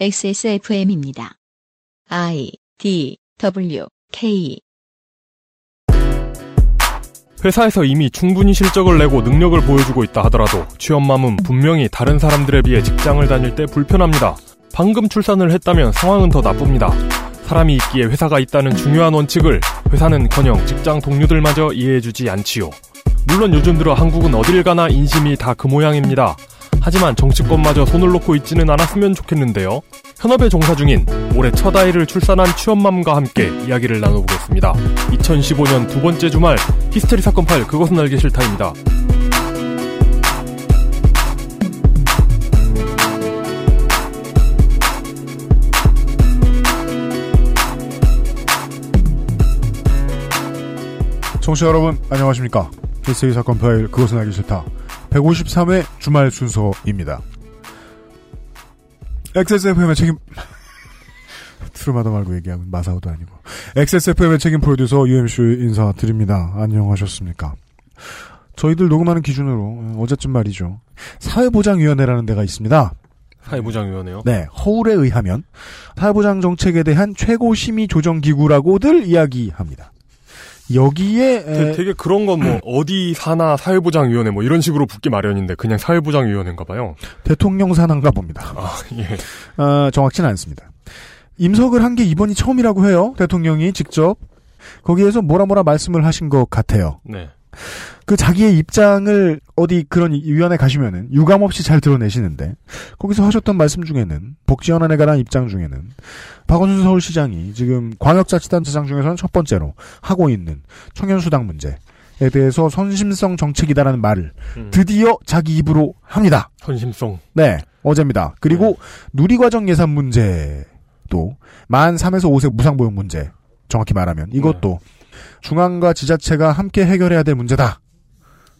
XSFM입니다. I D W K 회사에서 이미 충분히 실적을 내고 능력을 보여주고 있다 하더라도 취업맘은 분명히 다른 사람들에 비해 직장을 다닐 때 불편합니다. 방금 출산을 했다면 상황은 더 나쁩니다. 사람이 있기에 회사가 있다는 중요한 원칙을 회사는커녕 직장 동료들마저 이해해주지 않지요. 물론 요즘 들어 한국은 어딜 가나 인심이 다 그 모양입니다. 하지만 정치권마저 손을 놓고 있지는 않았으면 좋겠는데요. 현업에 종사 중인 올해 첫 아이를 출산한 취업맘과 함께 이야기를 나눠보겠습니다. 2015년 두 번째 주말 히스테리 사건 파일 그것은 알기 싫다입니다. 청취자 여러분 안녕하십니까 히스테리 사건 파일 그것은 알기 싫다 153회 주말 순서입니다. XSFM의 책임 트루마다 말고 얘기하면 마사오도 아니고 XSFM의 책임 프로듀서 UMC 인사드립니다. 안녕하셨습니까? 저희들 녹음하는 기준으로 어제쯤 말이죠. 사회보장위원회라는 데가 있습니다. 사회보장위원회요? 네, 허울에 의하면 사회보장 정책에 대한 최고 심의 조정 기구라고들 이야기합니다. 여기에 되, 되게 그런 건 뭐 어디 사나 사회보장위원회 뭐 이런 식으로 붙기 마련인데 그냥 사회보장위원회인가 봐요. 대통령 산한가 봅니다. 아 예. 어, 정확치는 않습니다. 임석을 한 게 이번이 처음이라고 해요. 대통령이 직접 거기에서 뭐라 뭐라 말씀을 하신 것 같아요. 네. 그 자기의 입장을 어디 그런 위원회 가시면은 유감 없이 잘 드러내시는데 거기서 하셨던 말씀 중에는 복지연한에 관한 입장 중에는 박원순 서울시장이 지금 광역자치단체장 중에서는 첫 번째로 하고 있는 청년 수당 문제 에 대해서 선심성 정책이다라는 말을 음. 드디어 자기 입으로 합니다. 선심성. 네, 어제입니다. 그리고 네. 누리과정 예산 문제도 만 3에서 5세 무상보육 문제 정확히 말하면 이것도 네. 중앙과 지자체가 함께 해결해야 될 문제다.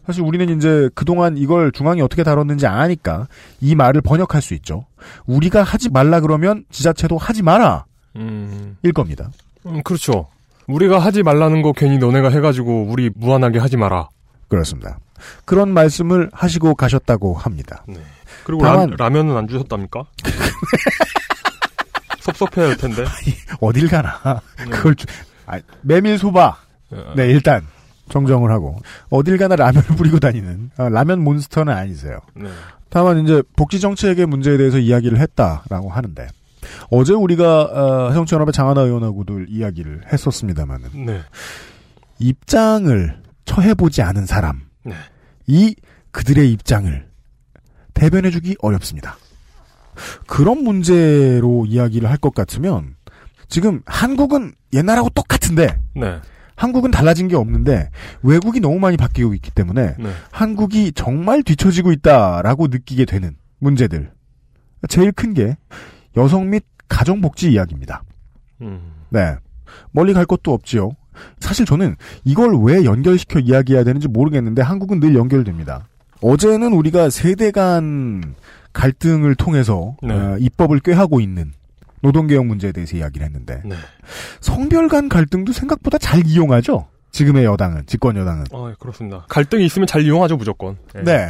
사실 우리는 이제 그동안 이걸 중앙이 어떻게 다뤘는지 아니까 이 말을 번역할 수 있죠. 우리가 하지 말라 그러면 지자체도 하지 마라. 음. 일 겁니다. 음, 그렇죠. 우리가 하지 말라는 거 괜히 너네가 해가지고 우리 무한하게 하지 마라. 그렇습니다. 그런 말씀을 하시고 가셨다고 합니다. 네. 그리고 다만, 라, 면은 안 주셨답니까? 섭섭해야 할 텐데. 아니, 어딜 가나. 네. 그걸 주, 아, 메밀 소바. 네, 네, 일단 정정을 하고 어딜 가나 라면을 뿌리고 다니는 아, 라면 몬스터는 아니세요. 네. 다만 이제 복지 정책의 문제에 대해서 이야기를 했다라고 하는데 어제 우리가 어, 해정연합의 장하나 의원하고도 이야기를 했었습니다만은 네. 입장을 처해보지 않은 사람 네. 이 그들의 입장을 대변해주기 어렵습니다. 그런 문제로 이야기를 할 것 같으면 지금 한국은 옛날하고 똑같은데 네. 한국은 달라진 게 없는데 외국이 너무 많이 바뀌고 있기 때문에 네. 한국이 정말 뒤처지고 있다라고 느끼게 되는 문제들. 제일 큰 게 여성 및 가정복지 이야기입니다. 음. 네. 멀리 갈 것도 없지요. 사실 저는 이걸 왜 연결시켜 이야기해야 되는지 모르겠는데 한국은 늘 연결됩니다. 어제는 우리가 세대 간 갈등을 통해서 네. 어, 입법을 꾀하고 있는 노동개혁 문제에 대해서 이야기를 했는데 네. 성별 간 갈등도 생각보다 잘 이용하죠. 지금의 여당은 집권 여당은. 아 그렇습니다. 갈등이 있으면 잘 이용하죠 무조건. 네. 네.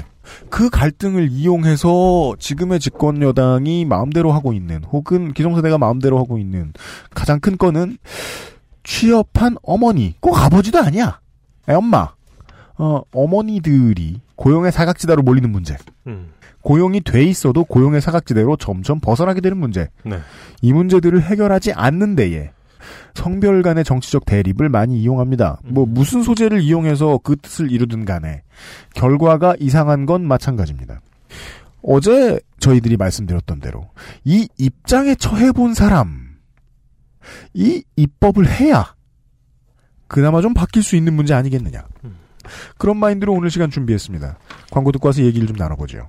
그 갈등을 이용해서 지금의 집권 여당이 마음대로 하고 있는 혹은 기성세대가 마음대로 하고 있는 가장 큰 건은 취업한 어머니 꼭 아버지도 아니야. 애 엄마. 어 어머니들이 고용의 사각지대로 몰리는 문제. 음. 고용이 돼 있어도 고용의 사각지대로 점점 벗어나게 되는 문제. 네. 이 문제들을 해결하지 않는 데에 성별 간의 정치적 대립을 많이 이용합니다. 음. 뭐 무슨 소재를 이용해서 그 뜻을 이루든 간에 결과가 이상한 건 마찬가지입니다. 어제 저희들이 말씀드렸던 대로 이 입장에 처해 본 사람 이 입법을 해야 그나마 좀 바뀔 수 있는 문제 아니겠느냐. 음. 그런 마인드로 오늘 시간 준비했습니다. 광고 듣고 와서 얘기를 좀 나눠보죠.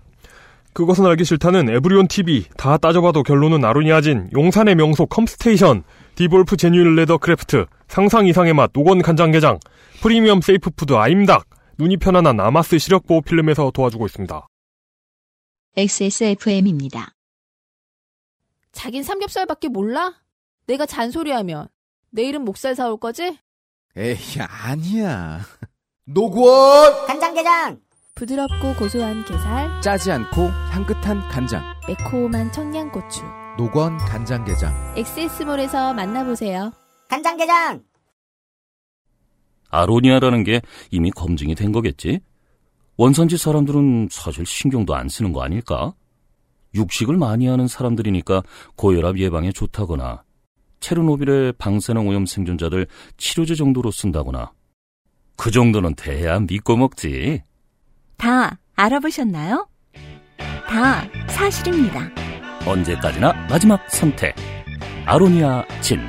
그것은 알기 싫다는 에브리온 TV 다 따져봐도 결론은 아로니아진 용산의 명소 컴스테이션 데볼프 genuine leather craft 상상 이상의 맛 노건 간장게장 프리미엄 safe food 아임닭 눈이 편안한 아마스 시력 보호 필름에서 도와주고 있습니다. XSFM입니다. 자긴 삼겹살밖에 몰라? 내가 잔소리하면 내일은 목살 사올 거지? 에이 아니야. 노건 간장게장 부드럽고 고소한 게살, 짜지 않고 향긋한 간장, 매콤한 청양고추. 노건 간장게장 엑세스몰에서 만나보세요. 간장게장! 아로니아라는 게 이미 검증이 된 거겠지? 원산지 사람들은 사실 신경도 안 쓰는 거 아닐까? 육식을 많이 하는 사람들이니까 고혈압 예방에 좋다거나 체르노빌의 방사능 오염 생존자들 치료제 정도로 쓴다거나 그 정도는 돼야 믿고 먹지. 다 알아보셨나요? 다 사실입니다. 언제까지나 마지막 선택. 아로니아 진.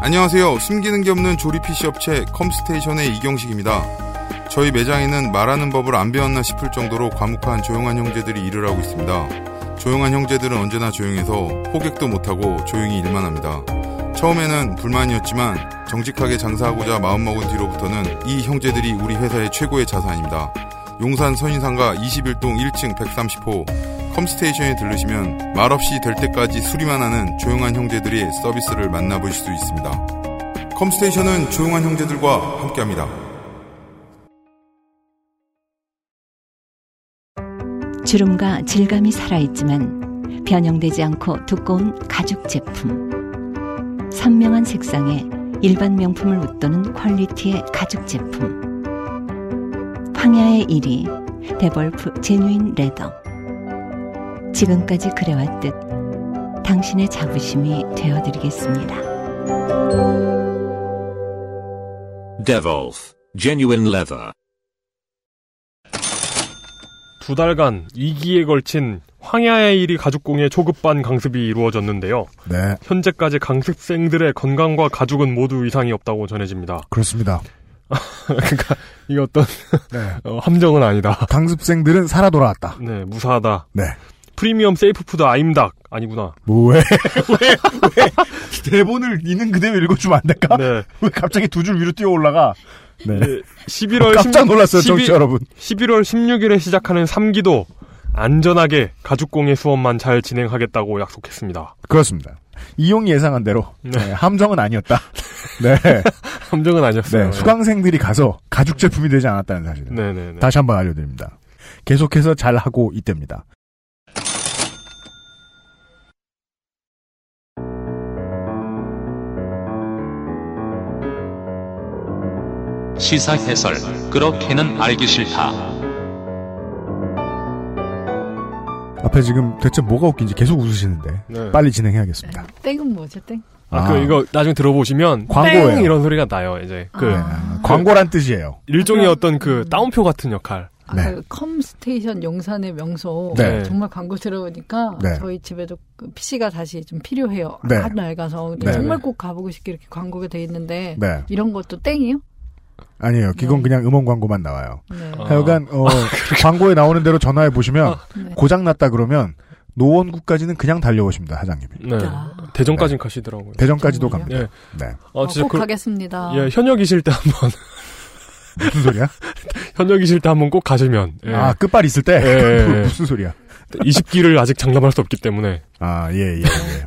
안녕하세요. 숨기는 게 없는 조립 PC 업체 컴스테이션의 이경식입니다. 저희 매장에는 말하는 법을 안 배웠나 싶을 정도로 과묵한 조용한 형제들이 일을 하고 있습니다. 조용한 형제들은 언제나 조용해서 호객도 못하고 조용히 일만 합니다. 처음에는 불만이었지만 정직하게 장사하고자 마음먹은 뒤로부터는 이 형제들이 우리 회사의 최고의 자산입니다. 용산 선인상가 21동 1층 130호 컴스테이션에 들르시면 말없이 될 때까지 수리만 하는 조용한 형제들의 서비스를 만나볼 수 있습니다. 컴스테이션은 조용한 형제들과 함께합니다. 주름과 질감이 살아있지만 변형되지 않고 두꺼운 가죽 제품. 선명한 색상에 일반 명품을 웃도는 퀄리티의 가죽 제품. 황야의 1위 데볼프 genuine leather. 지금까지 그래왔듯 당신의 자부심이 되어드리겠습니다. Devolf Genuine Leather 두 달간 2기에 걸친 황야의 일이 가죽공예 초급반 강습이 이루어졌는데요. 네. 현재까지 강습생들의 건강과 가죽은 모두 이상이 없다고 전해집니다. 그렇습니다. 그러니까 이게 어떤 네. 어, 함정은 아니다. 강습생들은 살아 돌아왔다. 네, 무사하다. 네. 프리미엄 safe food 아임닭 아니구나. 뭐 왜? 왜? 왜? 대본을 있는 그대로 읽어주면 안 될까? 네. 왜 갑자기 두 줄 위로 뛰어 올라가? 네. 네, 11월 깜짝 16 놀랐어요, 12 정치 여러분. 11월 16일에 시작하는 3기도 안전하게 가죽공예 수업만 잘 진행하겠다고 약속했습니다. 그렇습니다. 이용이 예상한 대로 네. 네, 함정은 아니었다. 네. 함정은 아니었어요. 네, 수강생들이 가서 가죽 제품이 되지 않았다는 사실을 네네네. 다시 한번 알려드립니다. 계속해서 잘 하고 있답니다. 시사 해설 그렇게는 알기 싫다. 앞에 지금 대체 뭐가 웃긴지 계속 웃으시는데 네. 빨리 진행해야겠습니다. 땡은 뭐죠, 땡? 아, 그 이거 나중에 들어보시면 광고예요. 땡 이런 소리가 나요. 이제 그 아, 광고란 뜻이에요. 일종의 어떤 그 따옴표 같은 역할. 네. 아까 컴스테이션 용산의 명소 네. 정말 광고 들어보니까 네. 저희 집에도 그 PC가 다시 좀 필요해요. 네. 아주 낡아서 네. 정말 꼭 가보고 싶게 이렇게 광고가 돼 있는데 네. 이런 것도 땡이요? 아니에요. 이건 그냥 음원 광고만 나와요. 네. 하여간 어, 광고에 나오는 대로 전화해 보시면 네. 고장 났다 그러면 노원구까지는 그냥 달려오십니다, 사장님이. 네. 대전까지 가시더라고요. 대전까지도 갑니다. 네. 네. 어, 어, 진짜 꼭 그- 가겠습니다. 예, 현역이실 때 한번 무슨 소리야? 현역이실 때 한번 꼭 가시면. 예. 아, 끝발 있을 때? 예, 예, 예. 무슨 소리야? 20기를 아직 장담할 수 없기 때문에. 아, 예, 예, 예.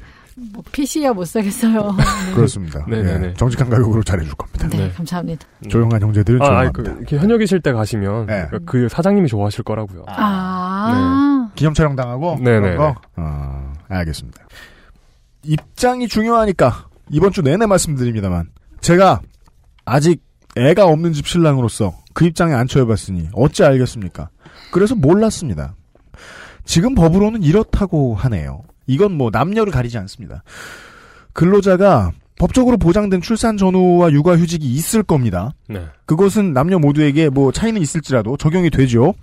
뭐 PC야 못 사겠어요. 네. 그렇습니다. 네네네. 예, 정직한 가격으로 잘해줄 겁니다. 네, 감사합니다. 조용한 형제들은 아, 아니, 조용합니다. 그, 이렇게 현역이실 때 가시면 네. 그- 그 사장님이 좋아하실 거라고요. 아, 기념 촬영 당하고. 그런 거? 어, 알겠습니다. 입장이 중요하니까 이번 주 내내 말씀드립니다만 제가 아직 애가 없는 집 신랑으로서 그 입장에 안 처해봤으니 어찌 알겠습니까? 그래서 몰랐습니다. 지금 법으로는 이렇다고 하네요. 이건 뭐 남녀를 가리지 않습니다. 근로자가 법적으로 보장된 출산 전후와 육아 휴직이 있을 겁니다. 네. 그것은 남녀 모두에게 뭐 차이는 있을지라도 적용이 되죠.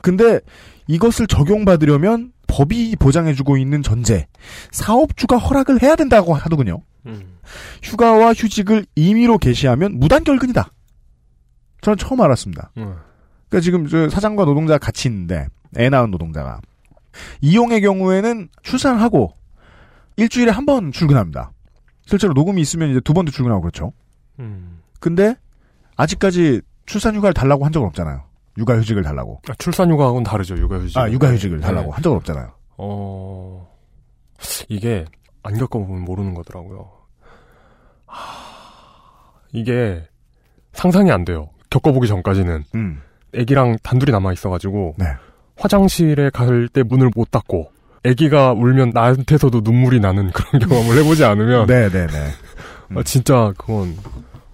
근데 이것을 적용받으려면 법이 보장해주고 있는 전제, 사업주가 허락을 해야 된다고 하더군요. 음. 휴가와 휴직을 임의로 개시하면 무단결근이다. 저는 처음 알았습니다. 음. 그러니까 지금 저 사장과 노동자가 같이 있는데 애 낳은 노동자가 이용의 경우에는 출산하고 일주일에 한 번 출근합니다. 실제로 녹음이 있으면 이제 두 번도 출근하고 그렇죠. 음. 근데 아직까지 출산 휴가를 달라고 한 적은 없잖아요. 육아 휴직을 달라고. 아, 출산 휴가하고는 다르죠, 육아 휴직. 아, 육아 휴직을 달라고 네. 한 적은 없잖아요. 어, 이게 안 겪어보면 모르는 거더라고요. 하, 이게 상상이 안 돼요. 겪어보기 전까지는. 음. 애기랑 단둘이 남아 있어가지고 네. 화장실에 갈 때 문을 못 닫고 아기가 울면 나한테서도 눈물이 나는 그런 경험을 해보지 않으면 네네네. 아, 진짜 그건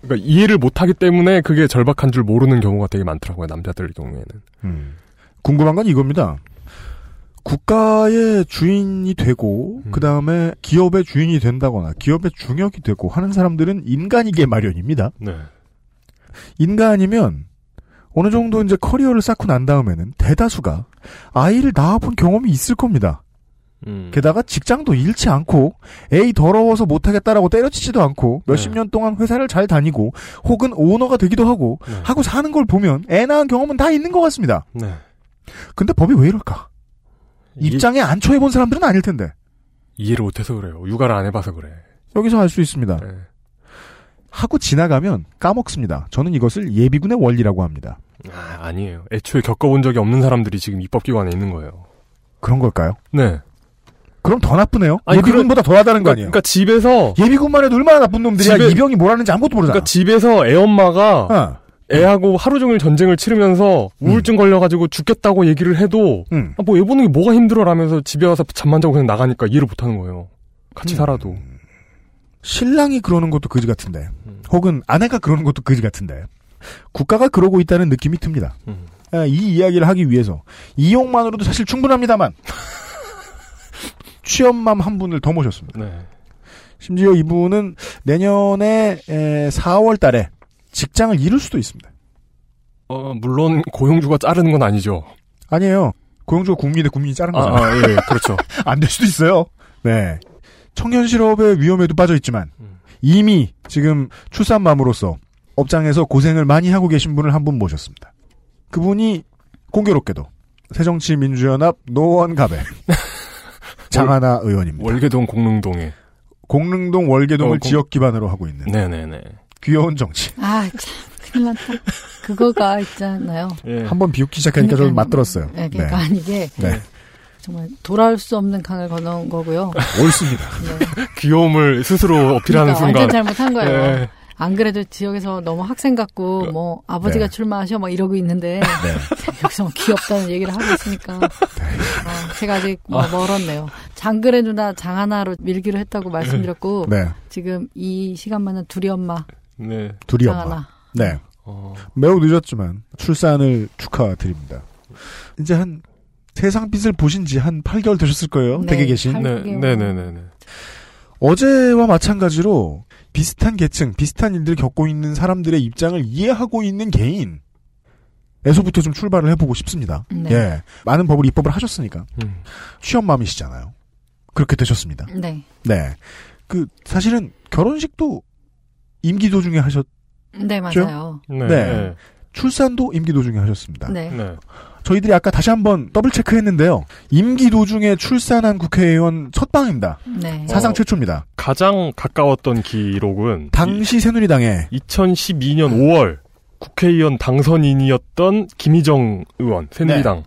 그러니까 이해를 못하기 때문에 그게 절박한 줄 모르는 경우가 되게 많더라고요 남자들 경우에는. 음. 궁금한 건 이겁니다. 국가의 주인이 되고 그 다음에 기업의 주인이 된다거나 기업의 중역이 되고 하는 사람들은 인간이게 마련입니다. 네. 인간이면 어느 정도 이제 커리어를 쌓고 난 다음에는 대다수가 아이를 낳아본 경험이 있을 겁니다. 음. 게다가 직장도 잃지 않고 에이 더러워서 못하겠다라고 때려치지도 않고 몇십 년 동안 회사를 잘 다니고 혹은 오너가 되기도 하고 네. 하고 사는 걸 보면 애 낳은 경험은 다 있는 것 같습니다. 네. 근데 법이 왜 이럴까? 입장에 안 처해본 사람들은 아닐 텐데 이해를 못해서 그래요. 육아를 안 해봐서 그래. 여기서 알 수 있습니다. 네. 하고 지나가면 까먹습니다. 저는 이것을 예비군의 원리라고 합니다. 아, 아니에요. 애초에 겪어본 적이 없는 사람들이 지금 입법기관에 있는 거예요. 그런 걸까요? 네. 그럼 더 나쁘네요. 아니, 예비군보다 더 하다는 거 아니에요? 그러니까 집에서 예비군만 해도 얼마나 나쁜 놈들이야. 집에- 이 병이 뭐라는지 아무것도 모르잖아. 그러니까 집에서 애엄마가 어. 애하고 하루 종일 전쟁을 치르면서 우울증 걸려가지고 죽겠다고 얘기를 해도 음. 아, 뭐애 보는 게 뭐가 힘들어라면서 집에 와서 잠만 자고 그냥 나가니까 이해를 못하는 거예요. 같이 음. 살아도. 신랑이 그러는 것도 그지 같은데, 음. 혹은 아내가 그러는 것도 그지 같은데, 국가가 그러고 있다는 느낌이 듭니다. 음. 아, 이 이야기를 하기 위해서 이용만으로도 사실 충분합니다만 취업맘 한 분을 더 모셨습니다. 네. 심지어 이분은 내년에 4월 달에 직장을 잃을 수도 있습니다. 어, 물론 고용주가 자르는 건 아니죠. 아니에요. 고용주가 국민인데 국민이 자른 아, 거잖아요. 아, 예, 그렇죠. 안 될 수도 있어요. 네. 청년 실업의 위험에도 빠져 있지만 음. 이미 지금 출산맘으로서 업장에서 고생을 많이 하고 계신 분을 한 분 모셨습니다. 그분이 공교롭게도 새정치민주연합 노원갑의 장하나 의원입니다. 월계동 공릉동에. 공릉동 월계동을 어, 공- 지역 기반으로 하고 있는 네네네. 귀여운 정치. 아, 참, 큰일 났다. 그거가 있잖아요. 예. 한번 비웃기 시작하니까 저는 그러니까, 맞들었어요. 네, 그러니까 이게 네. 정말 돌아올 수 없는 강을 건너온 거고요. 옳습니다. 네. 귀여움을 스스로 어필하는 그러니까 순간. 완전 잘못한 거예요. 예. 안 그래도 지역에서 너무 학생 같고 뭐 아버지가 네. 출마하셔 막 이러고 있는데 여기서 뭐 귀엽다는 얘기를 하고 있으니까 어, 제가 아직 뭐 멀었네요. 장그래 누나 장하나로 밀기로 했다고 말씀드렸고 네. 지금 이 시간만은 둘이 엄마 네. 둘이 장하나. 엄마. 네. 어, 매우 늦었지만 출산을 축하드립니다. 이제 한 세상 빛을 보신 지 한 8개월 되셨을 거예요. 네, 댁에 계신. 팔- 네, 할게요. 네네 네 네. 어제와 마찬가지로 비슷한 계층, 비슷한 일들을 겪고 있는 사람들의 입장을 이해하고 있는 개인. 에서부터 좀 출발을 해보고 싶습니다. 네. 예. 많은 법을 입법을 하셨으니까. 음. 취업맘이시잖아요. 그렇게 되셨습니다. 네. 네. 그, 사실은 결혼식도 임기 도중에 하셨, 네, 맞아요. 네. 네. 출산도 임기 도중에 하셨습니다. 네. 네. 저희들이 아까 다시 한번 더블 체크했는데요. 임기 도중에 출산한 국회의원 첫 방입니다. 네. 사상 어. 최초입니다. 가장 가까웠던 기록은 당시 새누리당의 2012년 5월 국회의원 당선인이었던 김희정 의원 새누리당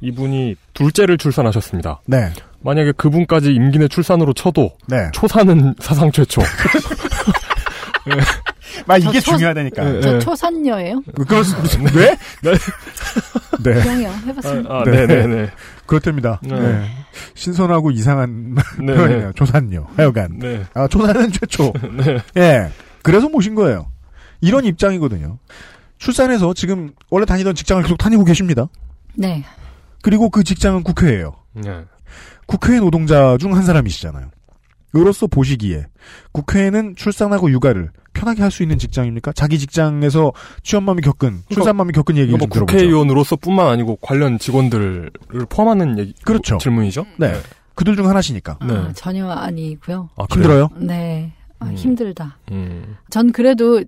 이분이 둘째를 출산하셨습니다. 네. 만약에 그분까지 임기 내 출산으로 쳐도 네. 초산은 사상 최초. 막 이게 저 초- 중요하다니까. 네. 저 초산녀예요? 그렇습니다. 왜? 네. 그냥요. 해봤습니다. 아, 아, 네. 네네 네. 그렇답니다. 네. 네. 신선하고 이상한 네. 표현이네요. 조산요. 하여간. 네. 아, 조산은 최초. 네. 예. 그래서 모신 거예요. 이런 입장이거든요. 출산해서 지금 원래 다니던 직장을 계속 다니고 계십니다. 네. 그리고 그 직장은 국회예요. 네. 국회 노동자 중 한 사람이시잖아요. 으로서 보시기에 국회는 출산하고 육아를 편하게 할 수 있는 직장입니까? 자기 직장에서 취업맘이 겪은 출산맘이 겪은 얘기를 뭐 들어보죠. 국회의원으로서뿐만 아니고 관련 직원들을 포함하는 얘기, 그렇죠. 질문이죠. 네. 그들 중 하나시니까. 네. 아, 전혀 아니고요. 아, 힘들어요? 네. 아, 음. 힘들다. 음. 전 그래도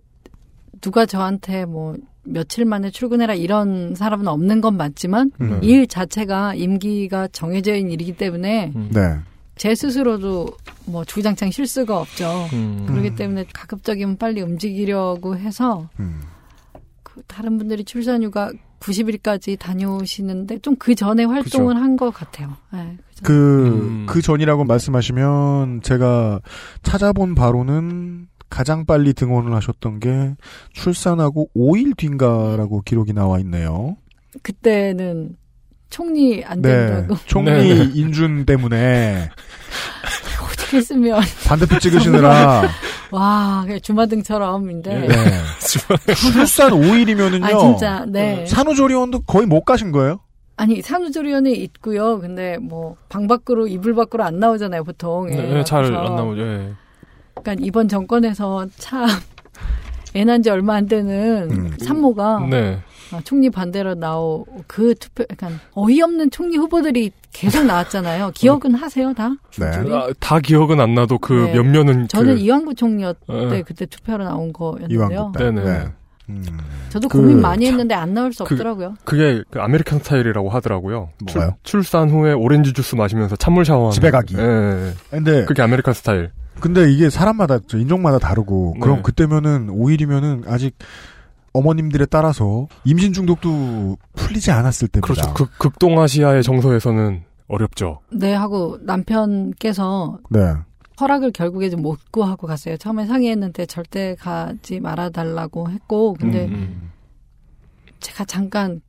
누가 저한테 뭐 며칠 만에 출근해라 이런 사람은 없는 건 맞지만 음. 일 자체가 임기가 정해져 있는 일이기 때문에 음. 네. 제 스스로도 뭐 주장창 실수가 없죠. 음. 그렇기 음. 때문에 가급적이면 빨리 움직이려고 해서 음. 그 다른 분들이 출산휴가 90일까지 다녀오시는데 좀 그 전에 활동을 한 것 같아요. 네, 그죠. 그, 음. 그 전이라고 말씀하시면 제가 찾아본 바로는 가장 빨리 등원을 하셨던 게 출산하고 5일 뒤인가라고 기록이 나와 있네요. 그때는 총리 안 네. 된다고. 총리 네. 인준 때문에 어떻게 했으면 반대표 찍으시느라 와 그냥 주마등처럼인데. 네. 출산 5일이면은요. 아 진짜 네. 산후조리원도 거의 못 가신 거예요? 아니 산후조리원에 있고요. 근데 뭐 방 밖으로 이불 밖으로 안 나오잖아요 보통. 예. 네, 잘 그래서 안 나오죠. 예. 그러니까 이번 정권에서 참 애난지 얼마 안 되는 음. 산모가 네. 아, 총리 반대로 나오 그 투표 약간 어이없는 총리 후보들이 계속 나왔잖아요. 기억은 하세요 다? 네. 아, 다 기억은 안 나도 그 네. 몇몇은 저는 그, 이완구 총리였 어. 때 그때 투표로 나온 거였는데요. 네네. 네. 음. 저도 그 고민 많이 했는데 안 나올 수 그- 없더라고요. 그게 그 American style이라고 하더라고요. 뭐가요? 출, 산 후에 오렌지 주스 마시면서 찬물 샤워하는. 집에 가기. 예, 예. 근데 그게 American style. 근데 이게 사람마다 저 인종마다 다르고 그럼 네. 그때면은 5일이면은 아직 어머님들에 따라서 임신 중독도 풀리지 않았을 때입니다. 그렇죠. 극, 극동아시아의 정서에서는 어렵죠. 네 하고 남편께서 네. 허락을 결국에 좀 못 구하고 갔어요. 처음에 상의했는데 절대 가지 말아달라고 했고 근데 음, 제가 잠깐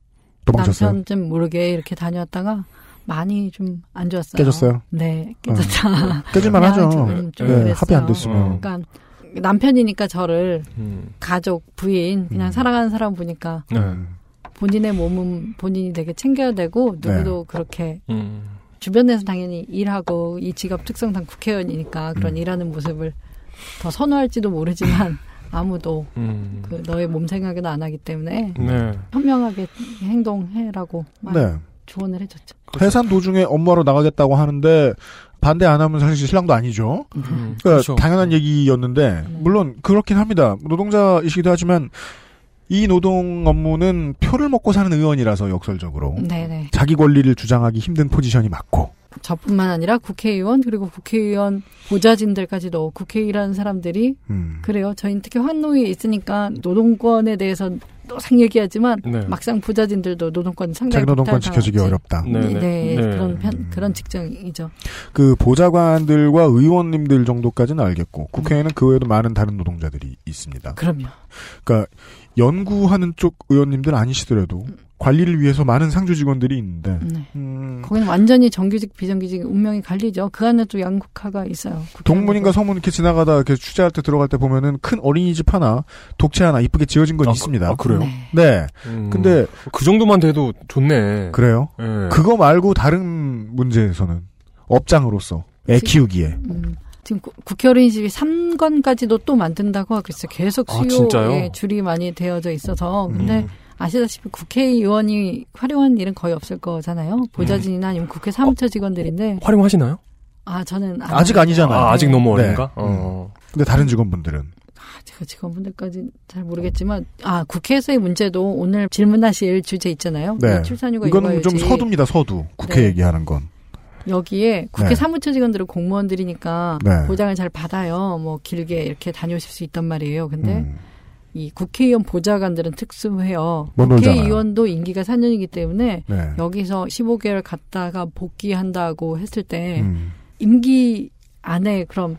도망쳤어요. 남편 좀 모르게 이렇게 다녀왔다가 많이 좀 안 좋았어요. 깨졌어요? 네, 깨졌다. 깨질만 그냥 하죠. 좀, 좀 네. 합의 안 됐으면. 그러니까 남편이니까 저를 음. 가족, 부인, 그냥 음. 사랑하는 사람 보니까 네. 본인의 몸은 본인이 되게 챙겨야 되고 누구도 네. 그렇게 음. 주변에서 당연히 일하고 이 직업 특성상 국회의원이니까 그런 음. 일하는 모습을 더 선호할지도 모르지만 아무도 음. 그 너의 몸 생각은 안 하기 때문에 네. 현명하게 행동해라고 네. 조언을 해줬죠. 해산 도중에 업무하러 나가겠다고 하는데 반대 안 하면 사실 신랑도 아니죠. 음. 그러니까 그렇죠. 당연한 얘기였는데 물론 그렇긴 합니다. 노동자이시기도 하지만 이 노동 업무는 표를 먹고 사는 의원이라서 역설적으로 네네. 자기 권리를 주장하기 힘든 포지션이 맞고 저뿐만 아니라 국회의원 그리고 국회의원 보좌진들까지 도 국회의라는 사람들이 음. 그래요. 저희는 특히 환노위에 있으니까 노동권에 대해서 또상 얘기하지만 네. 막상 보좌진들도 노동권 상당히 자기 노동권 지켜주기. 어렵다. 네, 네네. 네, 네. 그런 편, 그런 직장이죠. 그 보좌관들과 의원님들 정도까지는 알겠고 국회에는 그 외에도 많은 다른 노동자들이 있습니다. 그럼요. 그러니까 연구하는 쪽 의원님들 아니시더라도 관리를 위해서 많은 상주 직원들이 있는데 네. 음, 거기는 완전히 정규직 비정규직 운명이 갈리죠. 그 안에 또 양극화가 있어요. 동문인가 서문 이렇게 지나가다 이렇게 취재할 때 들어갈 때 보면은 큰 어린이집 하나, 독채 하나 이쁘게 지어진 건 아, 있습니다. 아, 그래요? 네. 네. 음. 근데 그 정도만 돼도 좋네. 그래요. 예. 그거 말고 다른 문제에서는 업장으로서 애 키우기에 음, 지금 구- 국회 어린이집이 3관까지도 또 만든다고 하고 있어요. 계속 아? 수요에 줄이 많이 되어져 있어서. 근데 음. 아시다시피 국회의원이 활용한 일은 거의 없을 거잖아요. 보좌진이나 아니면 국회 사무처 직원들인데. 활용하시나요? 아, 저는. 안 아직. 아니잖아요. 아, 아직 네. 너무 네. 어린가? 어. 근데 다른 직원분들은 제가 직원분들까지 잘 모르겠지만, 아, 국회에서의 문제도 오늘 질문하실 주제 있잖아요. 네. 출산휴가 이건 좀. 서두입니다. 서두 국회 네. 얘기하는 건. 여기에 국회 네. 사무처 직원들은 공무원들이니까 네. 보장을 잘 받아요. 뭐 길게 이렇게 다녀오실 수 있단 말이에요. 근데 음. 이 국회의원 보좌관들은 특수해요. 국회의원도 임기가 4년이기 때문에 네. 여기서 15개월 갔다가 복귀한다고 했을 때 음. 임기 안에 그럼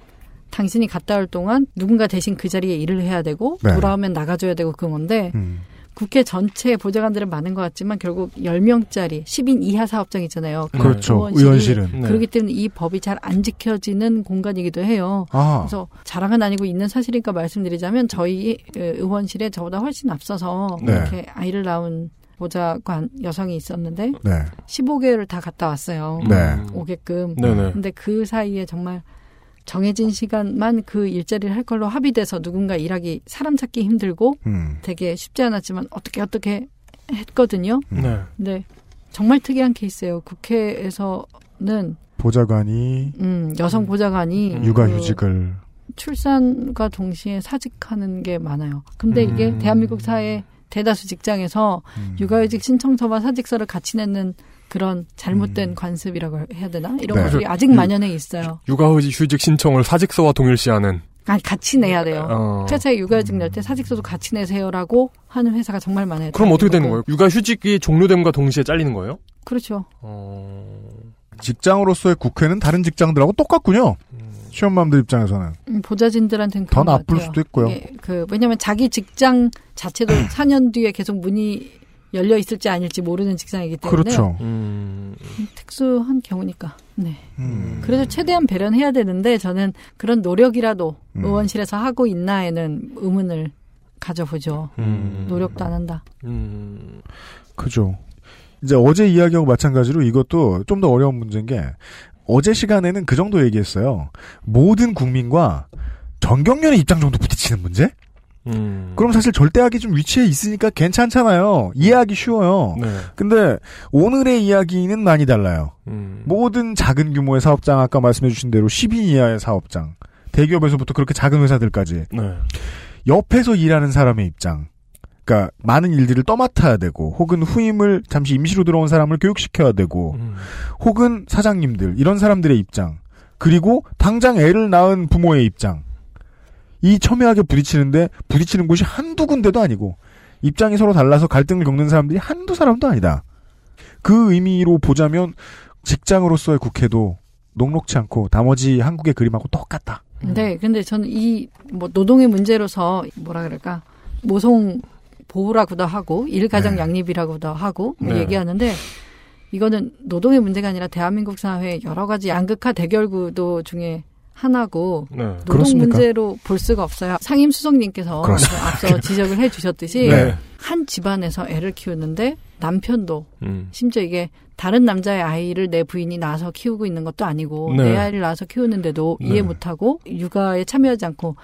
당신이 갔다 올 동안 누군가 대신 그 자리에 일을 해야 되고 네. 돌아오면 나가줘야 되고 그런 건데 음. 국회 전체 보좌관들은 많은 것 같지만 결국 10명짜리 10인 이하 사업장 있잖아요. 그 그렇죠. 의원실이 의원실은. 네. 그렇기 때문에 이 법이 잘 안 지켜지는 공간이기도 해요. 아. 그래서 자랑은 아니고 있는 사실이니까 말씀드리자면 저희 어, 의원실에 저보다 훨씬 앞서서 네. 이렇게 아이를 낳은 보좌관 여성이 있었는데 네. 15개월을 다 갔다 왔어요. 네. 오게끔. 네네. 근데 그 사이에 정말 정해진 시간만 그 일자리를 할 걸로 합의돼서 누군가 일하기 사람 찾기 힘들고 음. 되게 쉽지 않았지만 어떻게 어떻게 했거든요. 네. 근데 정말 특이한 케이스예요. 국회에서는 보좌관이 음, 여성 보좌관이 그 육아휴직을 출산과 동시에 사직하는 게 많아요. 근데 이게 음. 대한민국 사회 대다수 직장에서 음. 육아휴직 신청서와 사직서를 같이 내는 그런 잘못된 음. 관습이라고 해야 되나? 이런 네. 것들이 아직 유- 만연해 있어요. 육아휴직 휴직 신청을 사직서와 동일시하는. 아니, 같이 내야 돼요. 어. 회사에 육아휴직 낼 때 사직서도 같이 내세요라고 하는 회사가 정말 많아요. 그럼 어떻게 되는. 거예요? 육아휴직이 종료됨과 동시에 잘리는 거예요? 그렇죠. 어. 직장으로서의 국회는 다른 직장들하고 똑같군요. 시험맘들 입장에서는 음, 보좌진들한테는 더 나쁠 같아요. 수도 있고요. 이게 그 왜냐하면 자기 직장 자체도 4년 뒤에 계속 문의 열려 있을지 아닐지 모르는 직장이기 때문에 그렇죠. 음. 특수한 경우니까. 네. 음. 그래도 최대한 배려는 해야 되는데 저는 그런 노력이라도 음. 의원실에서 하고 있나에는 의문을 가져보죠. 음. 노력도 안 한다. 음. 그죠. 이제 어제 이야기하고 마찬가지로 이것도 좀 더 어려운 문제인 게 어제 시간에는 그 정도 얘기했어요. 모든 국민과 전경련의 입장 정도 부딪히는 문제? 음. 그럼 사실 절대하기 좀 위치에 있으니까 괜찮잖아요. 이해하기 쉬워요. 네. 근데 오늘의 이야기는 많이 달라요. 음. 모든 작은 규모의 사업장 아까 말씀해주신 대로 10인 이하의 사업장 대기업에서부터 그렇게 작은 회사들까지 네. 옆에서 일하는 사람의 입장 그러니까 많은 일들을 떠맡아야 되고 혹은 후임을 잠시 임시로 들어온 사람을 교육시켜야 되고 음. 혹은 사장님들 이런 사람들의 입장 그리고 당장 애를 낳은 부모의 입장 이 첨예하게 부딪히는데 부딪히는 곳이 한두 군데도 아니고 입장이 서로 달라서 갈등을 겪는 사람들이 한두 사람도 아니다. 그 의미로 보자면 직장으로서의 국회도 녹록치 않고 나머지 한국의 그림하고 똑같다. 네, 근데 저는 이 뭐 노동의 문제로서 뭐라 그럴까 모성 보호라고도 하고 일가정 네. 양립이라고도 하고 뭐 네. 얘기하는데 이거는 노동의 문제가 아니라 대한민국 사회 여러 가지 양극화 대결구도 중에 하나고 네. 노동 그렇습니까? 문제로 볼 수가 없어요. 상임 수석님께서. 앞서 지적을 해주셨듯이 네. 한 집안에서 애를 키우는데 남편도 음. 심지어 이게 다른 남자의 아이를 내 부인이 낳아서 키우고 있는 것도 아니고 네. 내 아이를 낳아서 키우는데도 네. 이해 못하고 육아에 참여하지 않고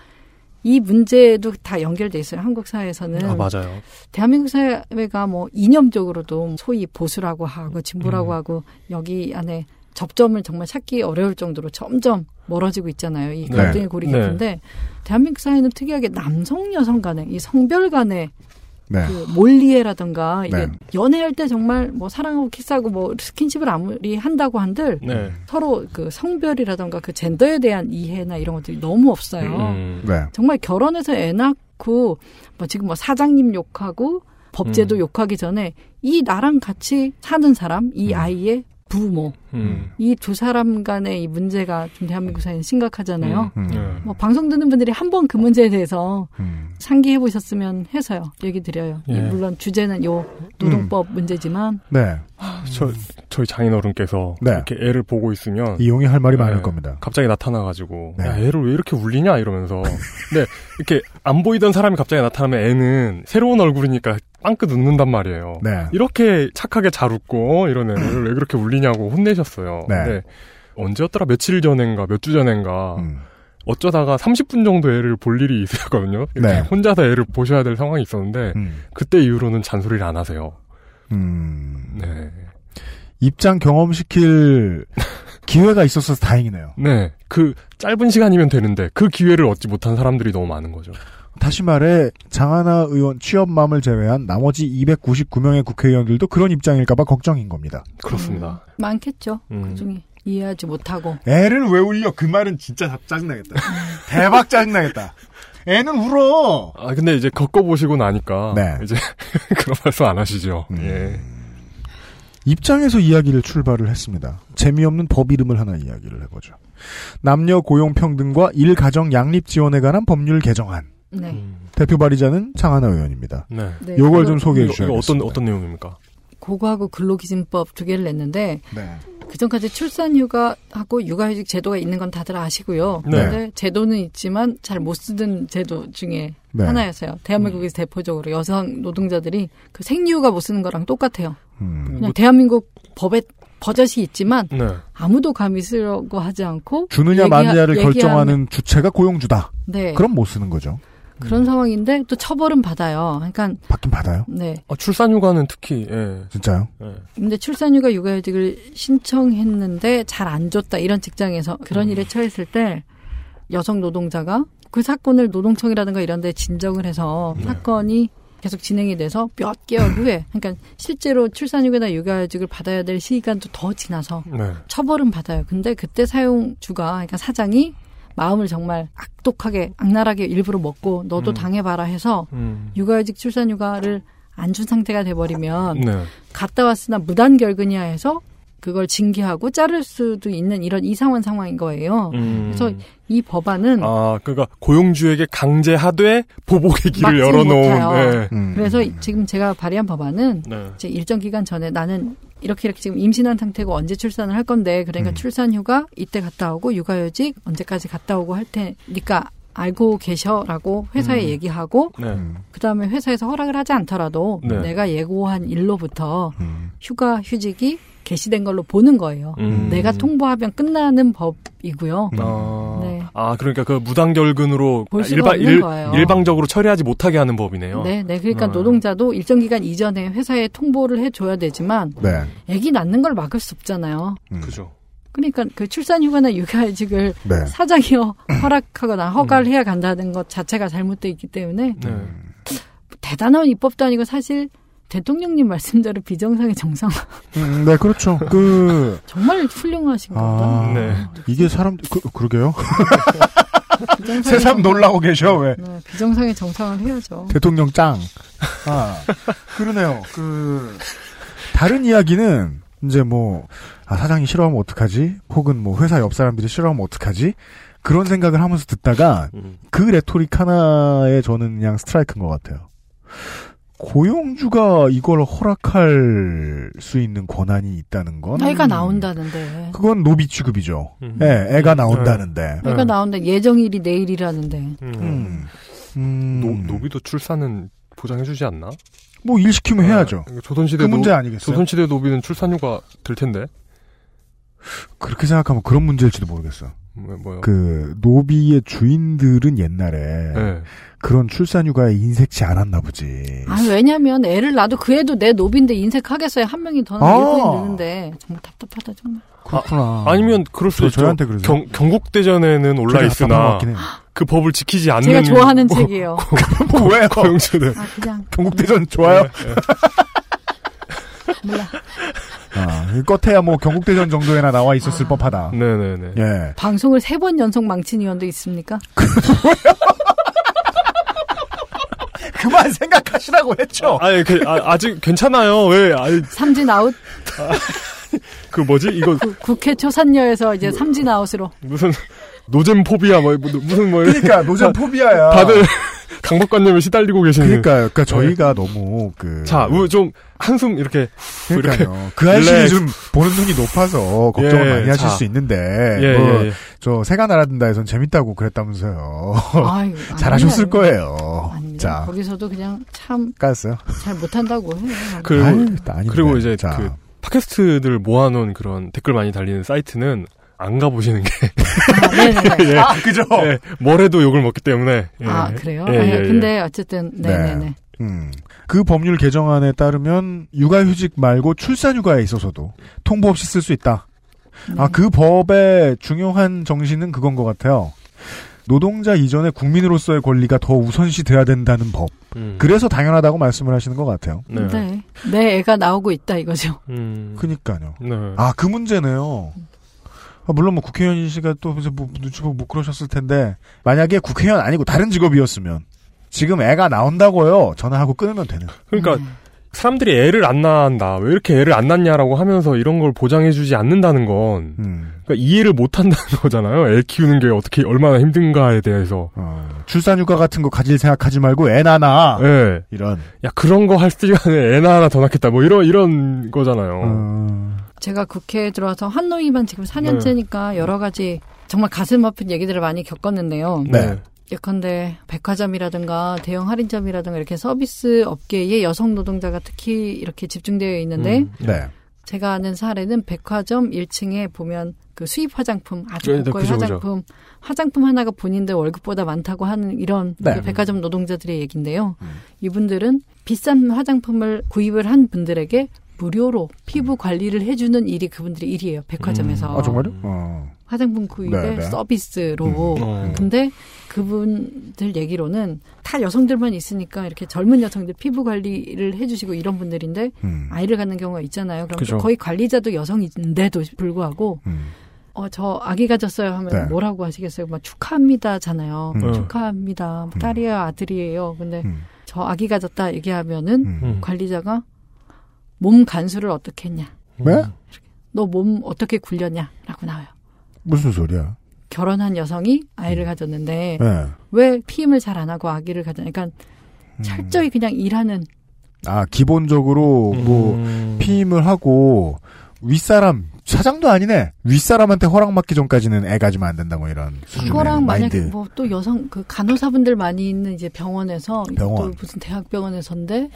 이 문제도 다 연결돼 있어요. 한국 사회에서는 아, 맞아요. 대한민국 사회가 뭐 이념적으로도 소위 보수라고 하고 진보라고 음. 하고 여기 안에 접점을 정말 찾기 어려울 정도로 점점 멀어지고 있잖아요. 이 네. 갈등의 네. 깊은데 대한민국 사회는 특이하게 남성 여성 간의 이 성별 간의 네. 그 몰리에라던가 이게 네. 연애할 때 정말 뭐 사랑하고 키스하고 뭐 스킨십을 아무리 한다고 한들 네. 서로 그 성별이라던가 그 젠더에 대한 이해나 이런 것들이 너무 없어요. 음. 네. 정말 결혼해서 애 낳고 뭐 지금 뭐 사장님 욕하고 법제도 음. 욕하기 전에 이 나랑 같이 사는 사람, 이 음. 아이의 부모, 음. 이두 사람 간의 이 문제가 좀 대한민국 사회는 심각하잖아요. 음. 네. 뭐 방송 듣는 분들이 한 번 그 문제에 대해서 음. 상기해 보셨으면 해서요. 얘기 드려요. 이 예. 물론 주제는 요 노동법 문제지만 네. 저, 저희 장인어른께서 네. 이렇게 애를 보고 있으면 이용이 할 말이 많을 네. 겁니다. 갑자기 나타나가지고 네. 야 애를 왜 이렇게 울리냐 이러면서 근데 이렇게 안 보이던 사람이 갑자기 나타나면 애는 새로운 얼굴이니까 빵긋 웃는단 말이에요. 네. 이렇게 착하게 잘 웃고 이런 애를 왜 그렇게 울리냐고 혼내셨 어요. 네. 근데 언제였더라 며칠 전엔가 몇 주 전엔가 음. 어쩌다가 30분 정도 애를 볼 일이 있었거든요. 네. 혼자서 애를 보셔야 될 상황이 있었는데 음. 그때 이후로는 잔소리를 안 하세요. 음. 네. 입장 경험시킬 기회가 있어서 다행이네요. 네. 그 짧은 시간이면 되는데 그 기회를 얻지 못한 사람들이 너무 많은 거죠. 다시 말해 장하나 의원 취업맘을 제외한 나머지 299명의 국회의원들도 그런 입장일까봐 걱정인 겁니다. 그렇습니다. 많겠죠. 음. 그중에 이해하지 못하고 애를 왜 울려? 그 말은 진짜 짜증나겠다. 대박 짜증나겠다. 애는 울어. 아 근데 이제 겪어보시고 나니까 네. 이제 그런 말씀 안 하시죠. 음. 예. 입장에서 이야기를 출발을 했습니다. 재미없는 법 이름을 하나 이야기를 해보죠. 남녀 고용 평등과 일 가정 양립 지원에 관한 법률 개정안. 네. 음. 대표 발의자는 장하나 의원입니다. 네. 네. 요걸 좀 소개해 주셔야겠습니다. 어떤 어떤 내용입니까? 고거하고 근로기준법 두 개를 냈는데 네. 그전까지 출산휴가하고 육아휴직 제도가 있는 건 다들 아시고요. 네. 그런데 제도는 있지만 잘 못 쓰던 제도 중에 네. 하나였어요. 대한민국에서 대표적으로 여성 노동자들이 그 생리휴가 못 쓰는 거랑 똑같아요. 음. 그냥 대한민국 법에 버젓이 있지만 네. 아무도 감히 쓰려고 하지 않고 주느냐 얘기하- 마느냐를 얘기하면- 결정하는 주체가 고용주다. 네 그럼 못 쓰는 거죠. 그런 상황인데 또 처벌은 받아요. 그러니까 받긴 받아요. 네 아, 출산휴가는 특히 예. 진짜요? 예. 근데 출산휴가 육아휴직을 신청했는데 잘 안 줬다 이런 직장에서 그런 일에 처했을 때 여성 노동자가 그 사건을 노동청이라든가 이런 데 진정을 해서 네. 사건이 계속 진행이 돼서 몇 개월 후에 그러니까 실제로 출산휴가나 육아휴직을 받아야 될 시간도 더 지나서 네. 처벌은 받아요. 근데 그때 사용주가 그러니까 사장이 마음을 정말 악독하게 악랄하게 일부러 먹고 너도 음. 당해봐라 해서 음. 육아휴직 출산휴가를 안 준 상태가 돼버리면 네. 갔다 왔으나 무단 결근이야 해서 그걸 징계하고 자를 수도 있는 이런 이상한 상황인 거예요. 음. 그래서 이 법안은 아 그러니까 고용주에게 강제하되 보복의 길을 열어놓은. 네. 음. 그래서 지금 제가 발의한 법안은 네. 이제 일정 기간 전에 나는 이렇게 이렇게 지금 임신한 상태고 언제 출산을 할 건데 그러니까 음. 출산휴가 이때 갔다 오고 육아휴직 언제까지 갔다 오고 할 테니까 알고 계셔라고 회사에 음. 얘기하고 네. 그다음에 회사에서 허락을 하지 않더라도 네. 내가 예고한 일로부터 음. 휴가 휴직이 개시된 걸로 보는 거예요. 음. 내가 통보하면 끝나는 법이고요. 아, 네. 아 그러니까 그 무단결근으로 일방 일, 일방적으로 처리하지 못하게 하는 법이네요. 네, 네. 그러니까 아. 노동자도 일정 기간 이전에 회사에 통보를 해줘야 되지만 네. 아기 낳는 걸 막을 수 없잖아요. 음. 그죠. 그러니까 그 출산휴가나 육아휴직을 네. 사장이 허락하거나 허가를 음. 해야 간다는 것 자체가 잘못돼 있기 때문에 네. 대단한 입법도 아니고 사실 대통령님 말씀대로 비정상의 정상. 음, 네, 그렇죠. 그 정말 훌륭하신. 아, 네. 이게 사람 그, 그러게요. 새삼 놀라고 계셔 왜? 네, 비정상의 정상을 해야죠. 대통령 짱. 아 그러네요. 그 다른 이야기는 이제 뭐 아, 사장이 싫어하면 어떡하지? 혹은 뭐 회사 옆 사람들이 싫어하면 어떡하지? 그런 생각을 하면서 듣다가 음. 그 rhetoric 하나에 저는 그냥 스트라이크인 것 같아요. 고용주가 이걸 허락할 수 있는 권한이 있다는 건 애가 나온다는데 그건 노비 취급이죠. 음. 네, 애가 나온다는데 네. 애가 나온다 예정일이 내일이라는데 음. 음. 음. 노, 노비도 출산은 보장해주지 않나? 뭐 일 시키면 아, 해야죠. 조선시대 그 문제 아니겠어요? 조선시대 노비는 출산휴가 될 텐데. 그렇게 생각하면 그런 문제일지도 모르겠어. 뭐, 그 노비의 주인들은 옛날에 네. 그런 출산휴가에 인색치 않았나 보지. 아 왜냐면 애를 낳아도 그 애도 내 노비인데 인색하겠어요. 한 명이 더 아~ 일꾼이 느는데 정말 답답하다 정말. 그렇구나. 아, 니면 그럴 수 있죠. 저한테 그러세요. 경, 경국대전에는 올라 있으나 그 법을 지키지 않는 제가 좋아하는 뭐, 책이에요. 뭐예요? 고용주는. 아, 그냥 경국대전 좋아요? 네, 네. 몰라. 아, 껏해야 뭐 경국대전 정도에나 나와 있었을 아. 법하다. 네네네. 예. 방송을 세 번 연속 망친 의원도 있습니까? 그 만 생각하시라고 했죠. 아, 니 그, 아, 직 괜찮아요. 왜? 아니, 삼진 아웃. 그 뭐지? 이거 구, 국회 초산녀에서 이제 삼진 아웃으로. 무슨 노잼 포비아 뭐 무슨 뭐 그러니까 노잼 포비아야. 다들 강박관념에 시달리고 계시는. 그러니까요. 그러니까 저희가 네. 너무 그. 자, 좀 한숨 이렇게. 그러니까요. 그 아저씨 좀 보는 눈이 높아서 걱정을 예, 많이 하실 자. 수 있는데. 예, 뭐 예, 예. 저 새가 날아든다에선 재밌다고 그랬다면서요. 아유, 잘하셨을 거예요. 아닙니 다. 자. 거기서도 그냥 참. 까였어요? 잘 못한다고 해요. 그리고, 아유, 그리고 이제 자. 그 팟캐스트들 모아놓은 그런 댓글 많이 달리는 사이트는 안 가보시는 게. 아, 예, 아, 그죠? 예, 뭘 해도 욕을 먹기 때문에. 예. 아, 그래요? 예, 아, 예, 근데 어쨌든, 네네네. 네. 음. 그 법률 개정안에 따르면 육아휴직 말고 출산휴가에 있어서도 통보 없이 쓸 수 있다. 네. 아, 그 법의 중요한 정신은 그건 것 같아요. 노동자 이전에 국민으로서의 권리가 더 우선시 돼야 된다는 법. 음. 그래서 당연하다고 말씀을 하시는 것 같아요. 네. 네. 내 애가 나오고 있다 이거죠. 음. 그니까요. 네. 아, 그 문제네요. 아, 물론 뭐 국회의원 씨가 또 이제 뭐 눈치 보고 못 그러셨을 텐데 만약에 국회의원 아니고 다른 직업이었으면 지금 애가 나온다고요. 전화하고 끊으면 되는. 그러니까 음. 사람들이 애를 안 낳는다. 왜 이렇게 애를 안 낳냐라고 하면서 이런 걸 보장해주지 않는다는 건 음. 그러니까 이해를 못 한다는 거잖아요. 애 키우는 게 어떻게 얼마나 힘든가에 대해서. 어, 출산휴가 같은 거 가질 생각하지 말고 애 낳아. 네. 이런. 야 그런 거 할 시간에 애 낳아 더 낳겠다. 뭐 이런 이런 거잖아요. 음. 제가 국회에 들어와서 한노위만 지금 4년째니까 네. 여러 가지 정말 가슴 아픈 얘기들을 많이 겪었는데요. 네. 예컨대 백화점이라든가 대형 할인점이라든가 이렇게 서비스 업계에 여성 노동자가 특히 이렇게 집중되어 있는데 음, 네. 제가 아는 사례는 백화점 1층에 보면 그 수입 화장품 아주 네, 네 고가의 그죠, 화장품 그죠. 화장품 하나가 본인들 월급보다 많다고 하는 이런 네. 그 백화점 노동자들의 얘기인데요. 음. 이분들은 비싼 화장품을 구입을 한 분들에게 무료로 피부 관리를 해주는 일이 그분들의 일이에요. 백화점에서. 음. 아 정말요? 어. 화장품 구입의 네, 네. 서비스로. 음. 어. 근데 그분들 얘기로는 다 여성들만 있으니까 이렇게 젊은 여성들 피부 관리를 해주시고 이런 분들인데 음. 아이를 갖는 경우가 있잖아요. 그럼 그죠. 거의 관리자도 여성인데도 불구하고 음. 어, 저 아기 가졌어요 하면 네. 뭐라고 하시겠어요? 막 축하합니다잖아요. 음. 축하합니다. 음. 딸이에요, 아들이에요. 근데 음. 저 아기 가졌다 얘기하면은 관리자가 몸 간수를 어떻게 했냐. 네? 너몸 어떻게 굴렸냐라고 나와요. 무슨 소리야? 결혼한 여성이 아이를 가졌는데 네. 왜 피임을 잘 안 하고 아기를 가졌냐. 그러니까 음. 철저히 그냥 일하는 아 기본적으로 뭐 음. 피임을 하고 윗사람 사장도 아니네 윗사람한테 허락 받기 전까지는 애 가지면 안 된다 뭐 이런 그거랑 만약에. 뭐 또 여성 그 간호사분들 많이 있는 이제 병원에서 병원. 또 무슨 대학병원에서인데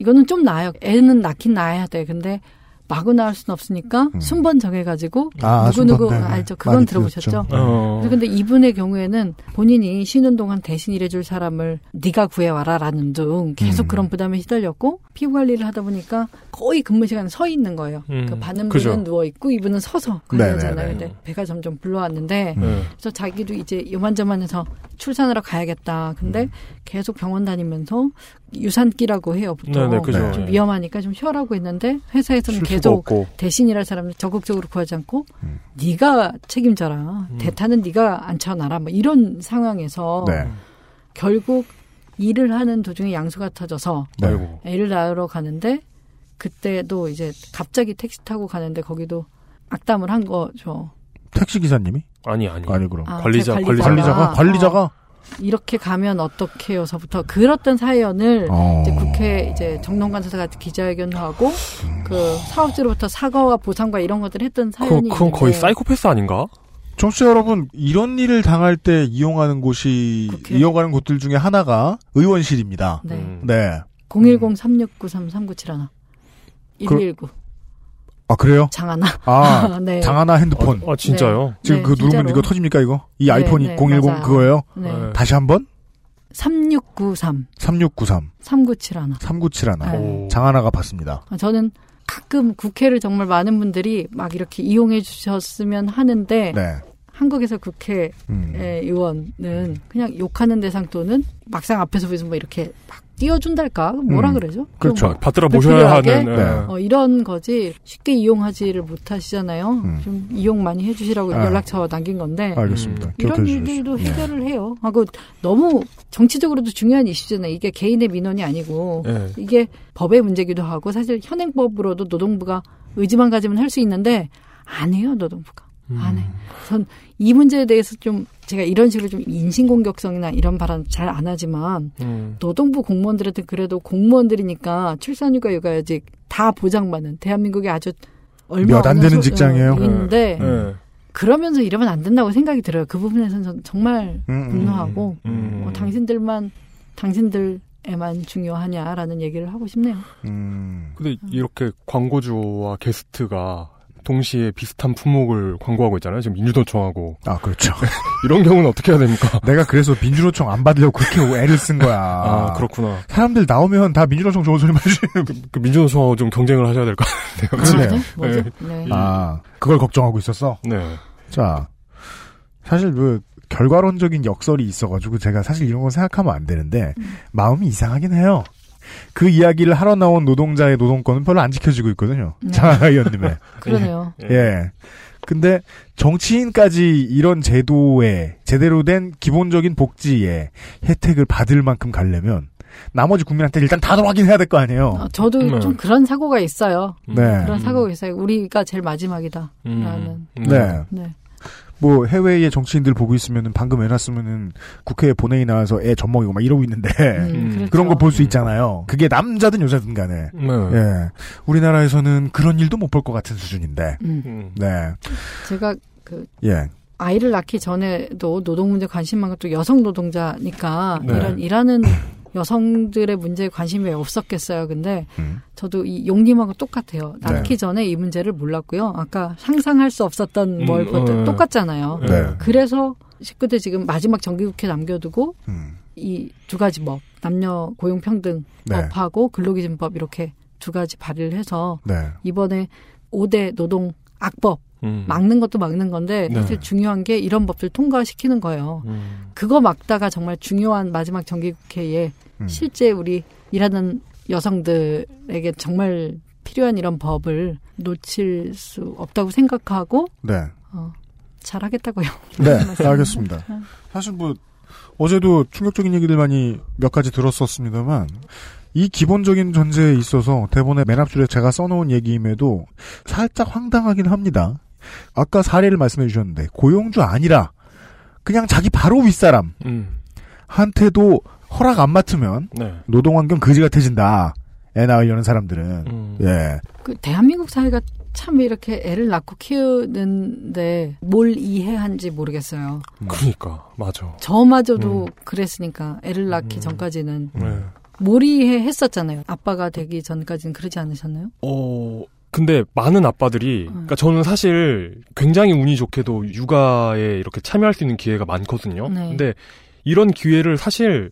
이거는 좀 나아요. 애는 낳긴 낳아야 돼. 근데 마구 낳을 수는 없으니까 순번 정해가지고 음. 아, 누구 누구 순번, 네, 네. 알죠? 그건 들어보셨죠? 들었죠. 어. 근데 이분의 경우에는 본인이 쉬는 동안 대신 일해줄 사람을 네가 구해와라라는 등 계속 음. 그런 부담에 시달렸고 피부 관리를 하다 보니까 거의 근무 시간에 서 있는 거예요. 음. 그 받는 그죠. 분은 누워 있고 이분은 서서. 관리하잖아요. 근데 배가 점점 불러왔는데 네. 그래서 자기도 이제 요만저만해서 출산하러 가야겠다. 근데 음. 계속 병원 다니면서 유산기라고 해요. 보통 네네, 그죠. 좀 위험하니까 좀 쉬어라고 했는데 회사에서는 계속 없고. 대신이랄 사람을 적극적으로 구하지 않고 음. 네가 책임져라. 대타는 네가 앉혀놔라. 뭐 이런 상황에서 네. 결국 일을 하는 도중에 양수가 터져서 네. 애를 낳으러 가는데 그때도 이제 갑자기 택시 타고 가는데 거기도 악담을 한 거죠. 택시 기사님이 아니 아니. 아니 그럼 아, 관리자, 제 관리자. 관리자가 관리자가 이렇게 가면 어떻게요서부터 그랬던 사연을 어. 이제 국회 이제 정동관사가 기자회견도 하고 그 사업주로부터 사과와 보상과 이런 것들을 했던 그, 사연이 그건 거의 사이코패스 아닌가? 청취자 여러분 이런 일을 당할 때 이용하는 곳이 국회. 이용하는 곳들 중에 하나가 의원실입니다. 네. 음. 네. 010-3693-3971 119 아 그래요? 장 하나 아 네. 장 하나 핸드폰. 아 진짜요? 지금 네, 그 누르면 진짜로. 이거 터집니까 이거? 이 네, 아이폰이 네, 010 맞아요. 그거예요? 네. 네. 다시 한번 3693 3693 3971 3971 네. 오. 장하나가 받습니다. 저는 가끔 국회를 정말 많은 분들이 막 이렇게 이용해 주셨으면 하는데 네. 한국에서 국회 음. 의원은 그냥 욕하는 대상 또는 막상 앞에서 보면서 뭐 이렇게 막 띄워준달까 뭐라 음. 그러죠? 그렇죠. 그럼 받들어 모셔야 하는. 네. 예. 어, 이런 거지 쉽게 이용하지를 못하시잖아요. 음. 좀 이용 많이 해주시라고 아. 연락처 남긴 건데 알겠습니다. 네. 이런 일들도. 네. 해결을 해요. 하고 너무 정치적으로도 중요한 이슈잖아요. 이게 개인의 민원이 아니고 예. 이게 법의 문제기도 하고 사실 현행법으로도 노동부가 의지만 가지면 할 수 있는데 안 해요 노동부가 음. 안 해. 전 이 문제에 대해서 좀 제가 이런 식으로 좀 인신공격성이나 이런 발언 잘 안 하지만 음. 노동부 공무원들한테 그래도 공무원들이니까 출산휴가 육아휴직 다 보장받는 대한민국에 아주 얼마 몇안 없는 되는 소- 직장이에요. 어, 있는데 예. 그러면서 이러면 안 된다고 생각이 들어요. 그 부분에서는 전 정말 음, 음. 분노하고 음. 어, 당신들만 당신들 에만 중요하냐라는 얘기를 하고 싶네요. 음. 근데 이렇게 광고주와 게스트가 동시에 비슷한 품목을 광고하고 있잖아요. 지금 민주노총하고 아 그렇죠. 이런 경우는 어떻게 해야 됩니까? 내가 그래서 민주노총 안 받으려고 그렇게 애를 쓴 거야. 아, 그렇구나. 사람들 나오면 다 민주노총 좋은 소리만 해주는 그 민주노총하고 좀 경쟁을 하셔야 될 것 같네요. 그러네요. 뭐죠? 네. 네. 아 그걸 걱정하고 있었어. 네. 자 사실 그 결과론적인 역설이 있어가지고 제가 사실 이런 거 생각하면 안 되는데 마음이 이상하긴 해요. 그 이야기를 하러 나온 노동자의 노동권은 별로 안 지켜지고 있거든요. 네. 장하 의원님의. 그러네요. 예. 근데 정치인까지 이런 제도에 제대로 된 기본적인 복지에 혜택을 받을 만큼 가려면 나머지 국민한테 일단 다 확인해야 될 거 아니에요. 어, 저도 네. 좀 그런 사고가 있어요. 네. 그런 사고가 있어요. 우리가 제일 마지막이다. 음. 라는. 네. 네. 뭐 해외의 정치인들 보고 있으면은 방금 애 낳았으면은 국회에 본회의 나와서 애 젖먹이고 막 이러고 있는데 음, 그렇죠. 그런 거 볼 수 있잖아요. 그게 남자든 여자든 간에. 네. 예. 우리나라에서는 그런 일도 못 볼 것 같은 수준인데. 음. 음. 네. 제가 그 예. 아이를 낳기 전에도 노동 문제 관심 많고 또 여성 노동자니까 네. 이런 일하는 여성들의 문제에 관심이 왜 없었겠어요. 근데 음. 저도 이 용님하고 똑같아요. 낳기 네. 전에 이 문제를 몰랐고요. 아까 상상할 수 없었던 뭘 음, 그것도 어, 똑같잖아요. 네. 그래서 19대 지금 마지막 정기국회 남겨두고 음. 이두 가지 법, 남녀 고용 평등 네. 법하고 근로기준법 이렇게 두 가지 발의를 해서 네. 이번에 5대 노동 악법 음. 막는 것도 막는 건데 네. 사실 중요한 게 이런 법들 통과시키는 거예요. 음. 그거 막다가 정말 중요한 마지막 정기국회에 음. 실제 우리 일하는 여성들에게 정말 필요한 이런 법을 놓칠 수 없다고 생각하고 네. 어, 잘하겠다고요. 네. 알겠습니다. 사실 뭐 어제도 충격적인 얘기들 많이 몇 가지 들었었습니다만 이 기본적인 전제에 있어서 대본의 맨 앞줄에 제가 써놓은 얘기임에도 살짝 황당하긴 합니다. 아까 사례를 말씀해 주셨는데 고용주 아니라 그냥 자기 바로 윗사람 음. 한테도 허락 안 맡으면 네. 노동환경 그지 같아진다. 애 낳으려는 사람들은 음. 예. 그 대한민국 사회가 참 이렇게 애를 낳고 키우는데 뭘 이해한지 모르겠어요. 그러니까 맞아. 저마저도 음. 그랬으니까 애를 낳기 음. 전까지는 네. 뭘 이해 했었잖아요. 아빠가 되기 전까지는 그러지 않으셨나요? 어. 근데 많은 아빠들이, 음. 그러니까 저는 사실 굉장히 운이 좋게도 육아에 이렇게 참여할 수 있는 기회가 많거든요. 네. 근데 이런 기회를 사실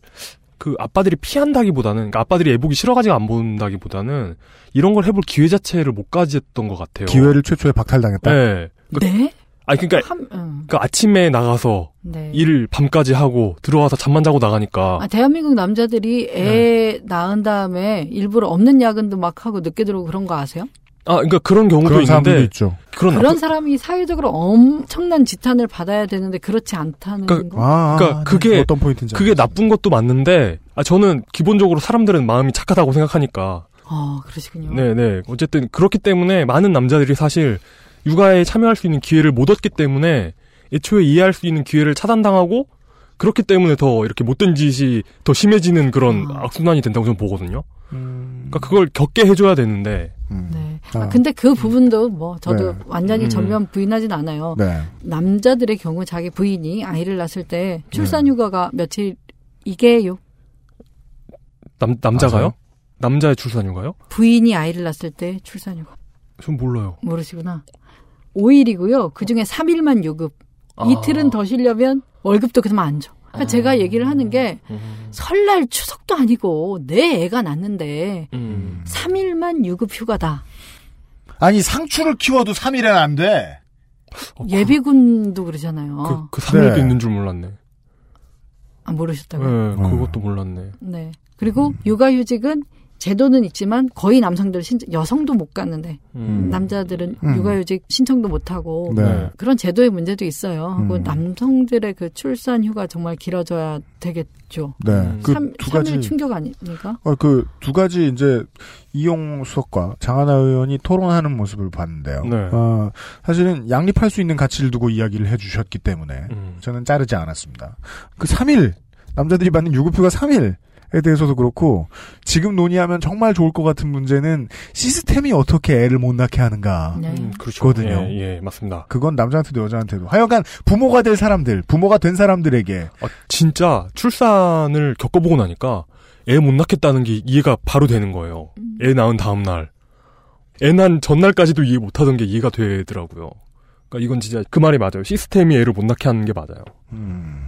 그 아빠들이 피한다기보다는 그러니까 아빠들이 애보기 싫어가지고 안 본다기보다는 이런 걸 해볼 기회 자체를 못 가졌던 것 같아요. 기회를 최초에 박탈당했다. 네. 그러니까, 네? 아니 그러니까 한, 음. 그 아침에 나가서 네. 일을 밤까지 하고 들어와서 잠만 자고 나가니까. 아, 대한민국 남자들이 애 네. 낳은 다음에 일부러 없는 야근도 막 하고 늦게 들어오고 그런 거 아세요? 아, 그러니까 그런 경우도 그런 있는데 있죠. 그런, 그런 사람이 사회적으로 엄청난 지탄을 받아야 되는데 그렇지 않다는 그러니까, 거. 아, 그러니까 네. 그게 어떤 포인트인지 그게 나쁜 것도 맞는데 아 저는 기본적으로 사람들은 마음이 착하다고 생각하니까. 아, 그러시군요. 네, 네. 어쨌든 그렇기 때문에 많은 남자들이 사실 육아에 참여할 수 있는 기회를 못 얻기 때문에 애초에 이해할 수 있는 기회를 차단당하고 그렇기 때문에 더 이렇게 못된 짓이 더 심해지는 그런 아. 악순환이 된다고 저는 보거든요. 음. 그러니까 그걸 겪게 해줘야 되는데. 음. 네. 아. 근데 그 부분도 뭐 저도 네. 완전히 음. 전면 부인하진 않아요. 네. 남자들의 경우 자기 부인이 아이를 낳았을 때 출산 휴가가 며칠 이게요. 남 남자가요? 맞아요? 남자의 출산 휴가요? 부인이 아이를 낳았을 때 출산 휴가. 전 몰라요. 모르시구나. 5일이고요. 그 중에 3일만 유급. 아. 이틀은 더 쉬려면 월급도 그러면 안 줘. 그러니까 아. 제가 얘기를 하는 게 음. 설날 추석도 아니고 내 애가 낳는데 음. 3일만 유급 휴가다. 아니 상추를 키워도 3일은 안 돼. 어, 그 예비군도 그러잖아요. 그, 그 3일도 네. 있는 줄 몰랐네. 아, 모르셨다고요? 네, 그것도 몰랐네. 네. 그리고 음. 육아휴직은 제도는 있지만 거의 남성들 신 여성도 못 갔는데 음. 남자들은 음. 육아휴직 신청도 못 하고 네. 그런 제도의 문제도 있어요. 하고 음. 남성들의 그 출산 휴가 정말 길어져야 되겠죠. 네. 그두 가지 충격 아닙니까? 어, 그두 가지 이제 이용 수석과 장하나 의원이 토론하는 모습을 봤는데요. 네. 어, 사실은 양립할 수 있는 가치를 두고 이야기를 해주셨기 때문에 음. 저는 자르지 않았습니다. 그 3일 남자들이 받는 유급휴가 3일 에 대해서도 그렇고 지금 논의하면 정말 좋을 것 같은 문제는 시스템이 어떻게 애를 못 낳게 하는가. 네. 음, 그렇죠. 거든요. 예, 예, 맞습니다. 그건 남자한테도 여자한테도. 하여간 부모가 될 사람들, 부모가 된 사람들에게 아, 진짜 출산을 겪어보고 나니까 애 못 낳겠다는 게 이해가 바로 되는 거예요. 음. 애 낳은 다음 날. 애 낳은 전날까지도 이해 못 하던 게 이해가 되더라고요. 그러니까 이건 진짜 그 말이 맞아요. 시스템이 애를 못 낳게 하는 게 맞아요. 음.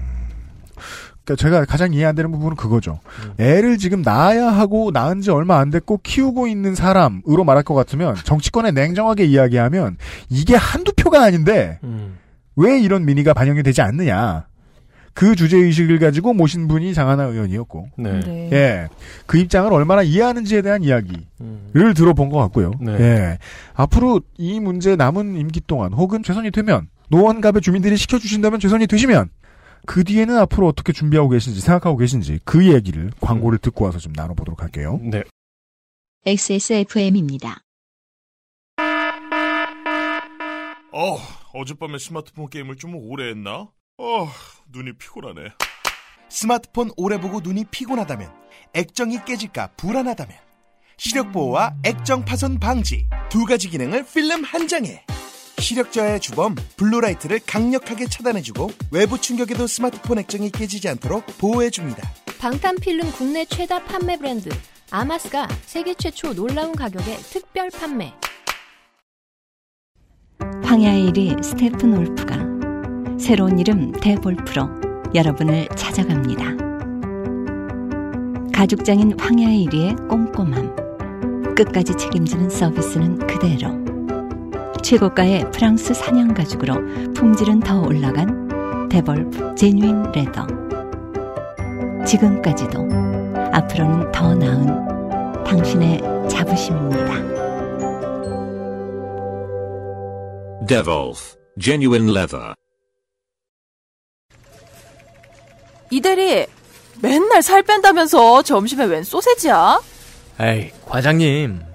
그러니까 제가 가장 이해 안 되는 부분은 그거죠. 음. 애를 지금 낳아야 하고 낳은 지 얼마 안 됐고 키우고 있는 사람으로 말할 것 같으면 정치권에 냉정하게 이야기하면 이게 한두 표가 아닌데 음. 왜 이런 민의가 반영이 되지 않느냐. 그 주제 의식을 가지고 모신 분이 장하나 의원이었고. 네. 네. 예. 그 입장을 얼마나 이해하는지에 대한 이야기를 음. 들어본 것 같고요. 네. 예. 앞으로 이 문제 남은 임기 동안 혹은 최선이 되면 노원갑의 주민들이 시켜주신다면 최선이 되시면 그 뒤에는 앞으로 어떻게 준비하고 계신지 생각하고 계신지 그 얘기를 광고를 듣고 와서 좀 나눠보도록 할게요. 네. XSFM입니다. 어, 어젯밤에 스마트폰 게임을 좀 오래 했나? 어, 눈이 피곤하네. 스마트폰 오래 보고 눈이 피곤하다면, 액정이 깨질까 불안하다면, 시력 보호와 액정 파손 방지 두 가지 기능을 필름 한 장에 시력 저하의 주범 블루라이트를 강력하게 차단해주고 외부 충격에도 스마트폰 액정이 깨지지 않도록 보호해줍니다. 방탄필름 국내 최다 판매 브랜드 아마스가 세계 최초 놀라운 가격에 특별 판매. 황야의 1위 스테픈 울프가 새로운 이름 데볼프로 여러분을 찾아갑니다. 가죽장인 황야의 1위의 꼼꼼함. 끝까지 책임지는 서비스는 그대로. 최고가의 프랑스 산양 가죽으로 품질은 더 올라간 데볼프 genuine leather. 지금까지도 앞으로는 더 나은 당신의 자부심입니다. Devolf Genuine Leather 이 대리, 맨날 살 뺀다면서 점심에 웬 소세지야? 에이, 과장님.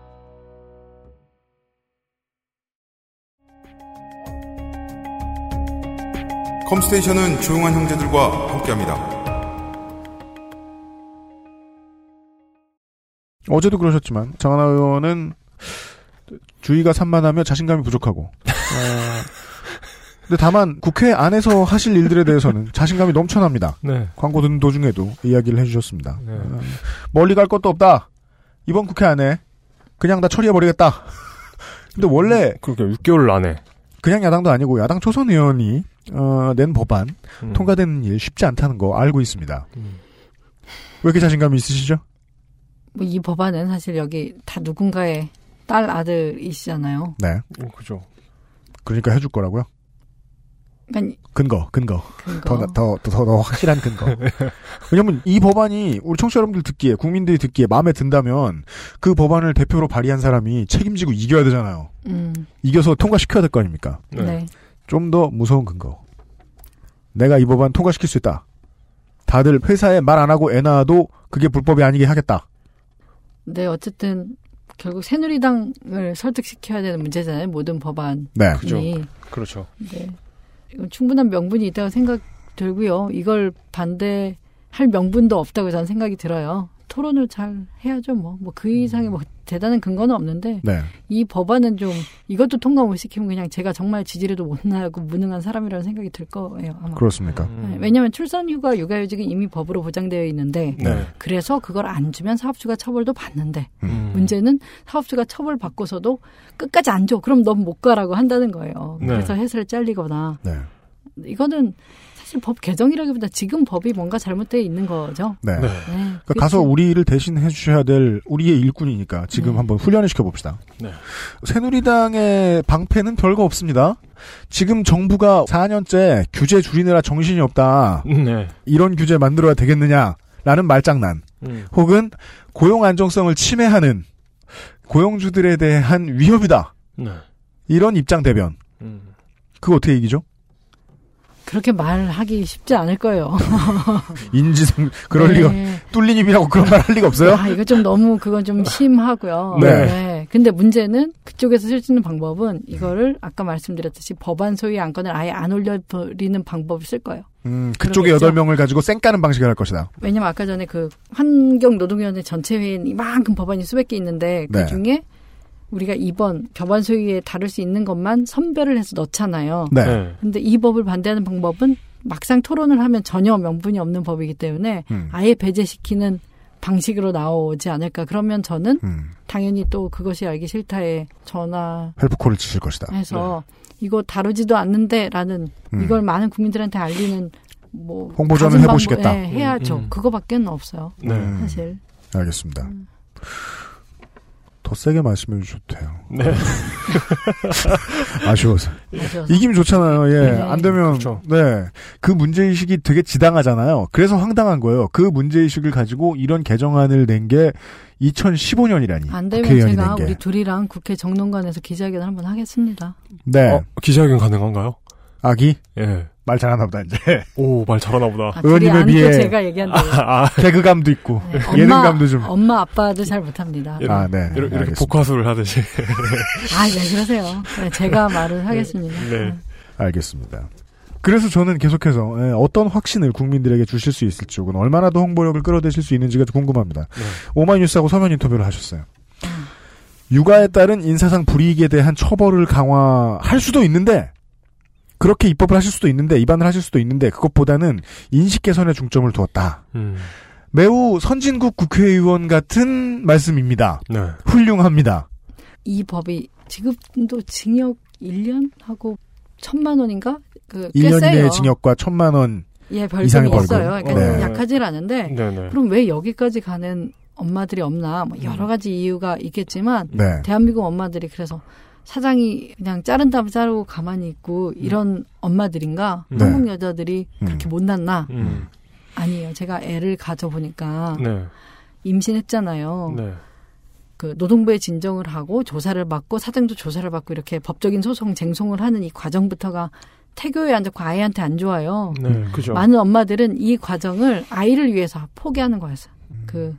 컴스테이션은 조용한 형제들과 함께합니다. 어제도 그러셨지만 장하나 의원은 주의가 산만하며 자신감이 부족하고 어, 근데 다만 국회 안에서 하실 일들에 대해서는 자신감이 넘쳐납니다. 네. 광고 듣는 도중에도 이야기를 해주셨습니다. 네. 어, 멀리 갈 것도 없다. 이번 국회 안에 그냥 다 처리해버리겠다. 근데 원래 그렇게 6개월 안에 그냥 야당도 아니고 야당 초선 의원이 어, 낸 법안 음. 통과되는 일 쉽지 않다는 거 알고 있습니다. 왜 이렇게 자신감이 있으시죠? 뭐 이 법안은 사실 여기 다 누군가의 딸 아들이시잖아요. 네. 그죠. 그러니까 해줄 거라고요? 그러니까 근거, 근거. 근거. 더, 더, 더, 더, 더 확실한 근거. 왜냐면 이 법안이 우리 청취자 여러분들 듣기에, 국민들이 듣기에 마음에 든다면 그 법안을 대표로 발의한 사람이 책임지고 이겨야 되잖아요. 음, 이겨서 통과시켜야 될 거 아닙니까? 네. 좀 더 무서운 근거. 내가 이 법안 통과시킬 수 있다. 다들 회사에 말 안 하고 애 낳아도 그게 불법이 아니게 하겠다. 네, 어쨌든 결국 새누리당을 설득시켜야 되는 문제잖아요. 모든 법안이. 네. 그죠. 그렇죠. 네. 이건 충분한 명분이 있다고 생각 들고요. 이걸 반대할 명분도 없다고 저는 생각이 들어요. 토론을 잘 해야죠, 뭐. 뭐 그 이상의 뭐 대단한 근거는 없는데 네. 이 법안은 좀 이것도 통과 못 시키면 그냥 제가 정말 지지리도 못 나고 무능한 사람이라는 생각이 들 거예요, 아마. 그렇습니까? 네, 왜냐하면 출산휴가 육아휴직은 이미 법으로 보장되어 있는데 네. 그래서 그걸 안 주면 사업주가 처벌도 받는데 음. 문제는 사업주가 처벌 받고서도 끝까지 안 줘. 그럼 넌 못 가라고 한다는 거예요. 네. 그래서 회사를 잘리거나 네. 이거는 사실 법 개정이라기보다 지금 법이 뭔가 잘못되어 있는 거죠. 네. 네. 그러니까 가서 우리를 대신 해 주셔야 될 우리의 일꾼이니까 지금 한번 훈련을 시켜봅시다. 네. 새누리당의 방패는 별거 없습니다. 지금 정부가 4년째 규제 줄이느라 정신이 없다. 네. 이런 규제 만들어야 되겠느냐 라는 말장난. 음. 혹은 고용 안정성을 침해하는 고용주들에 대한 위협이다. 네. 이런 입장 대변. 음. 그거 어떻게 이기죠? 그렇게 말하기 쉽지 않을 거예요. 인지상 그럴 네. 리가 뚫린 입이라고 그런 말 할 리가 없어요? 아, 이거 좀 너무 그건 좀 심하고요. 네. 근데 문제는 그쪽에서 쓸 수 있는 방법은 이거를 아까 말씀드렸듯이 법안 소위 안건을 아예 안 올려버리는 방법을 쓸 거예요. 음, 그쪽에? 여덟 명을 가지고 쌩까는 방식을 할 것이다. 왜냐면 아까 전에 그 환경노동위원회 전체 회의는 이만큼 법안이 수백 개 있는데 그 네. 중에 우리가 이번 법안 소위에 다룰 수 있는 것만 선별을 해서 넣잖아요. 네. 네. 근데 이 법을 반대하는 방법은 막상 토론을 하면 전혀 명분이 없는 법이기 때문에 음. 아예 배제시키는 방식으로 나오지 않을까. 그러면 저는 음. 당연히 또 그것이 알기 싫다에 전화 헬프콜을 치실 것이다. 해서 이거 다루지도 않는데라는 음. 이걸 많은 국민들한테 알리는 뭐 홍보전을 해보시겠다. 방법, 예, 해야죠. 음, 음. 그거밖에는 없어요. 네. 사실. 알겠습니다. 더 세게 말씀해 주셔도 돼요. 네. 아쉬워서. 이기면 좋잖아요. 예. 네. 안 되면, 네. 그 문제의식이 되게 지당하잖아요. 그래서 황당한 거예요. 그 문제의식을 가지고 이런 개정안을 낸 게 2015년이라니. 안 되면 제가. 우리 둘이랑 국회 정론관에서 기자회견 한번 하겠습니다. 네. 어, 기자회견 가능한가요? 아기? 예. 말 잘하나 보다, 이제. 오, 말 잘하나 보다. 아, 의원님에 비해. 제가 얘기한다고. 아, 아. 개그감도 있고. 엄마, 예능감도 좀. 엄마 아빠도 잘 못합니다. 아, 네. 이렇게, 이렇게 알겠습니다. 복화술을 하듯이. 아, 네, 그러세요. 네, 제가 말을 하겠습니다. 네. 알겠습니다. 그래서 저는 계속해서 예, 어떤 확신을 국민들에게 주실 수 있을지 혹은 얼마나 더 홍보력을 끌어내실 수 있는지가 궁금합니다. 오마이뉴스하고 서면 인터뷰를 하셨어요. 육아에 따른 인사상 불이익에 대한 처벌을 강화할 수도 있는데 그렇게 입법을 하실 수도 있는데 입안을 하실 수도 있는데 그것보다는 인식 개선에 중점을 두었다. 음. 매우 선진국 국회의원 같은 말씀입니다. 네. 훌륭합니다. 이 법이 지금도 징역 1년 하고 천만 원인가? 그, 꽤 1년 세요. 이내의 징역과 천만 원 예, 별점이 있어요. 그러니까 네. 약하진 않은데 네네. 그럼 왜 여기까지 가는 엄마들이 없나? 뭐 여러 가지 이유가 있겠지만 네. 대한민국 엄마들이 그래서 사장이 그냥 자른다면 자르고 가만히 있고 이런 음. 엄마들인가? 네. 한국 여자들이 음. 그렇게 못났나? 음. 아니에요. 제가 애를 가져 보니까 네. 임신했잖아요. 네. 그 노동부에 진정을 하고 조사를 받고 사장도 조사를 받고 이렇게 법적인 소송 쟁송을 하는 이 과정부터가 태교에 안 좋고 아이한테 안 좋아요. 네, 그죠. 많은 엄마들은 이 과정을 아이를 위해서 포기하는 거였어요. 음. 그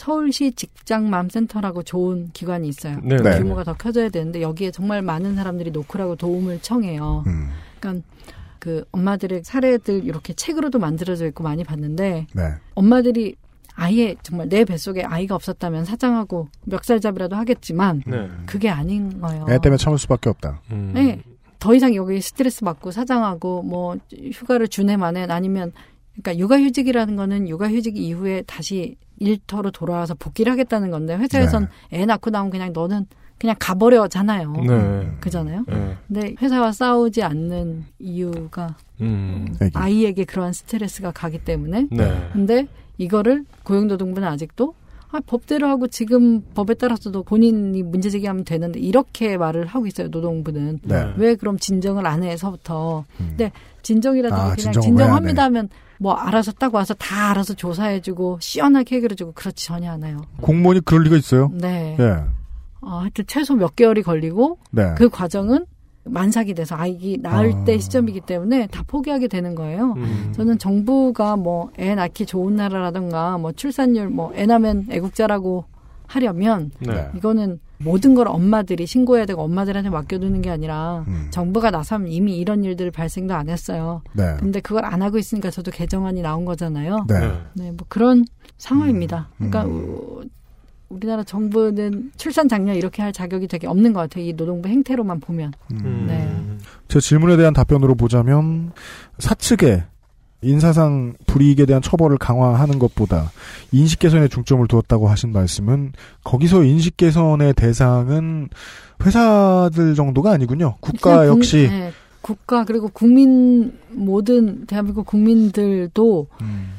서울시 직장맘센터라고 좋은 기관이 있어요. 네, 네. 규모가 더 커져야 되는데 여기에 정말 많은 사람들이 노크라고 도움을 청해요. 음. 그러니까 그 엄마들의 사례들 이렇게 책으로도 만들어져 있고 많이 봤는데 네. 엄마들이 아예 정말 내 뱃속에 아이가 없었다면 사장하고 멱살잡이라도 하겠지만 네. 그게 아닌 거예요. 애 때문에 참을 수밖에 없다. 음. 네. 더 이상 여기 스트레스 받고 사장하고 뭐 휴가를 주내 만에 아니면 그러니까 육아휴직이라는 거는 육아휴직 이후에 다시 일터로 돌아와서 복귀를 하겠다는 건데 회사에선 네. 애 낳고 나면 그냥 너는 그냥 가버려잖아요. 네. 그잖아요. 네. 근데 회사와 싸우지 않는 이유가 음. 아이에게 그러한 스트레스가 가기 때문에. 네. 근데 이거를 고용노동부는 아직도 아, 법대로 하고 지금 법에 따라서도 본인이 문제 제기하면 되는데 이렇게 말을 하고 있어요 노동부는 네. 왜 그럼 진정을 안 해서부터 음. 근데 진정이라든지 아, 그냥 진정합니다 하면 뭐 알아서 딱 와서 다 알아서 조사해주고 시원하게 해결해주고 그렇지 전혀 않아요 공무원이 그럴 리가 있어요 네 예. 어, 하여튼 최소 몇 개월이 걸리고 네. 그 과정은 만삭이 돼서 아기 낳을 아. 때 시점이기 때문에 다 포기하게 되는 거예요. 음. 저는 정부가 뭐 애 낳기 좋은 나라라든가 뭐 출산율 뭐 애 낳으면 애국자라고 하려면 네. 이거는 모든 걸 엄마들이 신고해야 되고 엄마들한테 맡겨두는 게 아니라 음. 정부가 나서면 이미 이런 일들 발생도 안 했어요. 네. 근데 그걸 안 하고 있으니까 저도 개정안이 나온 거잖아요. 네. 네, 뭐 그런 상황입니다. 음. 그러니까 음. 우리나라 정부는 출산 장려 이렇게 할 자격이 되게 없는 것 같아요. 이 노동부 행태로만 보면. 음. 네. 제 질문에 대한 답변으로 보자면 사측에 인사상 불이익에 대한 처벌을 강화하는 것보다 인식 개선에 중점을 두었다고 하신 말씀은 거기서 인식 개선의 대상은 회사들 정도가 아니군요. 국가 역시 네. 국가 그리고 국민 모든 대한민국 국민들도 음.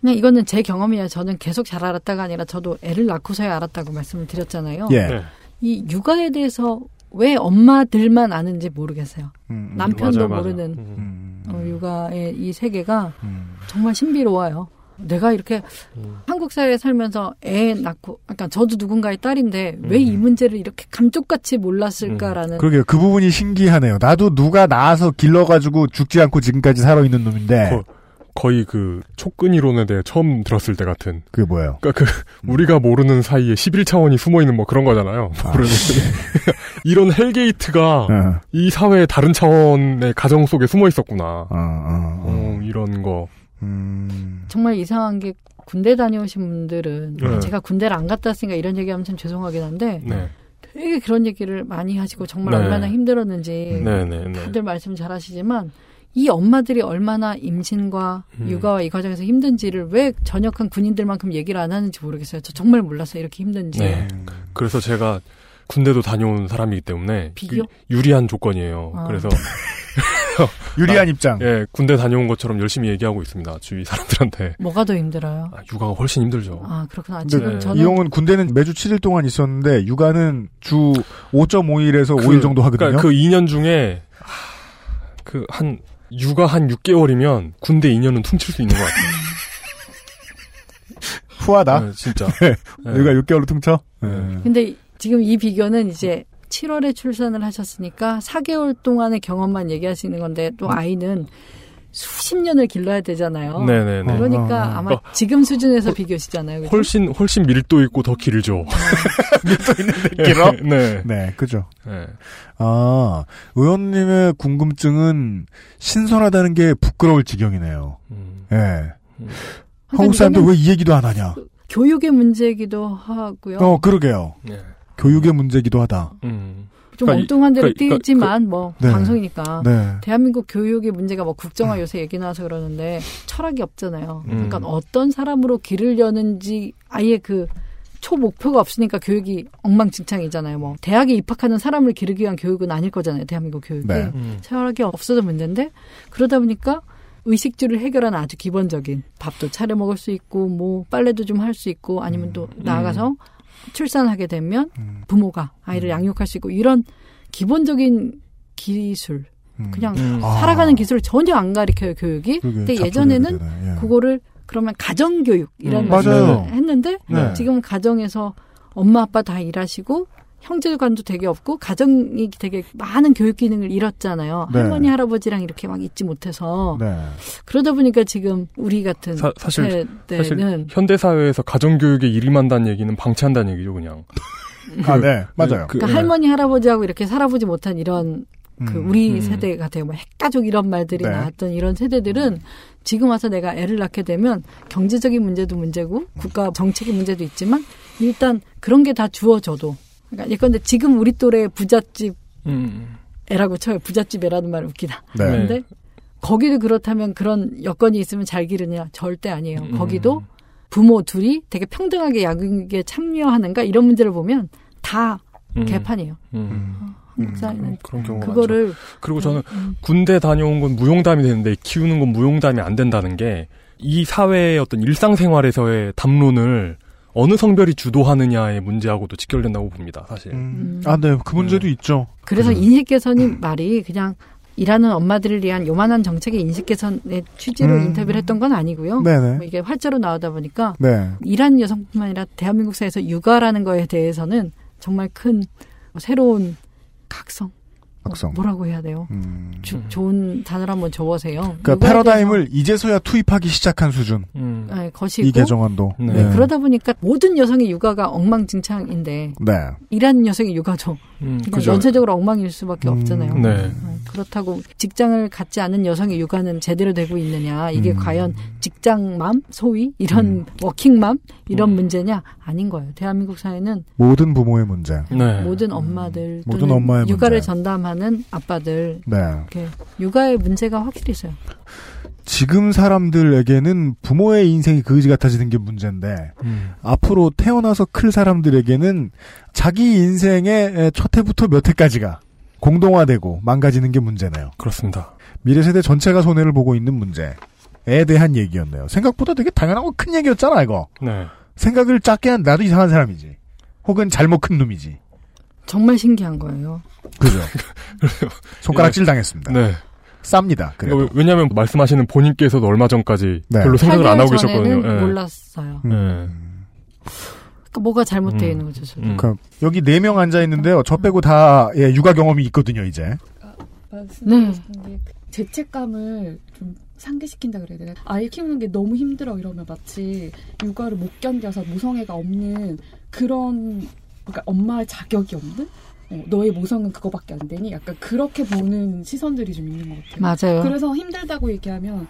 그냥 이거는 제 경험이에요. 저는 계속 잘 알았다가 아니라 저도 애를 낳고서야 알았다고 말씀을 드렸잖아요. 예. 네. 이 육아에 대해서 왜 엄마들만 아는지 모르겠어요. 음, 음. 남편도 맞아, 모르는 맞아. 음. 어, 육아의 이 세계가 음. 정말 신비로워요. 내가 이렇게 음. 한국 사회에 살면서 애 낳고, 그러니까 저도 누군가의 딸인데 왜 이 문제를 이렇게 감쪽같이 몰랐을까라는. 그러게요. 그 부분이 신기하네요. 나도 누가 낳아서 길러가지고 죽지 않고 지금까지 살아있는 놈인데. 거, 거의 그 초끈 이론에 대해 처음 들었을 때 같은. 그게 뭐예요? 그러니까 그 우리가 모르는 사이에 11차원이 숨어 있는 뭐 그런 거잖아요. 아. 모르는 이런 hell gate가 네. 이 사회의 다른 차원의 가정 속에 숨어 있었구나. 아, 아, 어, 이런 거. 음... 정말 이상한 게 군대 다녀오신 분들은 네. 제가 군대를 안 갔다 왔으니까 이런 얘기하면 참 죄송하긴 한데 네. 되게 그런 얘기를 많이 하시고 정말 네. 얼마나 힘들었는지 네, 네, 다들 말씀 잘하시지만 이 엄마들이 얼마나 임신과 음. 육아와 이 과정에서 힘든지를 왜 전역한 군인들만큼 얘기를 안 하는지 모르겠어요. 저 정말 몰랐어요. 이렇게 힘든지. 네. 그래서 제가 군대도 다녀온 사람이기 때문에 비교? 유리한 조건이에요. 아. 그래서 유리한 입장. 예, 군대 다녀온 것처럼 열심히 얘기하고 있습니다. 주위 사람들한테. 뭐가 더 힘들어요? 아, 육아가 훨씬 힘들죠. 아, 그렇구나. 지금 저는 이용은 군대는 매주 7일 동안 있었는데 육아는 주 5.5일에서 그, 5일 정도 하거든요. 그러니까 그 2년 중에 그 한 육아 한 6개월이면 군대 2년은 퉁칠 수 있는 것 같아요. 후하다. 네, 진짜. 네. 육아 6개월로 퉁쳐? 네. 근데 지금 이 비교는 이제 7월에 출산을 하셨으니까 4개월 동안의 경험만 얘기하시는 건데 또 음. 아이는 수십 년을 길러야 되잖아요. 네네네. 그러니까 어, 아마 어. 지금 수준에서 비교시잖아요. 그죠? 훨씬 훨씬 밀도 있고 더 길죠. 밀도 있는데 길어? 네. 네, 그죠. 네. 아 의원님의 궁금증은 신선하다는 게 부끄러울 지경이네요. 음. 네. 음. 한국 사람들 왜 이 얘기도 안 하냐? 교육의 문제이기도 하고요. 어, 그러게요. 네. 교육의 문제기도 하다. 음. 좀 그러니까 엉뚱한 대로 그러니까, 뛰지만 뭐 네. 방송이니까 네. 대한민국 교육의 문제가 뭐 국정화 요새 얘기 나와서 그러는데 철학이 없잖아요. 음. 그러니까 어떤 사람으로 기르려는지 아예 그 초 목표가 없으니까 교육이 엉망진창이잖아요. 뭐 대학에 입학하는 사람을 기르기 위한 교육은 아닐 거잖아요. 대한민국 교육이 네. 음. 철학이 없어서 문제인데 그러다 보니까 의식주를 해결하는 아주 기본적인 밥도 차려 먹을 수 있고 뭐 빨래도 좀 할 수 있고 아니면 또 나아가서 출산하게 되면 부모가 아이를 양육할 수 있고 이런 기본적인 기술 그냥 음. 살아가는 기술을 전혀 안 가르쳐요 교육이. 근데 예전에는 예. 그거를 그러면 가정 교육이라는 음, 말을. 했는데 네. 지금 가정에서 엄마 아빠 다 일하시고 형제간도 되게 없고 가정이 되게 많은 교육 기능을 잃었잖아요. 네. 할머니 할아버지랑 이렇게 막 있지 못해서 네. 그러다 보니까 지금 우리 같은 사, 사실 세대는 사실 현대 사회에서 가정 교육에 일임한다는 얘기는 방치한다는 얘기죠, 그냥. 아, 네. 맞아요. 그, 그러니까 네. 할머니 할아버지하고 이렇게 살아보지 못한 이런 그 음, 우리 음. 세대 같아요. 뭐 핵가족 이런 말들이 네. 나왔던 이런 세대들은 지금 와서 내가 애를 낳게 되면 경제적인 문제도 문제고 국가 정책의 문제도 있지만 일단 그런 게 다 주어져도 그러니까 예컨대 지금 우리 또래 부잣집 음. 애라고 쳐요. 부잣집 애라는 말 웃기다. 네. 근데 거기도 그렇다면 그런 여건이 있으면 잘 기르냐? 절대 아니에요. 음. 거기도 부모 둘이 되게 평등하게 양육에 참여하는가 이런 문제를 보면 다 음. 개판이에요. 음. 한국 사회는 그런 경우가 그거를 많죠. 그리고 저는 군대 다녀온 건 무용담이 되는데 키우는 건 무용담이 안 된다는 게 이 사회의 어떤 일상생활에서의 담론을 어느 성별이 주도하느냐의 문제하고도 직결된다고 봅니다, 사실. 아, 네. 그 문제도 있죠. 그래서 음. 인식 개선이 말이 그냥 일하는 엄마들을 위한 요만한 정책의 인식 개선의 취지로 음. 인터뷰를 했던 건 아니고요. 네네. 뭐 이게 활자로 나오다 보니까 네. 일하는 여성뿐만 아니라 대한민국 사회에서 육아라는 거에 대해서는 정말 큰 새로운 각성. 각성. 음. 뭐라고 해야 돼요? 주- 좋은 단어를 한번 줘보세요. 그러니까 패러다임을 이제서야 투입하기 시작한 수준. 대해서, 네, 것이고 이 개정안도. 네, 네. 그러다 보니까 모든 여성의 육아가 엉망진창인데 네. 일하는 여성의 육아죠. 음, 그죠. 연쇄적으로 엉망일 수밖에 없잖아요. 네. 그렇다고 직장을 갖지 않은 여성의 육아는 제대로 되고 있느냐 이게 음. 과연 직장맘 소위 이런 워킹맘 이런 음. 문제냐 아닌 거예요. 대한민국 사회는 모든 부모의 문제. 네. 모든 엄마들 모든 엄마의 육아를 문제. 전담하는 아빠들 네. 이렇게 육아의 문제가 확실히 있어요. 지금 사람들에게는 부모의 인생이 그지 같아지는 게 문제인데 음. 앞으로 태어나서 클 사람들에게는 자기 인생의 첫 해부터 몇 해까지가 공동화되고 망가지는 게 문제네요. 그렇습니다. 미래 세대 전체가 손해를 보고 있는 문제에 대한 얘기였네요. 생각보다 되게 당연하고 큰 얘기였잖아 이거. 네. 생각을 작게 한 나도 이상한 사람이지. 혹은 잘못 큰 놈이지. 정말 신기한 거예요. 그죠. 손가락질 당했습니다. 네. 쌉니다. 그래도. 왜냐하면 말씀하시는 본인께서도 얼마 전까지 네. 별로 생각을 안 하고 8개월 계셨거든요. 예. 몰랐어요. 네. 그러니까 뭐가 잘못되어 있는 거죠. 저도. 음. 그러니까 여기 네 명 앉아 있는데요. 저 빼고 다 예, 육아 경험이 있거든요. 이제. 싶은 게 죄책감을 좀 상기시킨다 그래야 되나? 아이 키우는 게 너무 힘들어 이러면 마치 육아를 못 견뎌서 모성애가 없는 그런 그러니까 엄마의 자격이 없는 어, 너의 모성은 그거밖에 안 되니 약간 그렇게 보는 시선들이 좀 있는 것 같아요. 맞아요. 그래서 힘들다고 얘기하면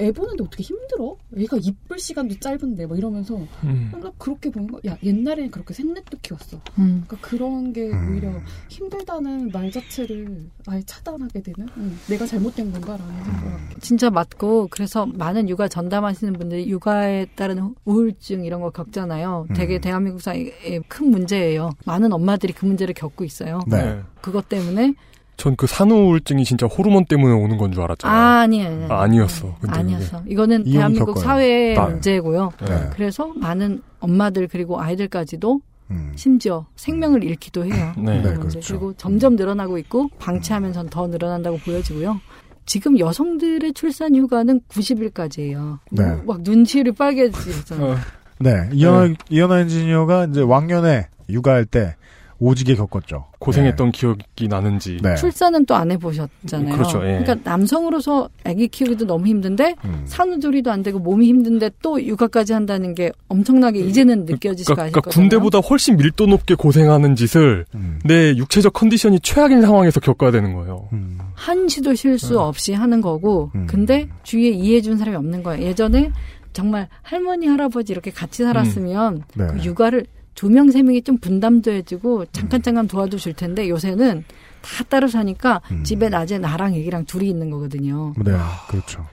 애 보는데 어떻게 힘들어? 애가 이쁠 시간도 짧은데 뭐 이러면서 음. 뭔가 그렇게 보는 거. 야 옛날에는 그렇게 셋넷도 키웠어. 음. 그러니까 그런 게 음. 오히려 힘들다는 말 자체를 아예 차단하게 되는 음, 내가 잘못된 건가라는 생각. 진짜 맞고 그래서 많은 육아 전담하시는 분들이 육아에 따른 우울증 이런 거 겪잖아요. 음. 되게 대한민국 사회의 큰 문제예요. 많은 엄마들이 그 문제를 겪고 있어요. 네. 그것 때문에 전 그 산후우울증이 진짜 호르몬 때문에 오는 건 줄 알았잖아요. 아, 아니에요. 아, 아니었어. 근데 아니었어. 이거는 대한민국 겪어요. 사회의 네. 문제고요. 네. 그래서 많은 엄마들 그리고 아이들까지도 음. 심지어 생명을 잃기도 해요. 네. 그 네. 그렇죠. 그리고 점점 늘어나고 있고 방치하면 더 늘어난다고 보여지고요. 지금 여성들의 출산 휴가는 90일까지예요. 네. 막 눈치를 빨개지잖아요. 네. 이현아, 이현아 엔지니어가 이제 왕년에 육아할 때 오지게 겪었죠. 고생했던 기억이 나는지. 네. 출산은 또 안 해보셨잖아요. 그렇죠, 예. 러니까 남성으로서 아기 키우기도 너무 힘든데 음. 산후조리도 안 되고 몸이 힘든데 또 육아까지 한다는 게 엄청나게 이제는 느껴지시고 그러니까, 아실 그러니까. 군대보다 훨씬 밀도 높게 고생하는 짓을 음. 내 육체적 컨디션이 최악인 상황에서 겪어야 되는 거예요. 음. 한시도 쉴수 없이 하는 거고 근데 주위에 이해해준 사람이 없는 거예요. 예전에 정말 할머니 할아버지 이렇게 같이 살았으면 네. 그 육아를 두 명 세 명이 좀 분담도 해주고 잠깐 잠깐 도와도 줄 텐데 요새는 다 따로 사니까 집에 낮에 나랑 애기랑 둘이 있는 거거든요. 네. 그렇죠.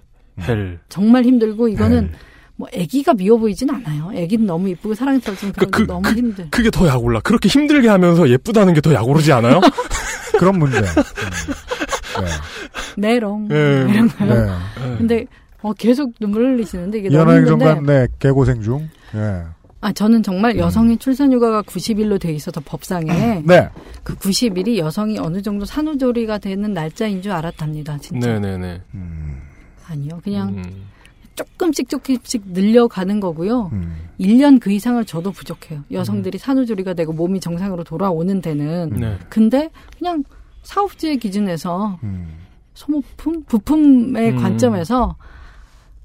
헬. 정말 힘들고 이거는 뭐 아기가 미워 보이진 않아요. 아기는 너무 이쁘고 사랑스럽지만 그러니까 그건 너무 힘들. 그게 더 약올라. 그렇게 힘들게 하면서 예쁘다는 게 더 약오르지 않아요? 그런 문제. 음. 네. 메롱 네. 이런 거요. 네. 근데 어, 계속 눈물 흘리시는데 이게 너무 힘든데. 정관 네, 개고생 중. 네. 아, 저는 정말 여성의 출산 휴가가 90일로 돼 있어서 법상에 네. 그 90일이 여성이 어느 정도 산후조리가 되는 날짜인 줄 알았답니다. 진짜. 네네네. 음. 아니요, 그냥 음. 조금씩 조금씩 늘려가는 거고요. 음. 1년 그 이상을 줘도 부족해요. 여성들이 음. 산후조리가 되고 몸이 정상으로 돌아오는 데는. 네. 근데 그냥 사업주의 기준에서 음. 소모품, 부품의 음. 관점에서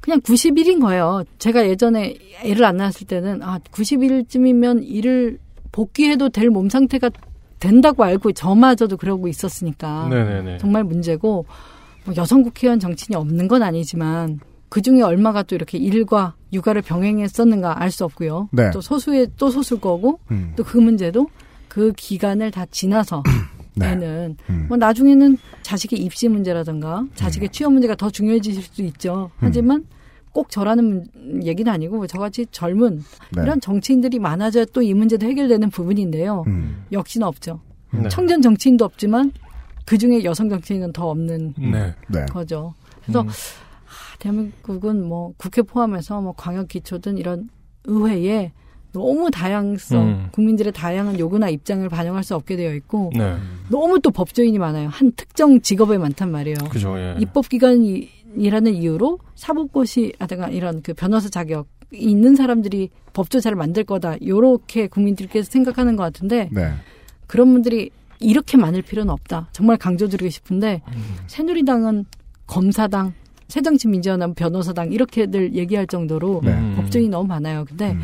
그냥 90일인 거예요. 제가 예전에 애를 안 낳았을 때는 아 90일쯤이면 일을 복귀해도 될 몸 상태가 된다고 알고 저마저도 그러고 있었으니까 네네네. 정말 문제고 뭐 여성 국회의원 정치인이 없는 건 아니지만 그 중에 얼마가 또 이렇게 일과 육아를 병행했었는가 알 수 없고요. 네. 또 소수의 또 소수일 거고 음. 또그 문제도 그 기간을 다 지나서 네. 는 음. 뭐 나중에는 자식의 입시 문제라든가 자식의 음. 취업 문제가 더 중요해질 수도 있죠. 음. 하지만 꼭 저라는 얘기는 아니고 저같이 젊은 네. 이런 정치인들이 많아져야 또 이 문제도 해결되는 부분인데요. 음. 역시나 없죠. 네. 청년 정치인도 없지만 그 중에 여성 정치인은 더 없는 네. 네. 거죠. 그래서 음. 아, 대한민국은 뭐 국회 포함해서 뭐 광역 기초든 이런 의회에 너무 다양성, 음. 국민들의 다양한 요구나 입장을 반영할 수 없게 되어 있고 네. 너무 또 법조인이 많아요. 한 특정 직업에 많단 말이에요. 그죠, 예. 입법기관이라는 이유로 사법고시 하다가 이런 그 변호사 자격 이 있는 사람들이 법조사를 만들 거다. 요렇게 국민들께서 생각하는 것 같은데 네. 그런 분들이 이렇게 많을 필요는 없다. 정말 강조드리고 싶은데 음. 새누리당은 검사당, 새정치민주연합 변호사당 이렇게들 얘기할 정도로 네. 법조인이 너무 많아요. 근데 음.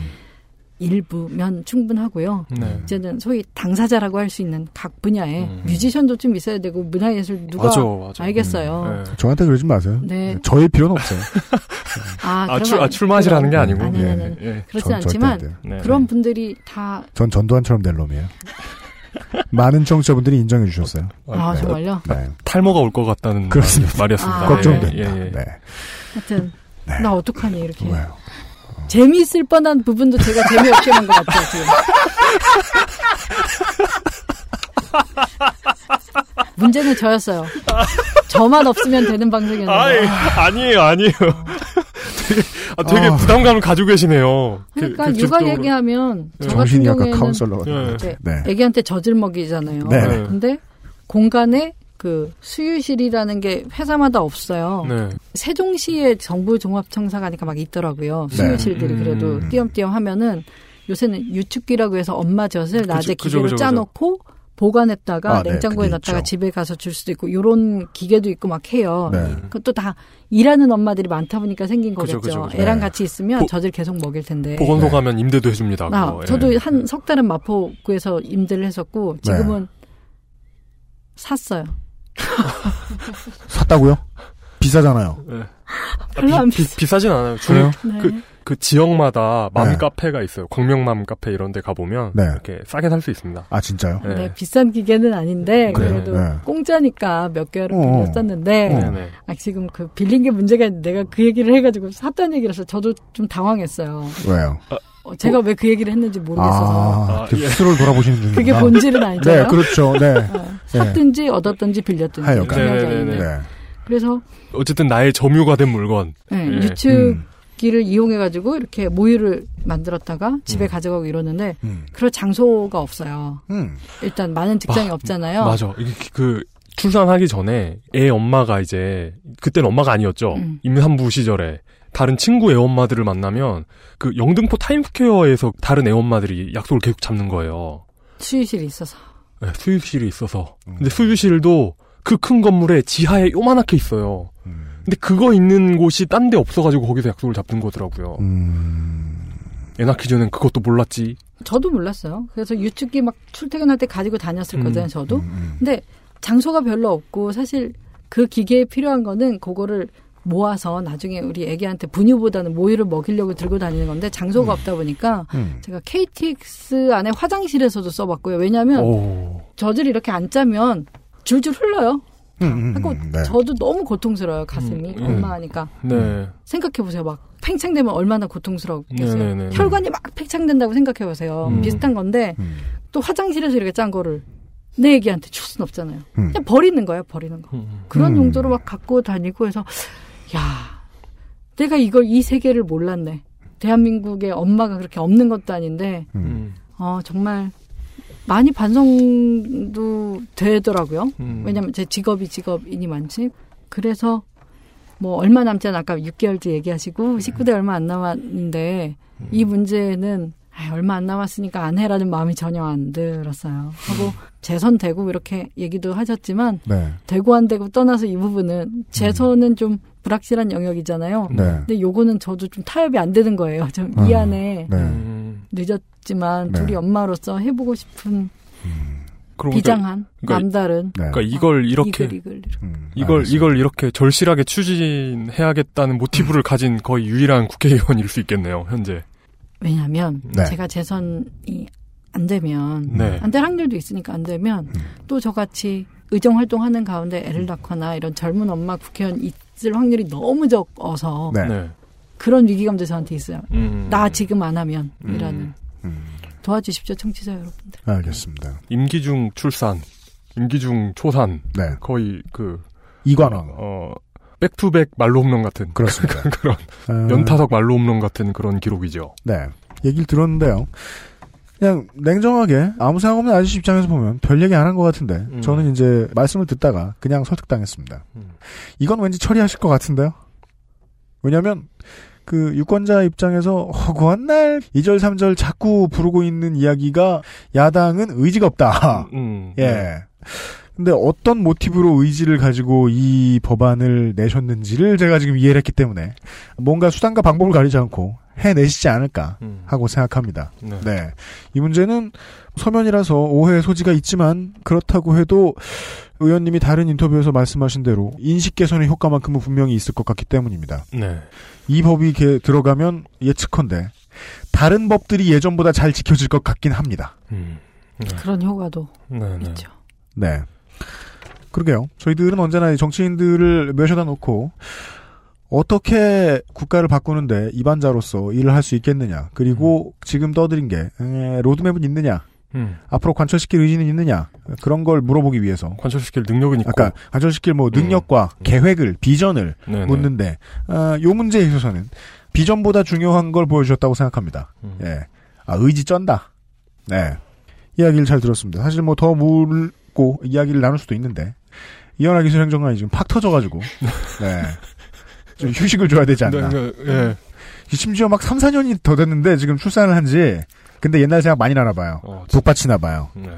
일부면 충분하고요. 네. 이제는 소위 당사자라고 할 수 있는 각 분야에 음. 뮤지션도 좀 있어야 되고 문화예술 누가 맞아, 맞아. 알겠어요. 음. 네. 저한테 그러지 마세요. 네. 저희 필요는 없어요. 아, 아, 출, 아 출마하시라는 게 아니고. 아니, 아니, 아니. 예. 그렇지 않지만 네. 그런 분들이 다. 전 전두환처럼 될 놈이에요. 많은 청취자분들이 인정해 주셨어요. 아, 네. 정말요? 네. 탈모가 올 것 같다는 그렇습니다. 말이었습니다. 아, 걱정된다. 예, 예. 네. 하여튼 나 어떡하니 이렇게. 왜요? 재미있을 뻔한 부분도 제가 재미없게 한 것 같아요, 지금. 문제는 저였어요. 저만 없으면 되는 방송이었는데. 아니, 아니에요, 아니에요. 되게, 아, 되게 아. 부담감을 가지고 계시네요. 그, 그러니까 그, 육아 얘기하면 네. 저 같은 경우에는 네. 네. 애기한테 젖을 먹이잖아요. 네. 근데 공간에 그 수유실이라는 게 회사마다 없어요. 네. 세종시에 정부 종합청사가니까 막 있더라고요. 네. 수유실들이 네. 그래도 음. 띄엄띄엄 하면은 요새는 유축기라고 해서 엄마 젖을 낮에 그쵸, 기계로 그쵸, 그쵸, 짜놓고 보관했다가 아, 네, 냉장고에 넣었다가 집에 가서 줄 수도 있고 요런 기계도 있고 막 해요. 네. 그것도 다 일하는 엄마들이 많다 보니까 생긴 거겠죠. 그죠, 그죠, 애랑 같이 있으면 보, 젖을 계속 먹일 텐데. 보건소 가면 임대도 해줍니다. 아, 저도 예. 한석 달은 마포구에서 임대를 했었고 지금은 샀어요. 샀다고요? 비싸잖아요. 네. 별로 안 비, 비, 싸진 않아요. 그래요? 네. 그, 그 지역마다 맘 네. 카페가 있어요. 광명맘 카페 이런 데 가보면 네. 이렇게 싸게 살 수 있습니다. 아 진짜요? 네. 네. 비싼 기계는 아닌데 그래도 네. 공짜니까 몇 개월을 어. 빌렸었는데 어. 아, 지금 그 빌린 게 문제가 있는데 내가 그 얘기를 해가지고 샀다는 얘기라서 저도 좀 당황했어요. 왜요? 아, 어, 제가 어? 왜그 얘기를 했는지 모르겠어서. 아, 아 예. 스스로를 돌아보시는 중이구나. 그게 본질은 아니잖아요. 네, 그렇죠. 네. 어, 샀든지 네. 얻었든지 빌렸든지. 하여간. 네, 네, 네, 네. 그래서 어쨌든 나의 점유가 된 물건. 네, 네. 유축기를 음. 이용해 가지고 이렇게 모유를 만들었다가 집에 음. 가져가고 이러는데 음. 그럴 장소가 없어요. 음. 일단 많은 직장이 마, 없잖아요. 맞아. 그 출산하기 전에 애 엄마가 이제 그때는 엄마가 아니었죠. 음. 임산부 시절에 다른 친구 애엄마들을 만나면 그 영등포 타임스퀘어에서 다른 애엄마들이 약속을 계속 잡는 거예요. 수유실이 있어서. 네, 수유실이 있어서. 음. 근데 수유실도 그 큰 건물에 지하에 요만하게 있어요. 음. 근데 그거 있는 곳이 딴 데 없어가지고 거기서 약속을 잡는 거더라고요. 음. 애 낳기 전엔 그것도 몰랐지. 저도 몰랐어요. 그래서 유축기 막 출퇴근할 때 가지고 다녔을 음. 거잖아요, 저도. 음, 음. 근데 장소가 별로 없고 사실 그 기계에 필요한 거는 그거를 모아서 나중에 우리 애기한테 분유보다는 모유를 먹이려고 들고 다니는 건데 장소가 음. 없다 보니까 음. 제가 KTX 안에 화장실에서도 써봤고요. 왜냐하면 오. 젖을 이렇게 안 짜면 줄줄 흘러요. 음, 음, 음 네. 저도 너무 고통스러워요 가슴이 음, 엄마 하니까 네. 생각해 보세요 막 팽창되면 얼마나 고통스럽겠어요 네, 네, 네, 혈관이 막 팽창된다고 생각해 보세요 비슷한 건데 또 화장실에서 이렇게 짠 거를 내 애기한테 줄 수는 없잖아요. 음. 그냥 버리는 거예요, 버리는 거. 음. 그런 음. 용도로 막 갖고 다니고 해서, 야, 내가 이걸 이 세계를 몰랐네. 대한민국에 엄마가 그렇게 없는 것도 아닌데, 음. 어, 정말 많이 반성도 되더라고요. 음. 왜냐면 제 직업이 많지. 그래서 뭐 얼마 남지 않아 아까 6개월째 얘기하시고 19대 얼마 안 남았는데 음. 이 문제는 아, 얼마 안 남았으니까 안 해라는 마음이 전혀 안 들었어요. 하고 재선 되고 이렇게 얘기도 하셨지만 네. 되고 안 되고 떠나서 이 부분은 재선은 음. 좀 불확실한 영역이잖아요. 네. 근데 요거는 저도 좀 타협이 안 되는 거예요. 좀 음. 미안해. 네. 늦었지만 네. 둘이 엄마로서 해보고 싶은 음. 비장한 그러니까, 남다른. 네. 그러니까 이걸 이렇게 이글, 이글, 음, 이걸 이걸 이렇게 절실하게 추진해야겠다는 모티브를 가진 거의 유일한 국회의원일 수 있겠네요. 현재. 왜냐하면 네. 제가 재선이 안 되면 네. 안될 확률도 있으니까 안 되면 음. 또 저같이 의정 활동하는 가운데 애를 낳거나 이런 젊은 엄마 국회의원 있을 확률이 너무 적어서 네. 네. 그런 위기감도 저한테 있어요. 음. 나 지금 안 하면이라는 음. 음. 도와주십시오, 청취자 여러분들. 알겠습니다. 임기중 출산, 임기중 초산, 네. 거의 그 2관왕. 어 back to back 만루 홈런 같은 그렇습니다. 그런 어... 연타석 말로 홈런 같은 그런 기록이죠. 네. 얘기를 들었는데요. 그냥 냉정하게 아무 생각 없는 아저씨 입장에서 보면 별 얘기 안 한 것 같은데 음. 저는 이제 말씀을 듣다가 그냥 설득당했습니다. 음. 이건 왠지 처리하실 것 같은데요. 왜냐하면 그 유권자 입장에서 허구한 날 2절 3절 자꾸 부르고 있는 이야기가 야당은 의지가 없다. 음, 음, 예. 네. 근데 어떤 모티브로 의지를 가지고 이 법안을 내셨는지를 제가 지금 이해를 했기 때문에 뭔가 수단과 방법을 가리지 않고 해내시지 않을까 음. 하고 생각합니다. 네. 네. 이 문제는 서면이라서 오해의 소지가 있지만 그렇다고 해도 의원님이 다른 인터뷰에서 말씀하신 대로 인식 개선의 효과만큼은 분명히 있을 것 같기 때문입니다. 네. 이 법이 들어가면 예측컨대 다른 법들이 예전보다 잘 지켜질 것 같긴 합니다. 음. 네. 그런 효과도 네, 네. 있죠. 네. 그러게요. 저희들은 언제나 정치인들을 몇여다 놓고 어떻게 국가를 바꾸는데 입안자로서 일을 할 수 있겠느냐. 그리고 음. 지금 떠드린 게 로드맵은 있느냐. 음. 앞으로 관철시킬 의지는 있느냐. 그런 걸 물어보기 위해서. 관철시킬 능력은 있고. 아까 관철시킬 뭐 능력과 음. 계획을, 비전을 네네. 묻는데, 어, 요 문제에 있어서는 비전보다 중요한 걸 보여주셨다고 생각합니다. 음. 예. 아, 의지 쩐다. 네. 이야기를 잘 들었습니다. 사실 뭐 더 묻고 이야기를 나눌 수도 있는데, 이현아 기술 행정관이 지금 팍 터져가지고, 네. 좀 휴식을 줘야 되지 않나. 네, 네, 네. 심지어 막 3, 4년이 더 됐는데 지금 출산을 한 지, 근데 옛날 생각 많이 나나 봐요. 어, 북받치나 봐요. 네.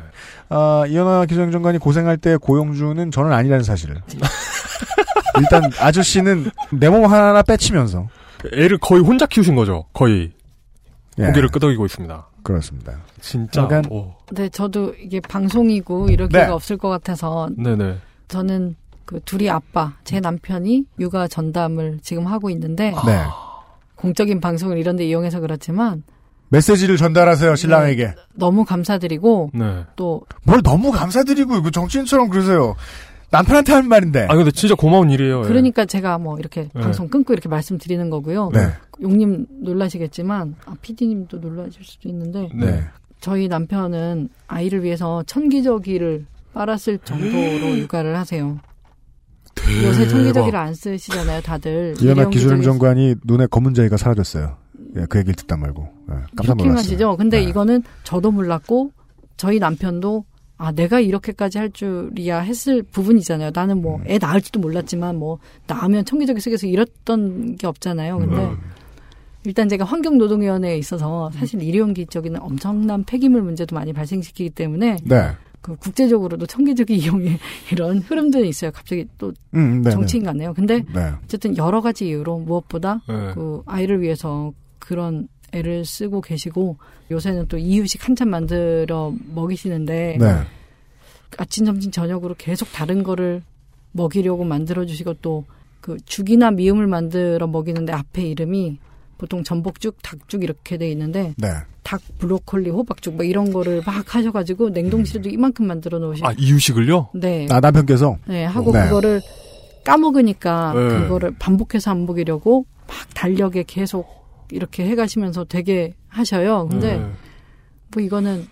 아, 이현아 기술행정관이 고생할 때 고용주는 저는 아니라는 사실을. 일단 아저씨는 내 몸 하나 빼치면서. 애를 거의 혼자 키우신 거죠. 거의. 예. 고개를 끄덕이고 있습니다. 그렇습니다. 진짜. 약간, 네, 저도 이게 방송이고 이럴 네. 없을 것 같아서. 네네. 저는 그 둘이 아빠, 제 남편이 육아 전담을 지금 하고 있는데 네. 공적인 방송을 이런 데 이용해서 그렇지만 메시지를 전달하세요 신랑에게. 네, 너무 감사드리고 네. 또뭘 너무 감사드리고 이거 정치인처럼 그러세요. 남편한테 하는 말인데. 아 근데 진짜 고마운 일이에요. 예. 그러니까 예. 제가 뭐 이렇게 네. 방송 끊고 이렇게 말씀드리는 거고요. 네. 용님 놀라시겠지만 아 PD님도 놀라실 수도 있는데 네. 저희 남편은 아이를 위해서 천기저귀를 빨았을 정도로 육아를 하세요. 대박. 요새 청기저귀를 안 쓰시잖아요, 다들. 이현아 기술행정관이 눈에 검은 자위가 사라졌어요. 예, 그 얘기를 듣다 말고. 예, 깜짝 놀랐어요. 근데 네. 이거는 저도 몰랐고 저희 남편도 아 내가 이렇게까지 할 줄이야 했을 부분이잖아요. 나는 뭐애 음. 낳을지도 몰랐지만 뭐 낳으면 청기저귀 쓰겠어 이랬던 게 없잖아요. 근데 음. 일단 제가 환경노동위원회에 있어서 사실 일회용기 쪽에는 엄청난 폐기물 문제도 많이 발생시키기 때문에 네. 그 국제적으로도 청기적인 이용의 이런 흐름들이 있어요. 갑자기 또 음, 정치인 같네요. 근데 네. 어쨌든 여러 가지 이유로 무엇보다 네. 그 아이를 위해서 그런 애를 쓰고 계시고 요새는 또 이유식 한참 만들어 먹이시는데 네. 아침 점심 저녁으로 계속 다른 거를 먹이려고 만들어 주시고 또 그 죽이나 미음을 만들어 먹이는데 앞에 이름이 보통 전복죽, 닭죽 이렇게 돼 있는데 네. 닭, 브로콜리, 호박죽 뭐 이런 거를 막 하셔가지고 냉동실에도 음. 이만큼 만들어 놓으시고 아 이유식을요? 네. 아 남편께서 네 하고 네. 그거를 까먹으니까 네. 그거를 반복해서 안 먹이려고 막 달력에 계속 이렇게 해가시면서 되게 하셔요. 근데 네. 뭐 이거는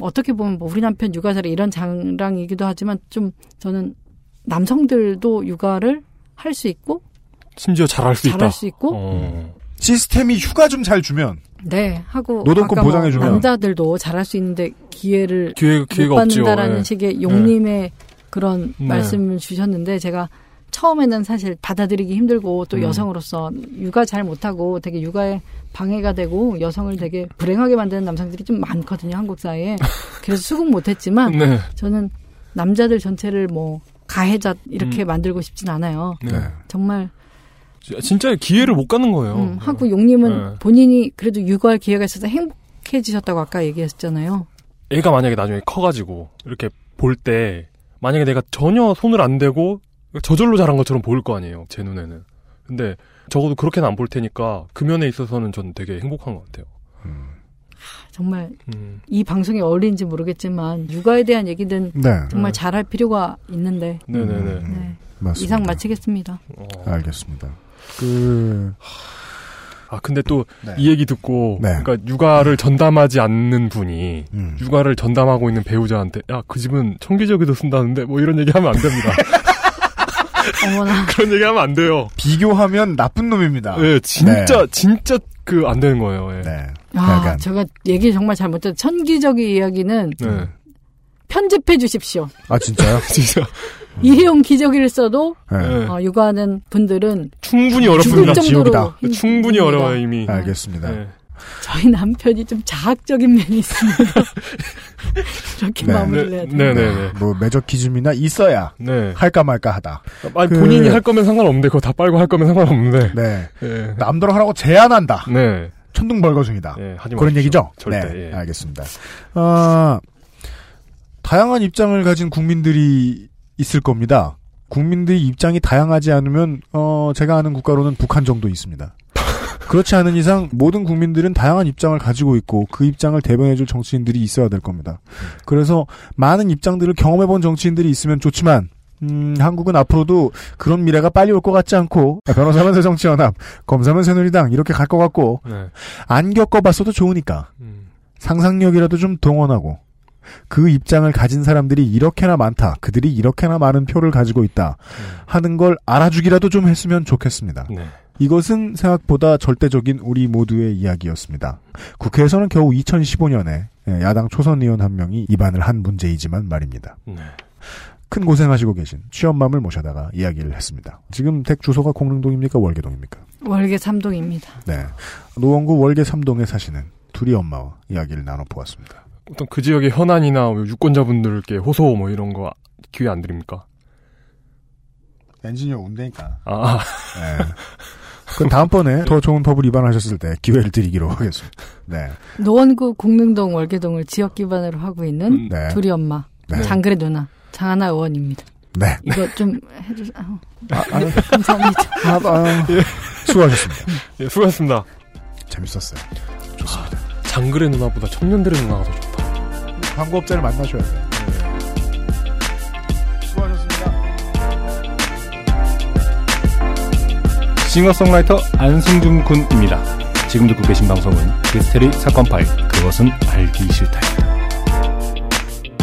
어떻게 보면 뭐 우리 남편 육아 잘해 이런 장랑이기도 하지만 좀 저는 남성들도 육아를 할 수 있고 심지어 잘할 수 잘할 있다. 수 있고 어. 시스템이 휴가 좀 잘 주면 네 하고 노동권 뭐 보장해 주면. 남자들도 잘할 수 있는데 기회를 기회- 기회가 못. 받는다라는 예. 식의 용님의 그런 네. 말씀을 주셨는데 제가 처음에는 사실 받아들이기 힘들고 또 음. 여성으로서 육아 잘 못하고 되게 육아에 방해가 되고 여성을 되게 불행하게 만드는 남성들이 좀 많거든요 한국 사회에 그래서 수긍 못했지만 네. 저는 남자들 전체를 뭐 가해자 이렇게 음. 만들고 싶진 않아요. 네. 정말 진짜 기회를 못 가는 거예요. 음, 한국 용님은 네. 본인이 그래도 육아할 기회가 있어서 행복해지셨다고 아까 얘기했잖아요. 애가 만약에 나중에 커가지고 이렇게 볼 때 만약에 내가 전혀 손을 안 대고 저절로 자란 것처럼 보일 거 아니에요 제 눈에는 근데 적어도 그렇게는 안 볼 테니까 그 면에 있어서는 전 되게 행복한 것 같아요 정말 음. 이 방송이 어울리는지 모르겠지만 육아에 대한 얘기는 네. 정말 잘할 필요가 있는데 네네네 네. 맞습니다. 이상 마치겠습니다. 알겠습니다. 그 아 근데 또이 네. 얘기 듣고 그러니까 육아를 전담하지 않는 분이 음. 육아를 전담하고 있는 배우자한테 야 그 집은 청기적이도 쓴다는데 뭐 이런 얘기 하면 안 됩니다 어머나 그런 얘기 하면 안 돼요 비교하면 나쁜 놈입니다. 네 진짜 네. 진짜 그 안 되는 거예요 예. 아, 제가 얘기 정말 잘못했 천기적인 이야기는 네. 편집해 주십시오. 아 진짜요? 진짜 일회용 기저귀를 써도 네. 어, 육아하는 분들은 충분히 어렵습니다 정도로 힘- 충분히 힘듭니다. 어려워요 이미 알겠습니다. 네. 저희 남편이 좀 자학적인 면이 있습니다. 이렇게 마무리를 해야 돼요. 네네네. 뭐 매저키즘이나 있어야 네. 할까 말까 하다. 아니, 그- 본인이 할 거면 상관없는데 그거 다 빨고 할 거면 상관없는데 네. 예. 남들 하라고 제안한다. 네. 천둥 벌거숭이다. 예, 하지 그런 마십시오. 얘기죠? 절대, 네, 예. 알겠습니다. 아, 다양한 입장을 가진 국민들이 있을 겁니다. 국민들의 입장이 다양하지 않으면 어, 제가 아는 국가로는 북한 정도 있습니다. 그렇지 않은 이상 모든 국민들은 다양한 입장을 가지고 있고 그 입장을 대변해줄 정치인들이 있어야 될 겁니다. 그래서 많은 입장들을 경험해본 정치인들이 있으면 좋지만 음, 한국은 앞으로도 그런 미래가 빨리 올 것 같지 않고 변호사면 새정치연합, 검사면 새누리당 이렇게 갈 것 같고 네. 안 겪어봤어도 좋으니까 상상력이라도 좀 동원하고 그 입장을 가진 사람들이 이렇게나 많다. 그들이 이렇게나 많은 표를 가지고 있다. 하는 걸 알아주기라도 좀 했으면 좋겠습니다. 네. 이것은 생각보다 절대적인 우리 모두의 이야기였습니다. 국회에서는 겨우 2015년에 야당 초선 의원 한 명이 입안을 한 문제이지만 말입니다. 네. 큰 고생하시고 계신 취업맘을 모셔다가 이야기를 했습니다. 지금 댁 주소가 공릉동입니까? 월계동입니까? 월계 3동입니다. 네. 노원구 월계 3동에 사시는 둘이 엄마와 이야기를 나눠보았습니다. 어떤 그 지역의 현안이나 뭐 유권자분들께 호소 뭐 이런 거 기회 안 드립니까? 엔지니어 운대니까. 아. 네. 그럼 다음번에 더 좋은 법을 위반하셨을 때 기회를 드리기로 하겠습니다. 네. 노원구 공릉동 월계동을 지역 기반으로 하고 있는 음, 네. 둘이 엄마 네. 장그래 누나 장하나 의원입니다. 네. 이거 좀 해주세요. 아, 아, 감사합니다. 아, 아, 수고하셨습니다. 예, 수고하셨습니다. 재밌었어요. 좋습니다. 장그래 누나보다 청년들의 누나가 더 좋다. 광고업자를 만나셔야 돼요. 싱어송라이터 안승준 군입니다. 지금 듣고 계신 방송은 미스테리 사건 파일 그것은 알기 싫다입니다.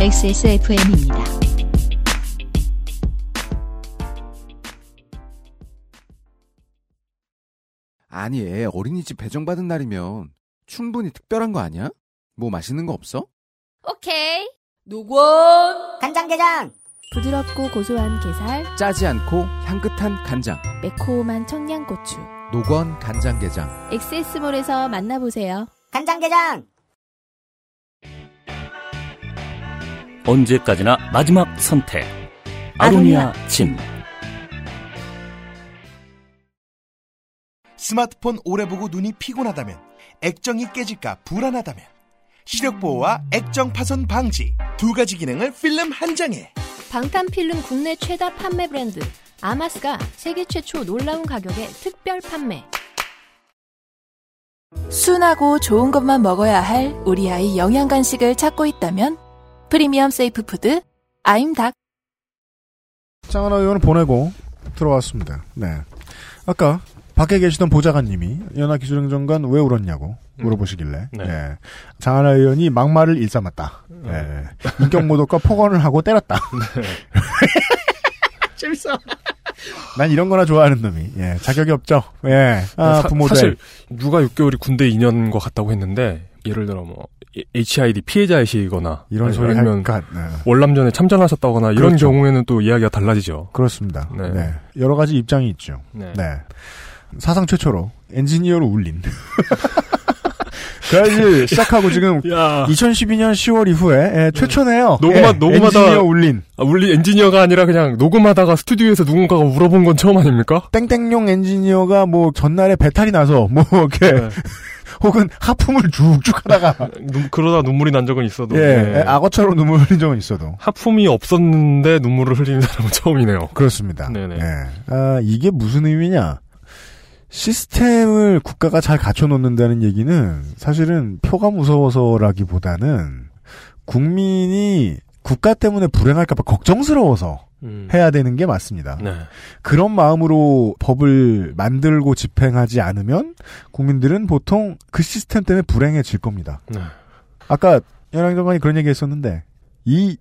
XSFM입니다. 아니, 애 어린이집 배정받은 날이면 충분히 특별한 거 아니야? 뭐 맛있는 거 없어? 오케이. 노건 간장게장 부드럽고 고소한 게살, 짜지 않고 향긋한 간장. 매콤한 청양고추. 노건 간장게장. 엑세스몰에서 만나보세요. 간장게장 언제까지나 마지막 선택. 아로니아 진. 스마트폰 오래 보고 눈이 피곤하다면 액정이 깨질까 불안하다면 시력 보호와 액정 파손 방지 두 가지 기능을 필름 한 장에 방탄 필름 국내 최다 판매 브랜드 아마스가 세계 최초 놀라운 가격에 특별 판매. 순하고 좋은 것만 먹어야 할 우리 아이 영양 간식을 찾고 있다면 프리미엄 safe food 아임닭 장하나 의원을 보내고 들어왔습니다. 네. 아까 밖에 계시던 보좌관님이 연합기술행정관 왜 울었냐고 물어보시길래 네. 예. 장하나 의원이 막말을 일삼았다. 예. 인격 모독과 폭언을 하고 때렸다. 재밌어. 난 이런 거나 좋아하는 놈이. 예. 자격이 없죠. 예. 아, 사, 부모들. 사실 육아 6개월이 군대 2년과 같다고 했는데 예를 들어 뭐 HID 피해자이시거나 이런 소리 아니면 네. 월남전에 참전하셨다거나 이런 그렇죠. 경우에는 또 이야기가 달라지죠. 그렇습니다. 네. 네. 여러 가지 입장이 있죠. 네. 사상 최초로 엔지니어로 울린. 그래야지 시작하고 지금 2012년 10월 이후에 예, 최초네요. 녹음하, 예, 녹음하다 엔지니어 울린. 아, 울린 엔지니어가 아니라 그냥 녹음하다가 스튜디오에서 누군가가 물어본 건 처음 아닙니까? 땡땡용 엔지니어가 뭐 전날에 배탈이 나서 뭐 이렇게 네. 혹은 하품을 쭉쭉 하다가 눈- 그러다 눈물이 난 적은 있어도 예, 네. 악어처럼 눈물 흘린 적은 있어도 하품이 없었는데 눈물을 흘리는 사람은 처음이네요. 그렇습니다. 네네. 예. 아, 이게 무슨 의미냐? 시스템을 국가가 잘 갖춰놓는다는 얘기는 사실은 표가 무서워서라기보다는 국민이 국가 때문에 불행할까봐 걱정스러워서 음. 해야 되는 게 맞습니다. 네. 그런 마음으로 법을 만들고 집행하지 않으면 국민들은 보통 그 시스템 때문에 불행해질 겁니다. 네. 아까 연합장관이 그런 얘기 했었는데 이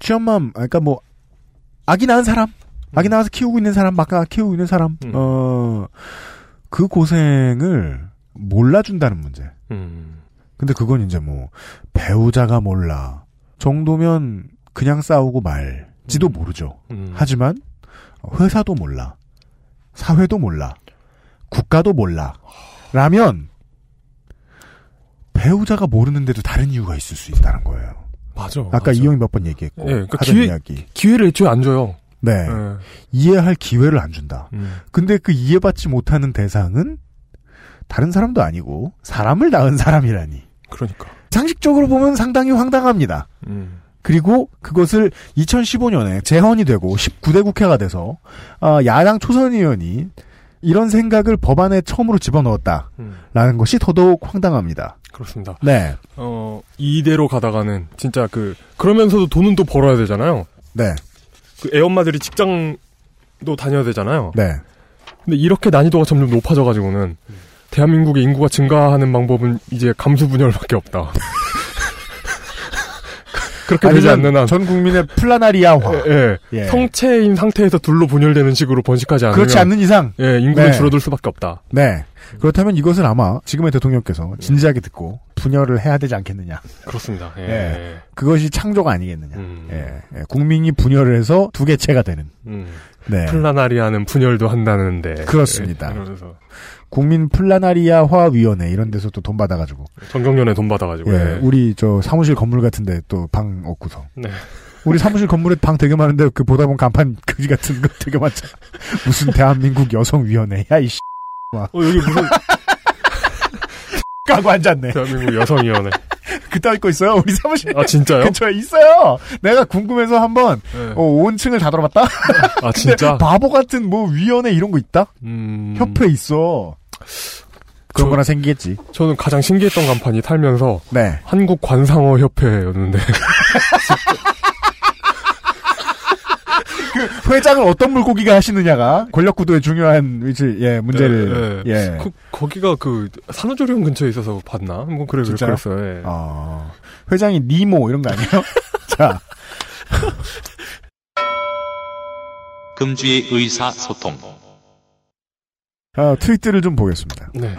취업맘 그러니까 뭐 아기 낳은 사람 아기 낳아서 키우고 있는 사람 막 키우고 있는 사람 음. 어 그 고생을 몰라준다는 문제. 음. 근데 그건 이제 뭐 배우자가 몰라 정도면 그냥 싸우고 말지도 모르죠. 음. 하지만 회사도 몰라 사회도 몰라 국가도 몰라 라면 배우자가 모르는데도 다른 이유가 있을 수 있다는 거예요. 맞아. 아까 맞아. 이용이 몇 번 얘기했고 예, 그러니까 기회, 이야기. 기회를 애초에 안 줘요. 네. 예. 이해할 기회를 안 준다. 음. 근데 그 이해받지 못하는 대상은 다른 사람도 아니고 사람을 낳은 사람이라니. 그러니까. 상식적으로 보면 상당히 황당합니다. 음. 그리고 그것을 2015년에 재헌이 되고 19대 국회가 돼서 아, 야당 초선 의원이 이런 생각을 법안에 처음으로 집어넣었다라는 음. 것이 더더욱 황당합니다. 그렇습니다. 네. 어, 이대로 가다가는 진짜 그 그러면서도 돈은 또 벌어야 되잖아요. 네. 그 애엄마들이 직장도 다녀야 되잖아요. 네. 근데 이렇게 난이도가 점점 높아져 가지고는 대한민국의 인구가 증가하는 방법은 이제 감수 분열밖에 없다. 그렇게 되지 않는 한 전 국민의 플라나리아화. 예, 예. 성체인 상태에서 둘로 분열되는 식으로 번식하지 않으면 그렇지 않는 이상 예, 인구는 네. 줄어들 수밖에 없다. 네. 그렇다면 이것을 아마 지금의 대통령께서 진지하게 듣고 분열을 해야 되지 않겠느냐. 그렇습니다. 예. 예. 그것이 창조가 아니겠느냐. 음. 예. 예. 국민이 분열을 해서 두 개체가 되는. 음. 네. 플라나리아는 분열도 한다는데 그렇습니다. 예, 이러면서 국민 플라나리아화 위원회 이런 데서 또 돈 받아가지고. 전경련에 돈 받아가지고 예. 예. 우리 저 사무실 건물 같은데 또 방 얻고서. 네. 우리 사무실 건물에 방 되게 많은데 그 보다 보면 간판 그지 같은 거 되게 많잖아. 무슨 대한민국 여성 위원회. 야, 이씨. 와. 어, 여기 무슨 까고 앉았네. 대한민국 여성 위원회. 그따위 거 있어요? 우리 사무실. 아, 진짜요? 근처에 있어요. 내가 궁금해서 한번 네. 어, 온 층을 다 돌아봤다. 아, 진짜? 바보 같은 뭐 위원회 이런 거 있다? 음... 협회 있어. 그런 저- 거나 생기겠지. 저는 가장 신기했던 간판이 탈면서 네. 한국 관상어 협회였는데 그 회장을 어떤 물고기가 하시느냐가 권력 구도의 중요한 위치, 예, 문제를, 예, 예. 예. 그, 거기가 그 산후조리원 근처에 있어서 봤나? 뭐 그래 그래 진짜요? 그랬어요. 예. 어, 회장이 니모 이런 거 아니에요? 자, 금주의 의사소통. 어, 트윗들을 좀 보겠습니다. 네.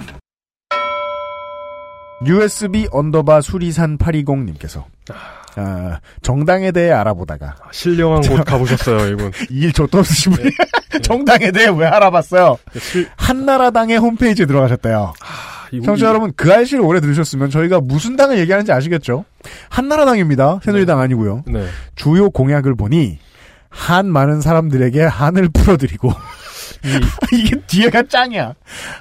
USB 언더바 수리산 820님께서 아, 정당에 대해 알아보다가 신령한 곳 가보셨어요, 이분. 일 족도 없으신 분이 정당에 대해 왜 알아봤어요? 한나라당의 홈페이지에 들어가셨대요. 이분- 청취자 여러분 그 알씨를 오래 들으셨으면 저희가 무슨 당을 얘기하는지 아시겠죠? 한나라당입니다. 새누리당 아니고요. 네. 주요 공약을 보니 한 많은 사람들에게 한을 풀어드리고 이게 뒤에가 짱이야.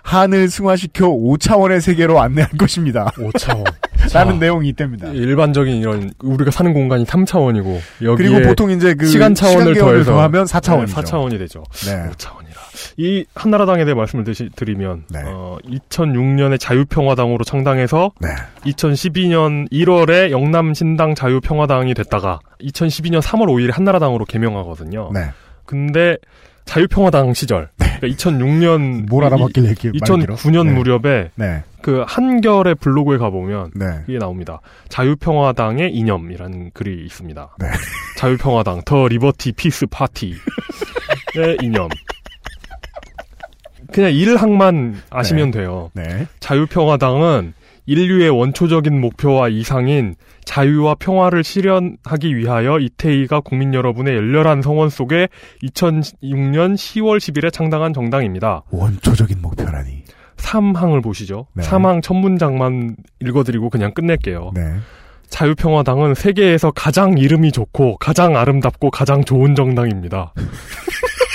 한을 승화시켜 5차원의 세계로 안내할 것입니다. 5차원. 라는 내용이 있답니다. 일반적인 이런 우리가 사는 공간이 3차원이고 여기에 그리고 보통 이제 그 시간 차원을 더해서 더하면 4차원이죠. 4차원이 되죠. 네. 5차원이라. 이 한나라당에 대해 말씀을 드시, 드리면 네. 어, 2006년에 자유평화당으로 창당해서 네. 2012년 1월에 영남신당 자유평화당이 됐다가 2012년 3월 5일에 한나라당으로 개명하거든요. 네. 근데 자유평화당 시절, 그러니까 2006년 뭘말 길어? 2009년 네. 무렵에 네. 그 한결의 블로그에 가보면 네. 이게 나옵니다. 자유평화당의 이념이라는 글이 있습니다. 네. 자유평화당 The Liberty Peace Party의 이념. 그냥 일항만 아시면 돼요. 네. 자유평화당은 인류의 원초적인 목표와 이상인 자유와 평화를 실현하기 위하여 이태희가 국민 여러분의 열렬한 성원 속에 2006년 10월 10일에 창당한 정당입니다. 원초적인 목표라니. 3항을 보시죠. 네. 3항 첫 문장만 읽어드리고 그냥 끝낼게요. 네. 자유평화당은 세계에서 가장 이름이 좋고 가장 아름답고 가장 좋은 정당입니다.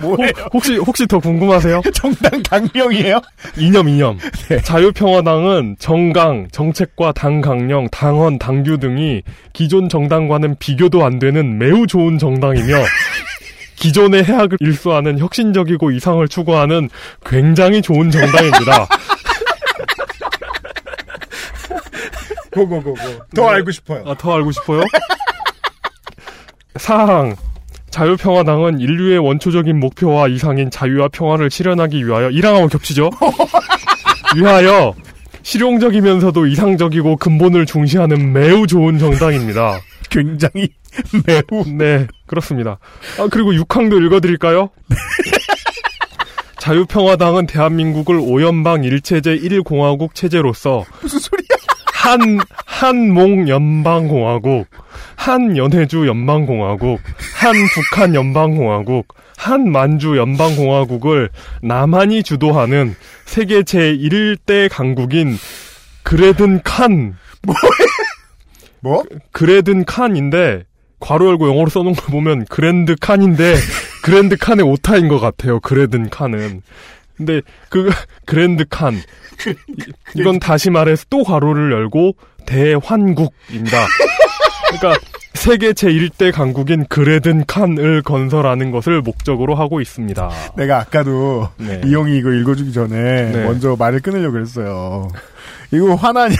뭐예요? 혹시 혹시 더 궁금하세요? 정당 강령이에요? 이념 이념. 네. 자유평화당은 정강, 정책과 당 강령, 당헌, 당규 등이 기존 정당과는 비교도 안 되는 매우 좋은 정당이며 기존의 해악을 일소하는 혁신적이고 이상을 추구하는 굉장히 좋은 정당입니다. 고고고고. 더 알고 싶어요. 아, 더 알고 싶어요? 사항. 자유평화당은 인류의 원초적인 목표와 이상인 자유와 평화를 실현하기 위하여 이랑하고 겹치죠? 위하여 실용적이면서도 이상적이고 근본을 중시하는 매우 좋은 정당입니다. 굉장히 매우 네 그렇습니다. 아 그리고 6항도 읽어드릴까요? 자유평화당은 대한민국을 오연방 일체제 1공화국 체제로서 무슨 소리야? 한 한몽 연방공화국, 한 연해주 연방공화국, 한 북한 연방공화국, 한 만주 연방공화국을 남한이 주도하는 세계 제1대 강국인 그레든 칸. 뭐? 그레든 칸인데 괄호 열고 영어로 써놓은 걸 보면 Grand Khan인데 Grand Khan의 오타인 것 같아요. 그레든 칸은. 근데 그 Grand Khan 이- 이건 다시 말해서 또 괄호를 열고 대환국입니다. 그러니까 세계 제1대 강국인 그레든 칸을 건설하는 것을 목적으로 하고 있습니다. 내가 아까도 네. 이용이 이거 읽어주기 전에 네. 먼저 말을 끊으려고 그랬어요. 이거 화나냐?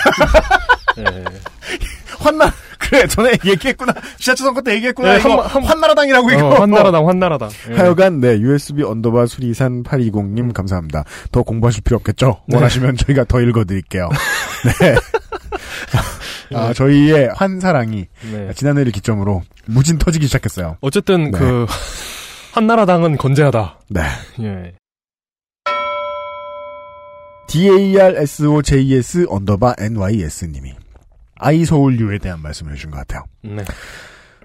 네. 환나 그래 전에 얘기했구나 지하철 선거 때 얘기했구나 네, 이거 한- 한- 환나라당이라고 이거 어, 환나라당, 환나라당. 예. 하여간 네 USB 언더바 수리산 820님 감사합니다. 더 공부하실 필요 없겠죠? 네. 원하시면 저희가 더 읽어드릴게요. 네. 아 저희의 환사랑이 네. 지난해를 기점으로 무진 터지기 시작했어요. 어쨌든 네. 그 한나라당은 건재하다. 네. 예. DARSOJS 언더바 NYS님이 아이서울유에 대한 말씀을 해준 것 같아요. 네.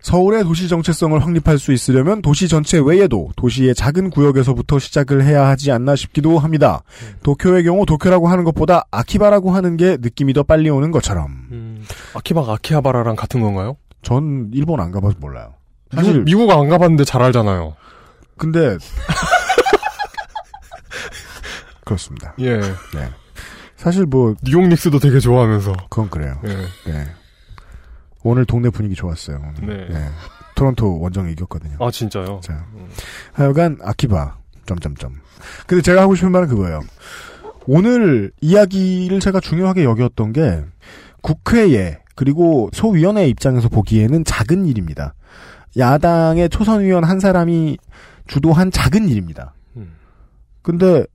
서울의 도시 정체성을 확립할 수 있으려면 도시 전체 외에도 도시의 작은 구역에서부터 시작을 해야 하지 않나 싶기도 합니다. 도쿄의 경우 도쿄라고 하는 것보다 아키바라고 하는 게 느낌이 더 빨리 오는 것처럼. 아키바가 아키하바라랑 같은 건가요? 전 일본 안 가봐서 몰라요. 사실 미국, 미국 안 가봤는데 잘 알잖아요. 근데 그렇습니다. 예. 네. 사실 뭐 뉴욕 닉스도 되게 좋아하면서. 그건 그래요. 예. 네. 오늘 동네 분위기 좋았어요. 오늘. 네. 토론토 원정 이겼거든요. 아 진짜요? 자, 하여간 아키바 점점점. 근데 제가 하고 싶은 말은 그거예요. 오늘 이야기를 제가 중요하게 여겼던 게 국회에 그리고 소위원회 입장에서 보기에는 작은 일입니다. 야당의 초선 의원 한 사람이 주도한 작은 일입니다. 근데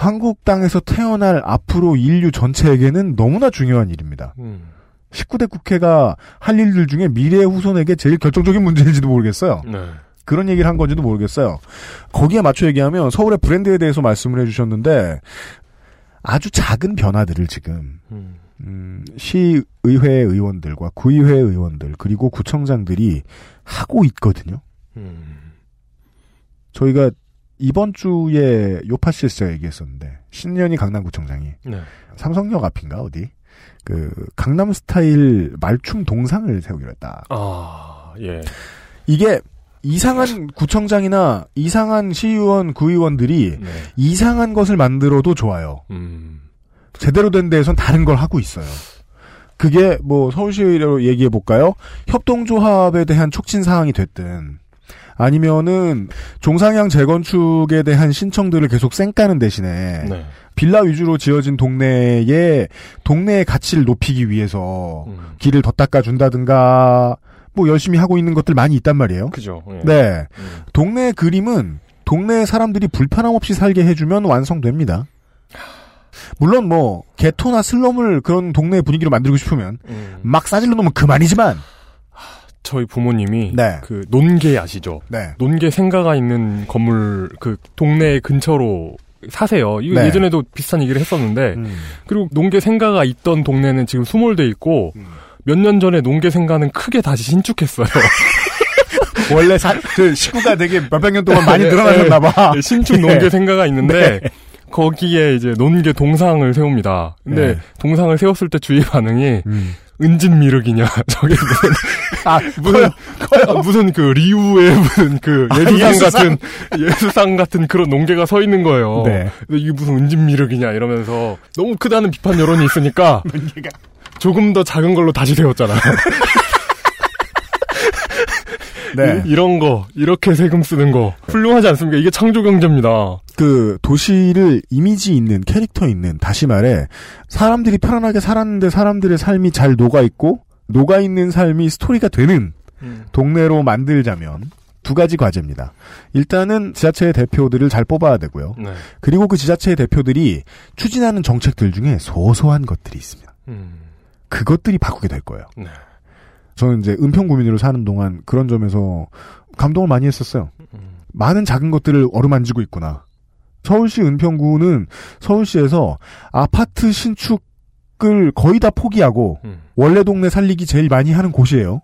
한국 땅에서 태어날 앞으로 인류 전체에게는 너무나 중요한 일입니다. 음. 19대 국회가 할 일들 중에 미래의 후손에게 제일 결정적인 문제인지도 모르겠어요. 네. 그런 얘기를 한 건지도 모르겠어요. 거기에 맞춰 얘기하면 서울의 브랜드에 대해서 말씀을 해주셨는데 아주 작은 변화들을 지금 음, 시의회 의원들과 구의회 의원들 그리고 구청장들이 하고 있거든요. 저희가 이번 주에 요파시에서 얘기했었는데 신년이 강남구청장이 네. 삼성역 앞인가 어디 그 강남 스타일 말춤 동상을 세우기로 했다. 아, 예. 이게 이상한 구청장이나 이상한 시의원, 구의원들이 이상한 것을 만들어도 좋아요. 음. 제대로 된 데에선 다른 걸 하고 있어요. 그게 뭐 서울시의회로 얘기해 볼까요? 협동조합에 대한 촉진 사항이 됐든 아니면은 종상향 재건축에 대한 신청들을 계속 쌩까는 대신에 네. 빌라 위주로 지어진 동네에 동네의 가치를 높이기 위해서 음. 길을 더 닦아준다든가 뭐 열심히 하고 있는 것들 많이 있단 말이에요. 그죠. 예. 네. 동네 그림은 동네 사람들이 불편함 없이 살게 해주면 완성됩니다. 물론 뭐 개토나 슬럼을 그런 동네 분위기로 만들고 싶으면 음. 막 싸질러 놓으면 그만이지만 저희 부모님이 네. 그 논계 아시죠? 네. 논계 생가가 있는 건물 그 동네 근처로 사세요. 이거 네. 음. 예전에도 비슷한 얘기를 했었는데 그리고 논계 생가가 있던 동네는 지금 수몰돼 있고 몇년 전에 논계 생가는 크게 다시 신축했어요. 원래 사, 그 식구가 되게 몇백 년 동안 많이 늘어나셨나봐. 네, 신축 논계 생가가 있는데 거기에 이제 논계 동상을 세웁니다. 근데 네. 음. 동상을 세웠을 때 주위 반응이 은진 미륵이냐 저게 무슨 아, 무슨 아, 무슨 그 리우의 무슨 그 아, 예수상 예수상? 같은 예수상 같은 그런 논개가 서 있는 거예요. 네. 근데 이게 무슨 은진 미륵이냐 이러면서 너무 크다는 비판 여론이 있으니까 조금 더 작은 걸로 다시 세웠잖아요. 네. 이, 런 거, 이렇게 세금 쓰는 거, 훌륭하지 않습니까? 이게 창조 경제입니다. 그 도시를 이미지 있는 캐릭터 있는 다시 말해 사람들이 편안하게 살았는데 사람들의 삶이 잘 녹아 있고 녹아 있는 삶이 스토리가 되는 동네로 만들자면 두 가지 과제입니다. 일단은 지자체의 대표들을 잘 뽑아야 되고요. 네. 그리고 그 지자체의 대표들이 추진하는 정책들 중에 소소한 것들이 있습니다. 음. 그것들이 바꾸게 될 거예요. 네. 저는 이제 은평구민으로 사는 동안 그런 점에서 감동을 많이 했었어요. 많은 작은 것들을 어루만지고 있구나. 서울시 은평구는 서울시에서 아파트 신축을 거의 다 포기하고 원래 동네 살리기 제일 많이 하는 곳이에요.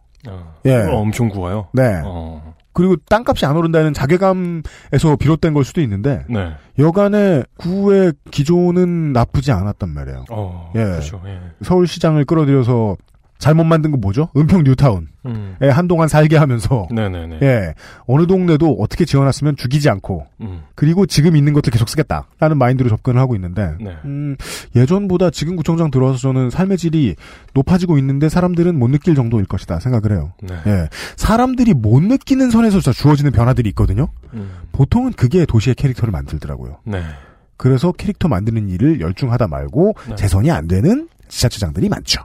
예. 어, 엄청 구워요. 네. 어. 그리고 땅값이 안 오른다는 자괴감에서 비롯된 걸 수도 있는데 네. 여간의 구의 기조는 나쁘지 않았단 말이에요. 어, 예. 그렇죠. 예. 서울시장을 끌어들여서 잘못 만든 건 뭐죠? 은평 뉴타운에 음. 한동안 살게 하면서 네네네. 예 어느 동네도 어떻게 지어놨으면 죽이지 않고 음. 그리고 지금 있는 것들 계속 쓰겠다라는 마인드로 접근을 하고 있는데 네. 음, 예전보다 지금 구청장 들어와서 저는 삶의 질이 높아지고 있는데 사람들은 못 느낄 정도일 것이다 생각을 해요. 네. 예 사람들이 못 느끼는 선에서 주어지는 변화들이 있거든요. 음. 보통은 그게 도시의 캐릭터를 만들더라고요. 네. 그래서 캐릭터 만드는 일을 열중하다 말고 네. 재선이 안 되는 지자체장들이 많죠.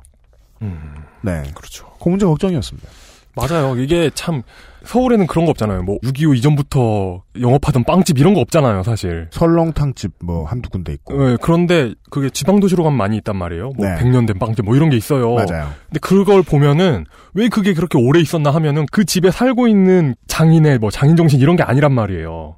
음. 네. 그렇죠. 그 문제 걱정이었습니다. 맞아요. 이게 참 서울에는 그런 거 없잖아요. 뭐 6.25 이전부터 영업하던 빵집 이런 거 없잖아요, 사실. 설렁탕집 뭐 한두 군데 있고. 네, 그런데 그게 지방 도시로 가면 많이 있단 말이에요. 뭐 네. 100년 된 빵집 뭐 이런 게 있어요. 맞아요. 근데 그걸 보면은 왜 그게 그렇게 오래 있었나 하면은 그 집에 살고 있는 장인의 뭐 장인 정신 이런 게 아니란 말이에요.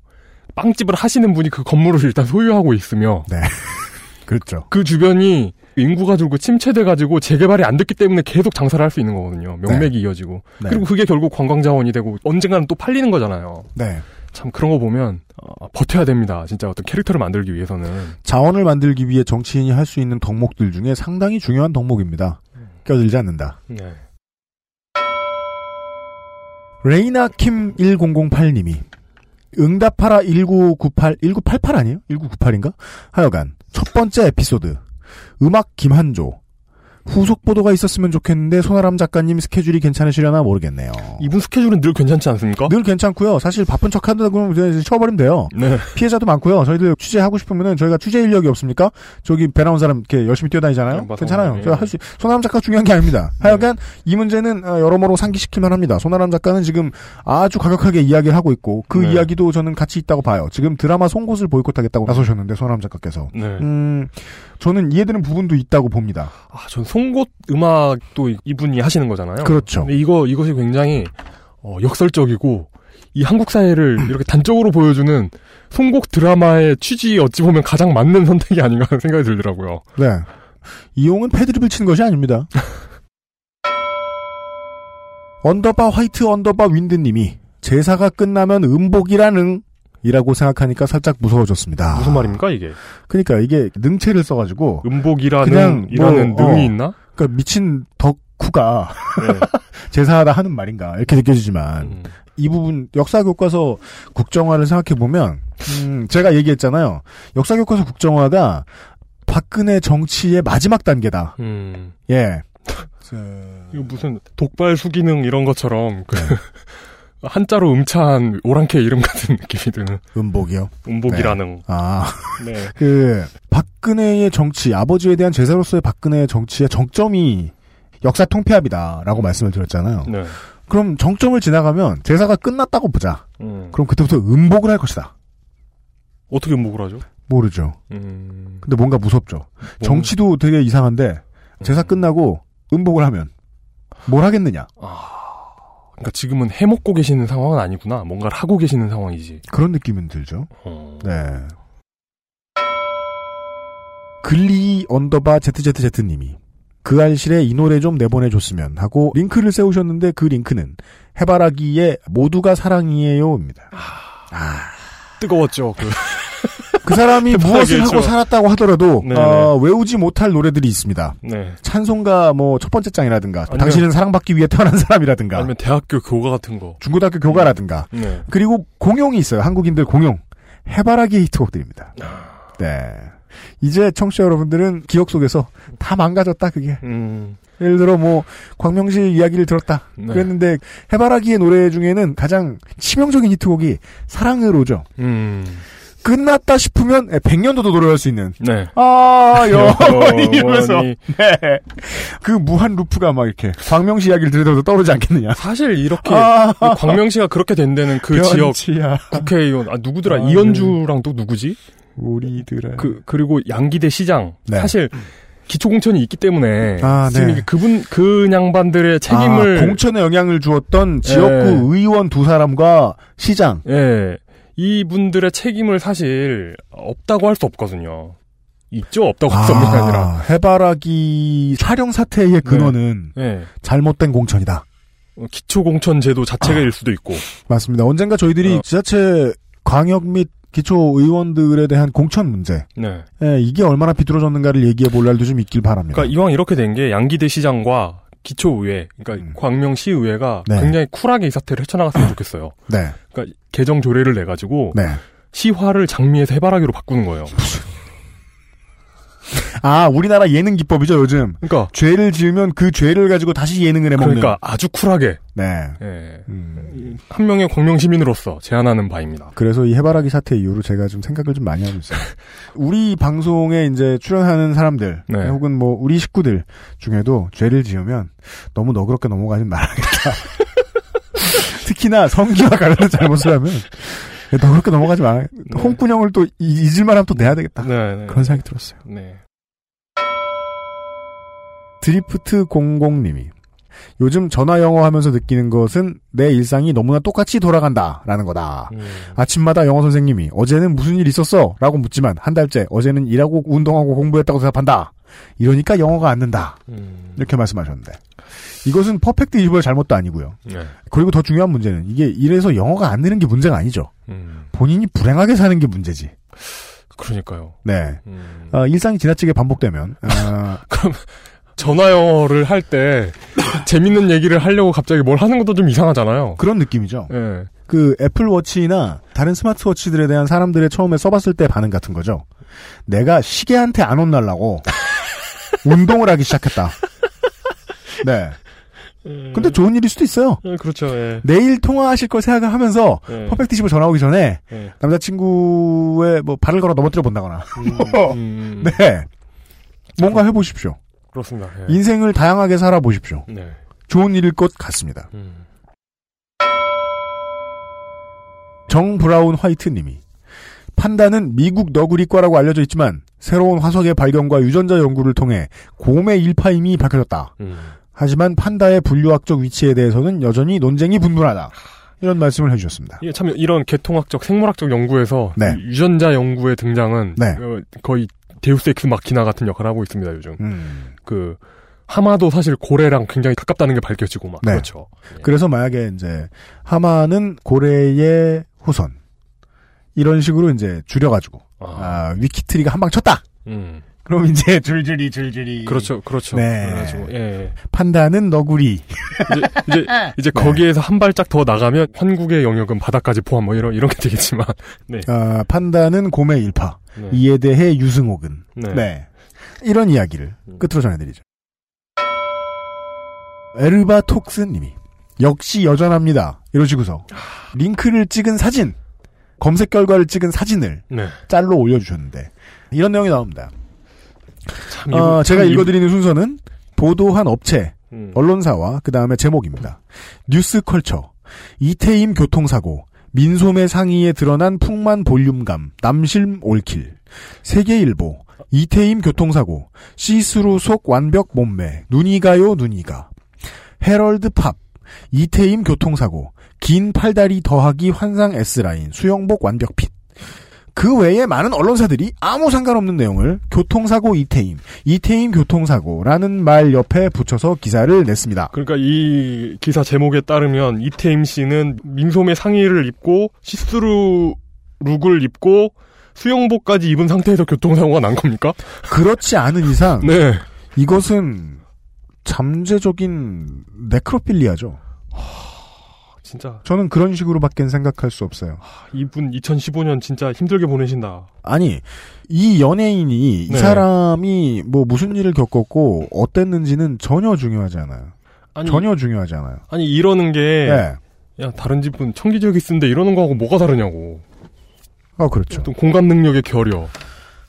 빵집을 하시는 분이 그 건물을 일단 소유하고 있으며 네. 그렇죠. 그 주변이 인구가 줄고 침체돼가지고 재개발이 안 됐기 때문에 계속 장사를 할 수 있는 거거든요. 명맥이 이어지고. 네. 그리고 그게 결국 관광자원이 되고 언젠가는 또 팔리는 거잖아요. 네. 참 그런 거 보면 어, 버텨야 됩니다. 진짜 어떤 캐릭터를 만들기 위해서는. 자원을 만들기 위해 정치인이 할 수 있는 덕목들 중에 상당히 중요한 덕목입니다. 껴들지 않는다. 네. 레이나 킴 1008님이 응답하라 1998 1988 아니에요? 1998인가? 하여간 첫 번째 에피소드 음악 김한조 후속 보도가 있었으면 좋겠는데 손아람 작가님 스케줄이 괜찮으시려나 모르겠네요. 이분 스케줄은 늘 괜찮지 않습니까? 늘 괜찮고요. 사실 바쁜 척 한다고 이제 쳐버리면 돼요. 네. 피해자도 많고요. 저희들 취재하고 싶으면은 저희가 취재 인력이 없습니까? 저기 배 나온 사람 이렇게 열심히 뛰어다니잖아요. 맞아요. 괜찮아요. 네. 할수 손아람 작가 중요한 게 아닙니다. 하여간 이 문제는 어, 여러모로 상기시킬만 합니다. 손아람 작가는 지금 아주 과격하게 이야기를 하고 있고 그 네. 이야기도 저는 가치 있다고 봐요. 지금 드라마 송곳을 보이콧하겠다고 나서셨는데 손아람 작가께서 네. 음 저는 이해되는 부분도 있다고 봅니다. 아, 전 송곳 음악도 이분이 하시는 거잖아요. 그렇죠. 근데 이거 이것이 굉장히 어, 역설적이고 이 한국 사회를 이렇게 단적으로 보여주는 송곡 드라마의 취지에 어찌 보면 가장 맞는 선택이 아닌가 하는 생각이 들더라고요. 네. 이용은 패드립을 치는 것이 아닙니다. 언더바 화이트 언더바 윈드님이 제사가 끝나면 음복이라는 이라고 생각하니까 살짝 무서워졌습니다. 무슨 말입니까 이게? 그러니까 이게 능체를 써가지고 음복이라는 그냥 이라는 뭐, 능이 어, 있나? 그러니까 미친 덕후가 네. 제사하다 하는 말인가 이렇게 느껴지지만 음. 이 부분 역사 교과서 국정화를 생각해 보면 음, 제가 얘기했잖아요. 역사 교과서 국정화가 박근혜 정치의 마지막 단계다. 음. 예. 이거 무슨 독발 수기능 이런 것처럼 그 네. 한자로 음찬 오랑캐 이름 같은 느낌이 드는 음복이요. 음복이라는. 네. 아. 네. 그 박근혜의 정치, 아버지에 대한 제사로서의 박근혜의 정치의 정점이 역사 통폐합이다라고 말씀을 드렸잖아요. 네. 그럼 정점을 지나가면 제사가 끝났다고 보자. 음. 그럼 그때부터 음복을 할 것이다. 어떻게 음복을 하죠? 모르죠. 음... 근데 뭔가 무섭죠. 뭔... 정치도 되게 이상한데 제사 음. 끝나고 음복을 하면 뭘 하겠느냐? 아... 그러니까 지금은 해먹고 계시는 상황은 아니구나. 뭔가를 하고 계시는 상황이지. 그런 느낌은 들죠. 어... 네. 글리 언더바 ZZZ님이 그 알실에 이 노래 좀 내보내줬으면 하고 링크를 세우셨는데 그 링크는 해바라기의 모두가 사랑이에요입니다. 아, 뜨거웠죠. 그. 그 사람이 무엇을 하고 살았다고 하더라도 어, 외우지 못할 노래들이 있습니다. 네. 찬송가 뭐 첫 번째 장이라든가 아니면, 당신은 사랑받기 위해 태어난 사람이라든가 아니면 대학교 교과 같은 거 중고등학교 교과라든가 네. 그리고 공용이 있어요. 한국인들 공용 해바라기 히트곡들입니다. 아. 네. 이제 청취자 여러분들은 기억 속에서 다 망가졌다 그게. 음. 예를 들어 뭐 광명시 이야기를 들었다 네. 그랬는데 해바라기의 노래 중에는 가장 치명적인 히트곡이 사랑으로죠. 음. 끝났다 싶으면 100년도도 노래할 수 있는. 네. 아, 영원히 이러면서. 네. 그 무한 루프가 막 이렇게 광명시 이야기를 들으면서 떠오르지 않겠느냐. 사실 이렇게 아~ 광명시가 그렇게 된 데는 그 변치야. 지역 국회의원 아 누구더라? 아, 이현주랑 네. 또 누구지? 우리들의 그 그리고 양기대 시장 네. 사실 기초공천이 있기 때문에 아, 지금 네. 그분 그 양반들의 책임을 아, 공천에 영향을 주었던 지역구 네. 의원 두 사람과 시장 예. 이분들의 책임을 사실 없다고 할 수 없거든요. 있죠 없다고 할수 없는 게 아, 아니라 해바라기 촬영 사태의 근원은 네. 네. 잘못된 공천이다. 어, 기초 공천 제도 자체가 일 아, 수도 있고 맞습니다. 언젠가 저희들이 어. 지자체 광역 및 기초 의원들에 대한 공천 문제. 네. 예, 이게 얼마나 비뚤어졌는가를 얘기해 볼 날도 좀 있길 바랍니다. 그러니까 이왕 이렇게 된 게 양기대 시장과 기초의회, 그러니까 음. 광명시의회가 네. 굉장히 쿨하게 이 사태를 헤쳐나갔으면 좋겠어요. 네. 그러니까 개정 조례를 내 가지고 네. 시화를 장미에서 해바라기로 바꾸는 거예요. 아, 우리나라 예능 기법이죠, 요즘. 그러니까 죄를 지으면 그 죄를 가지고 다시 예능을 해 먹는. 그러니까 아주 쿨하게. 네. 네. 음. 한 명의 광명 시민으로서 제안하는 바입니다. 그래서 이 해바라기 사태 이후로 제가 좀 생각을 좀 많이 하고 있어요. 우리 방송에 이제 출연하는 사람들 네. 혹은 뭐 우리 식구들 중에도 죄를 지으면 너무 너그럽게 넘어가진 말아야겠다. 특히나 성기와 관련된 잘못을 하면 너그럽게 넘어가지 마. 네. 홍군형을 또 잊을만 하면 또 내야 되겠다. 네, 네. 그런 생각이 들었어요. 네. 드리프트 00님이 요즘 전화 영어 하면서 느끼는 것은 내 일상이 너무나 똑같이 돌아간다라는 거다. 음. 아침마다 영어 선생님이 어제는 무슨 일 있었어? 라고 묻지만 한 달째 어제는 일하고 운동하고 공부했다고 대답한다. 이러니까 영어가 안 는다. 음. 이렇게 말씀하셨는데 이것은 퍼펙트 이브의 잘못도 아니고요. 네. 그리고 더 중요한 문제는 이게 이래서 영어가 안 느는 게 문제가 아니죠. 음. 본인이 불행하게 사는 게 문제지. 그러니까요. 네. 음. 어, 일상이 지나치게 반복되면 어... 그럼 전화 영어를 할 때 재밌는 얘기를 하려고 갑자기 뭘 하는 것도 좀 이상하잖아요. 그런 느낌이죠. 네. 그 애플워치나 다른 스마트워치들에 대한 사람들의 처음에 써봤을 때 반응 같은 거죠. 내가 시계한테 안 혼날라고 운동을 하기 시작했다. 네. 음. 근데 좋은 일일 수도 있어요. 네, 그렇죠. 예. 내일 통화하실 걸 생각을 하면서 예. 퍼펙트 집을 전화 오기 전에 예. 남자친구의 뭐 발을 걸어 넘어뜨려 본다거나. 음, 음. 네. 뭔가 해 보십시오. 그렇습니다. 예. 인생을 다양하게 살아 보십시오. 네. 좋은 일일 것 같습니다. 음. 정 브라운 화이트 님이 판다는 미국 너구리과라고 알려져 있지만 새로운 화석의 발견과 유전자 연구를 통해 곰의 일파임이 밝혀졌다. 음. 하지만 판다의 분류학적 위치에 대해서는 여전히 논쟁이 분분하다. 이런 말씀을 해주셨습니다. 예, 참 이런 계통학적, 생물학적 연구에서 네. 유전자 연구의 등장은 네. 어, 거의 데우스 엑스 마키나 같은 역할을 하고 있습니다 요즘. 음. 그 하마도 사실 고래랑 굉장히 가깝다는 게 밝혀지고 막 네. 그렇죠. 예. 그래서 만약에 이제 하마는 고래의 후손 이런 식으로 이제 줄여가지고 아. 아 위키트리가 한 방 쳤다. 음. 그럼 이제 줄줄이 줄줄이 그렇죠 그렇죠 네 그래가지고 예 판다는 너구리 이제 이제, 이제 네. 거기에서 한 발짝 더 나가면 한국의 영역은 바다까지 포함 뭐 이런 이런 게 되겠지만 네 아, 판다는 곰의 일파 네. 이에 대해 유승옥은 네. 네. 이런 이야기를 음. 끝으로 전해드리죠 에르바톡스님이 역시 여전합니다 이러시고서 링크를 찍은 사진 검색 결과를 찍은 사진을 네. 짤로 올려주셨는데 이런 내용이 나옵니다. 어, 제가 읽어드리는 순서는 보도한 업체 음. 언론사와 그 다음에 제목입니다. 뉴스컬처 이태임 교통사고 민소매 상의에 드러난 풍만 볼륨감 남실 올킬 세계일보 이태임 교통사고 시스루 속 완벽 몸매 눈이 가요 눈이 가 헤럴드 팝 이태임 교통사고 긴 팔다리 더하기 환상 S라인 수영복 완벽 핏. 그 외에 많은 언론사들이 아무 상관없는 내용을 교통사고 이태임, 이태임 교통사고라는 말 옆에 붙여서 기사를 냈습니다. 그러니까 이 기사 제목에 따르면 이태임 씨는 민소매 상의를 입고 시스루 룩을 입고 수영복까지 입은 상태에서 교통사고가 난 겁니까? 그렇지 않은 이상 네. 이것은 잠재적인 네크로필리아죠. 진짜. 저는 그런 식으로밖엔 생각할 수 없어요. 이분 2015년 진짜 힘들게 보내신다. 아니, 이 연예인이 네. 이 사람이 뭐 무슨 일을 겪었고 어땠는지는 전혀 중요하지 않아요. 아니, 전혀 중요하지 않아요. 아니 이러는 게 네. 야 다른 집은 청기적이 쓴데 이러는 거하고 뭐가 다르냐고. 아 그렇죠. 또 공감 능력의 결여.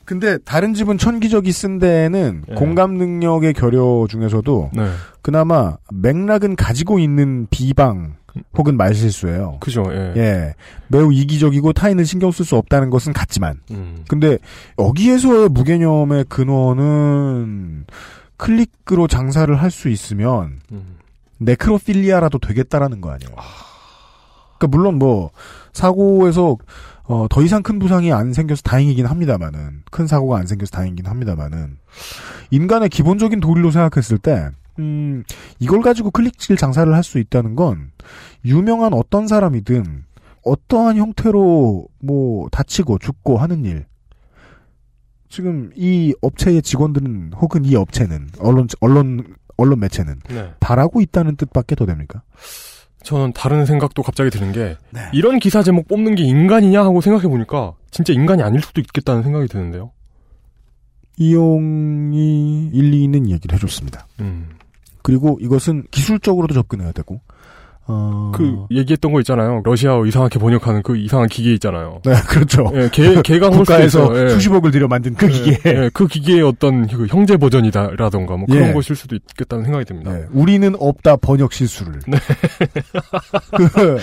근데 다른 집은 천기적이 쓴 데에는 네. 공감 능력의 결여 중에서도 네. 그나마 맥락은 가지고 있는 비방 혹은 말실수예요. 그죠. 예. 예. 매우 이기적이고 타인을 신경 쓸 수 없다는 것은 같지만. 음. 근데 여기에서의 무개념의 근원은 클릭으로 장사를 할 수 있으면 음. 네크로필리아라도 되겠다라는 거 아니에요. 그러니까 물론 뭐 사고에서 어, 더 이상 큰 부상이 안 생겨서 다행이긴 합니다만은 큰 사고가 안 생겨서 다행이긴 합니다만은 인간의 기본적인 도리로 생각했을 때 음, 이걸 가지고 클릭질 장사를 할 수 있다는 건 유명한 어떤 사람이든 어떠한 형태로 뭐 다치고 죽고 하는 일 지금 이 업체의 직원들은 혹은 이 업체는 언론 언론 언론 매체는 네. 바라고 있다는 뜻밖에 더 됩니까? 저는 다른 생각도 갑자기 드는 게 네. 이런 기사 제목 뽑는 게 인간이냐 하고 생각해 보니까 진짜 인간이 아닐 수도 있겠다는 생각이 드는데요. 이용이 일리 있는 얘기를 해줬습니다. 음. 그리고 이것은 기술적으로도 접근해야 되고 어... 그 얘기했던 거 있잖아요. 러시아어 이상하게 번역하는 그 이상한 기계 있잖아요. 네, 그렇죠. 예, 개, 개가 국가에서. 예. 수십억을 들여 만든 그 기계. 예, 예, 그 기계의 어떤 그 형제 버전이다라던가 뭐 그런 예. 것일 수도 있겠다는 생각이 듭니다. 네, 우리는 없다 번역 실수를. 네. 그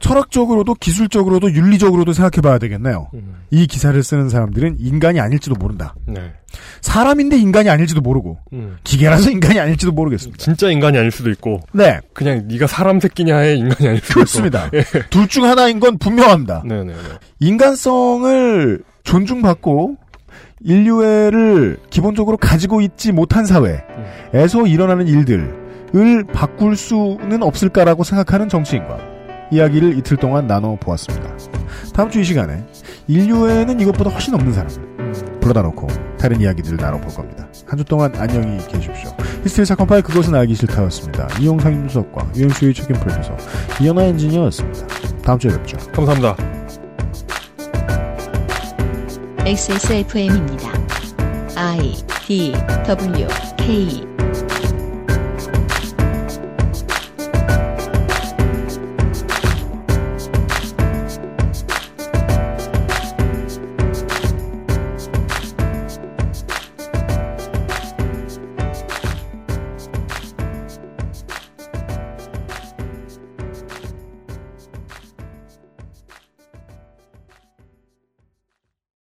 철학적으로도 기술적으로도 윤리적으로도 생각해봐야 되겠네요. 음. 이 기사를 쓰는 사람들은 인간이 아닐지도 모른다. 네. 사람인데 인간이 아닐지도 모르고 음. 기계라서 인간이 아닐지도 모르겠습니다. 진짜 인간이 아닐 수도 있고. 네. 그냥 네가 사람 새끼냐의 인간이 아닐 수도 그렇습니다. 예. 둘중 하나인 건 분명합니다. 네네네. 인간성을 존중받고 인류애를 기본적으로 가지고 있지 못한 사회에서 일어나는 일들을 바꿀 수는 없을까라고 생각하는 정치인과 이야기를 이틀 동안 나눠 보았습니다. 다음 주 이 시간에 인류애는 이것보다 훨씬 없는 사람을 불러다 놓고 다른 이야기들을 나눠볼 겁니다. 한 주 동안 안녕히 계십시오. 히스테리 사건 파일 그것은 알기 싫다였습니다. 이용상 임수석과 유현수의 책임 프로듀서 이현아 엔지니어였습니다. 다음 주에 뵙죠. 감사합니다. XSFM입니다. I D W K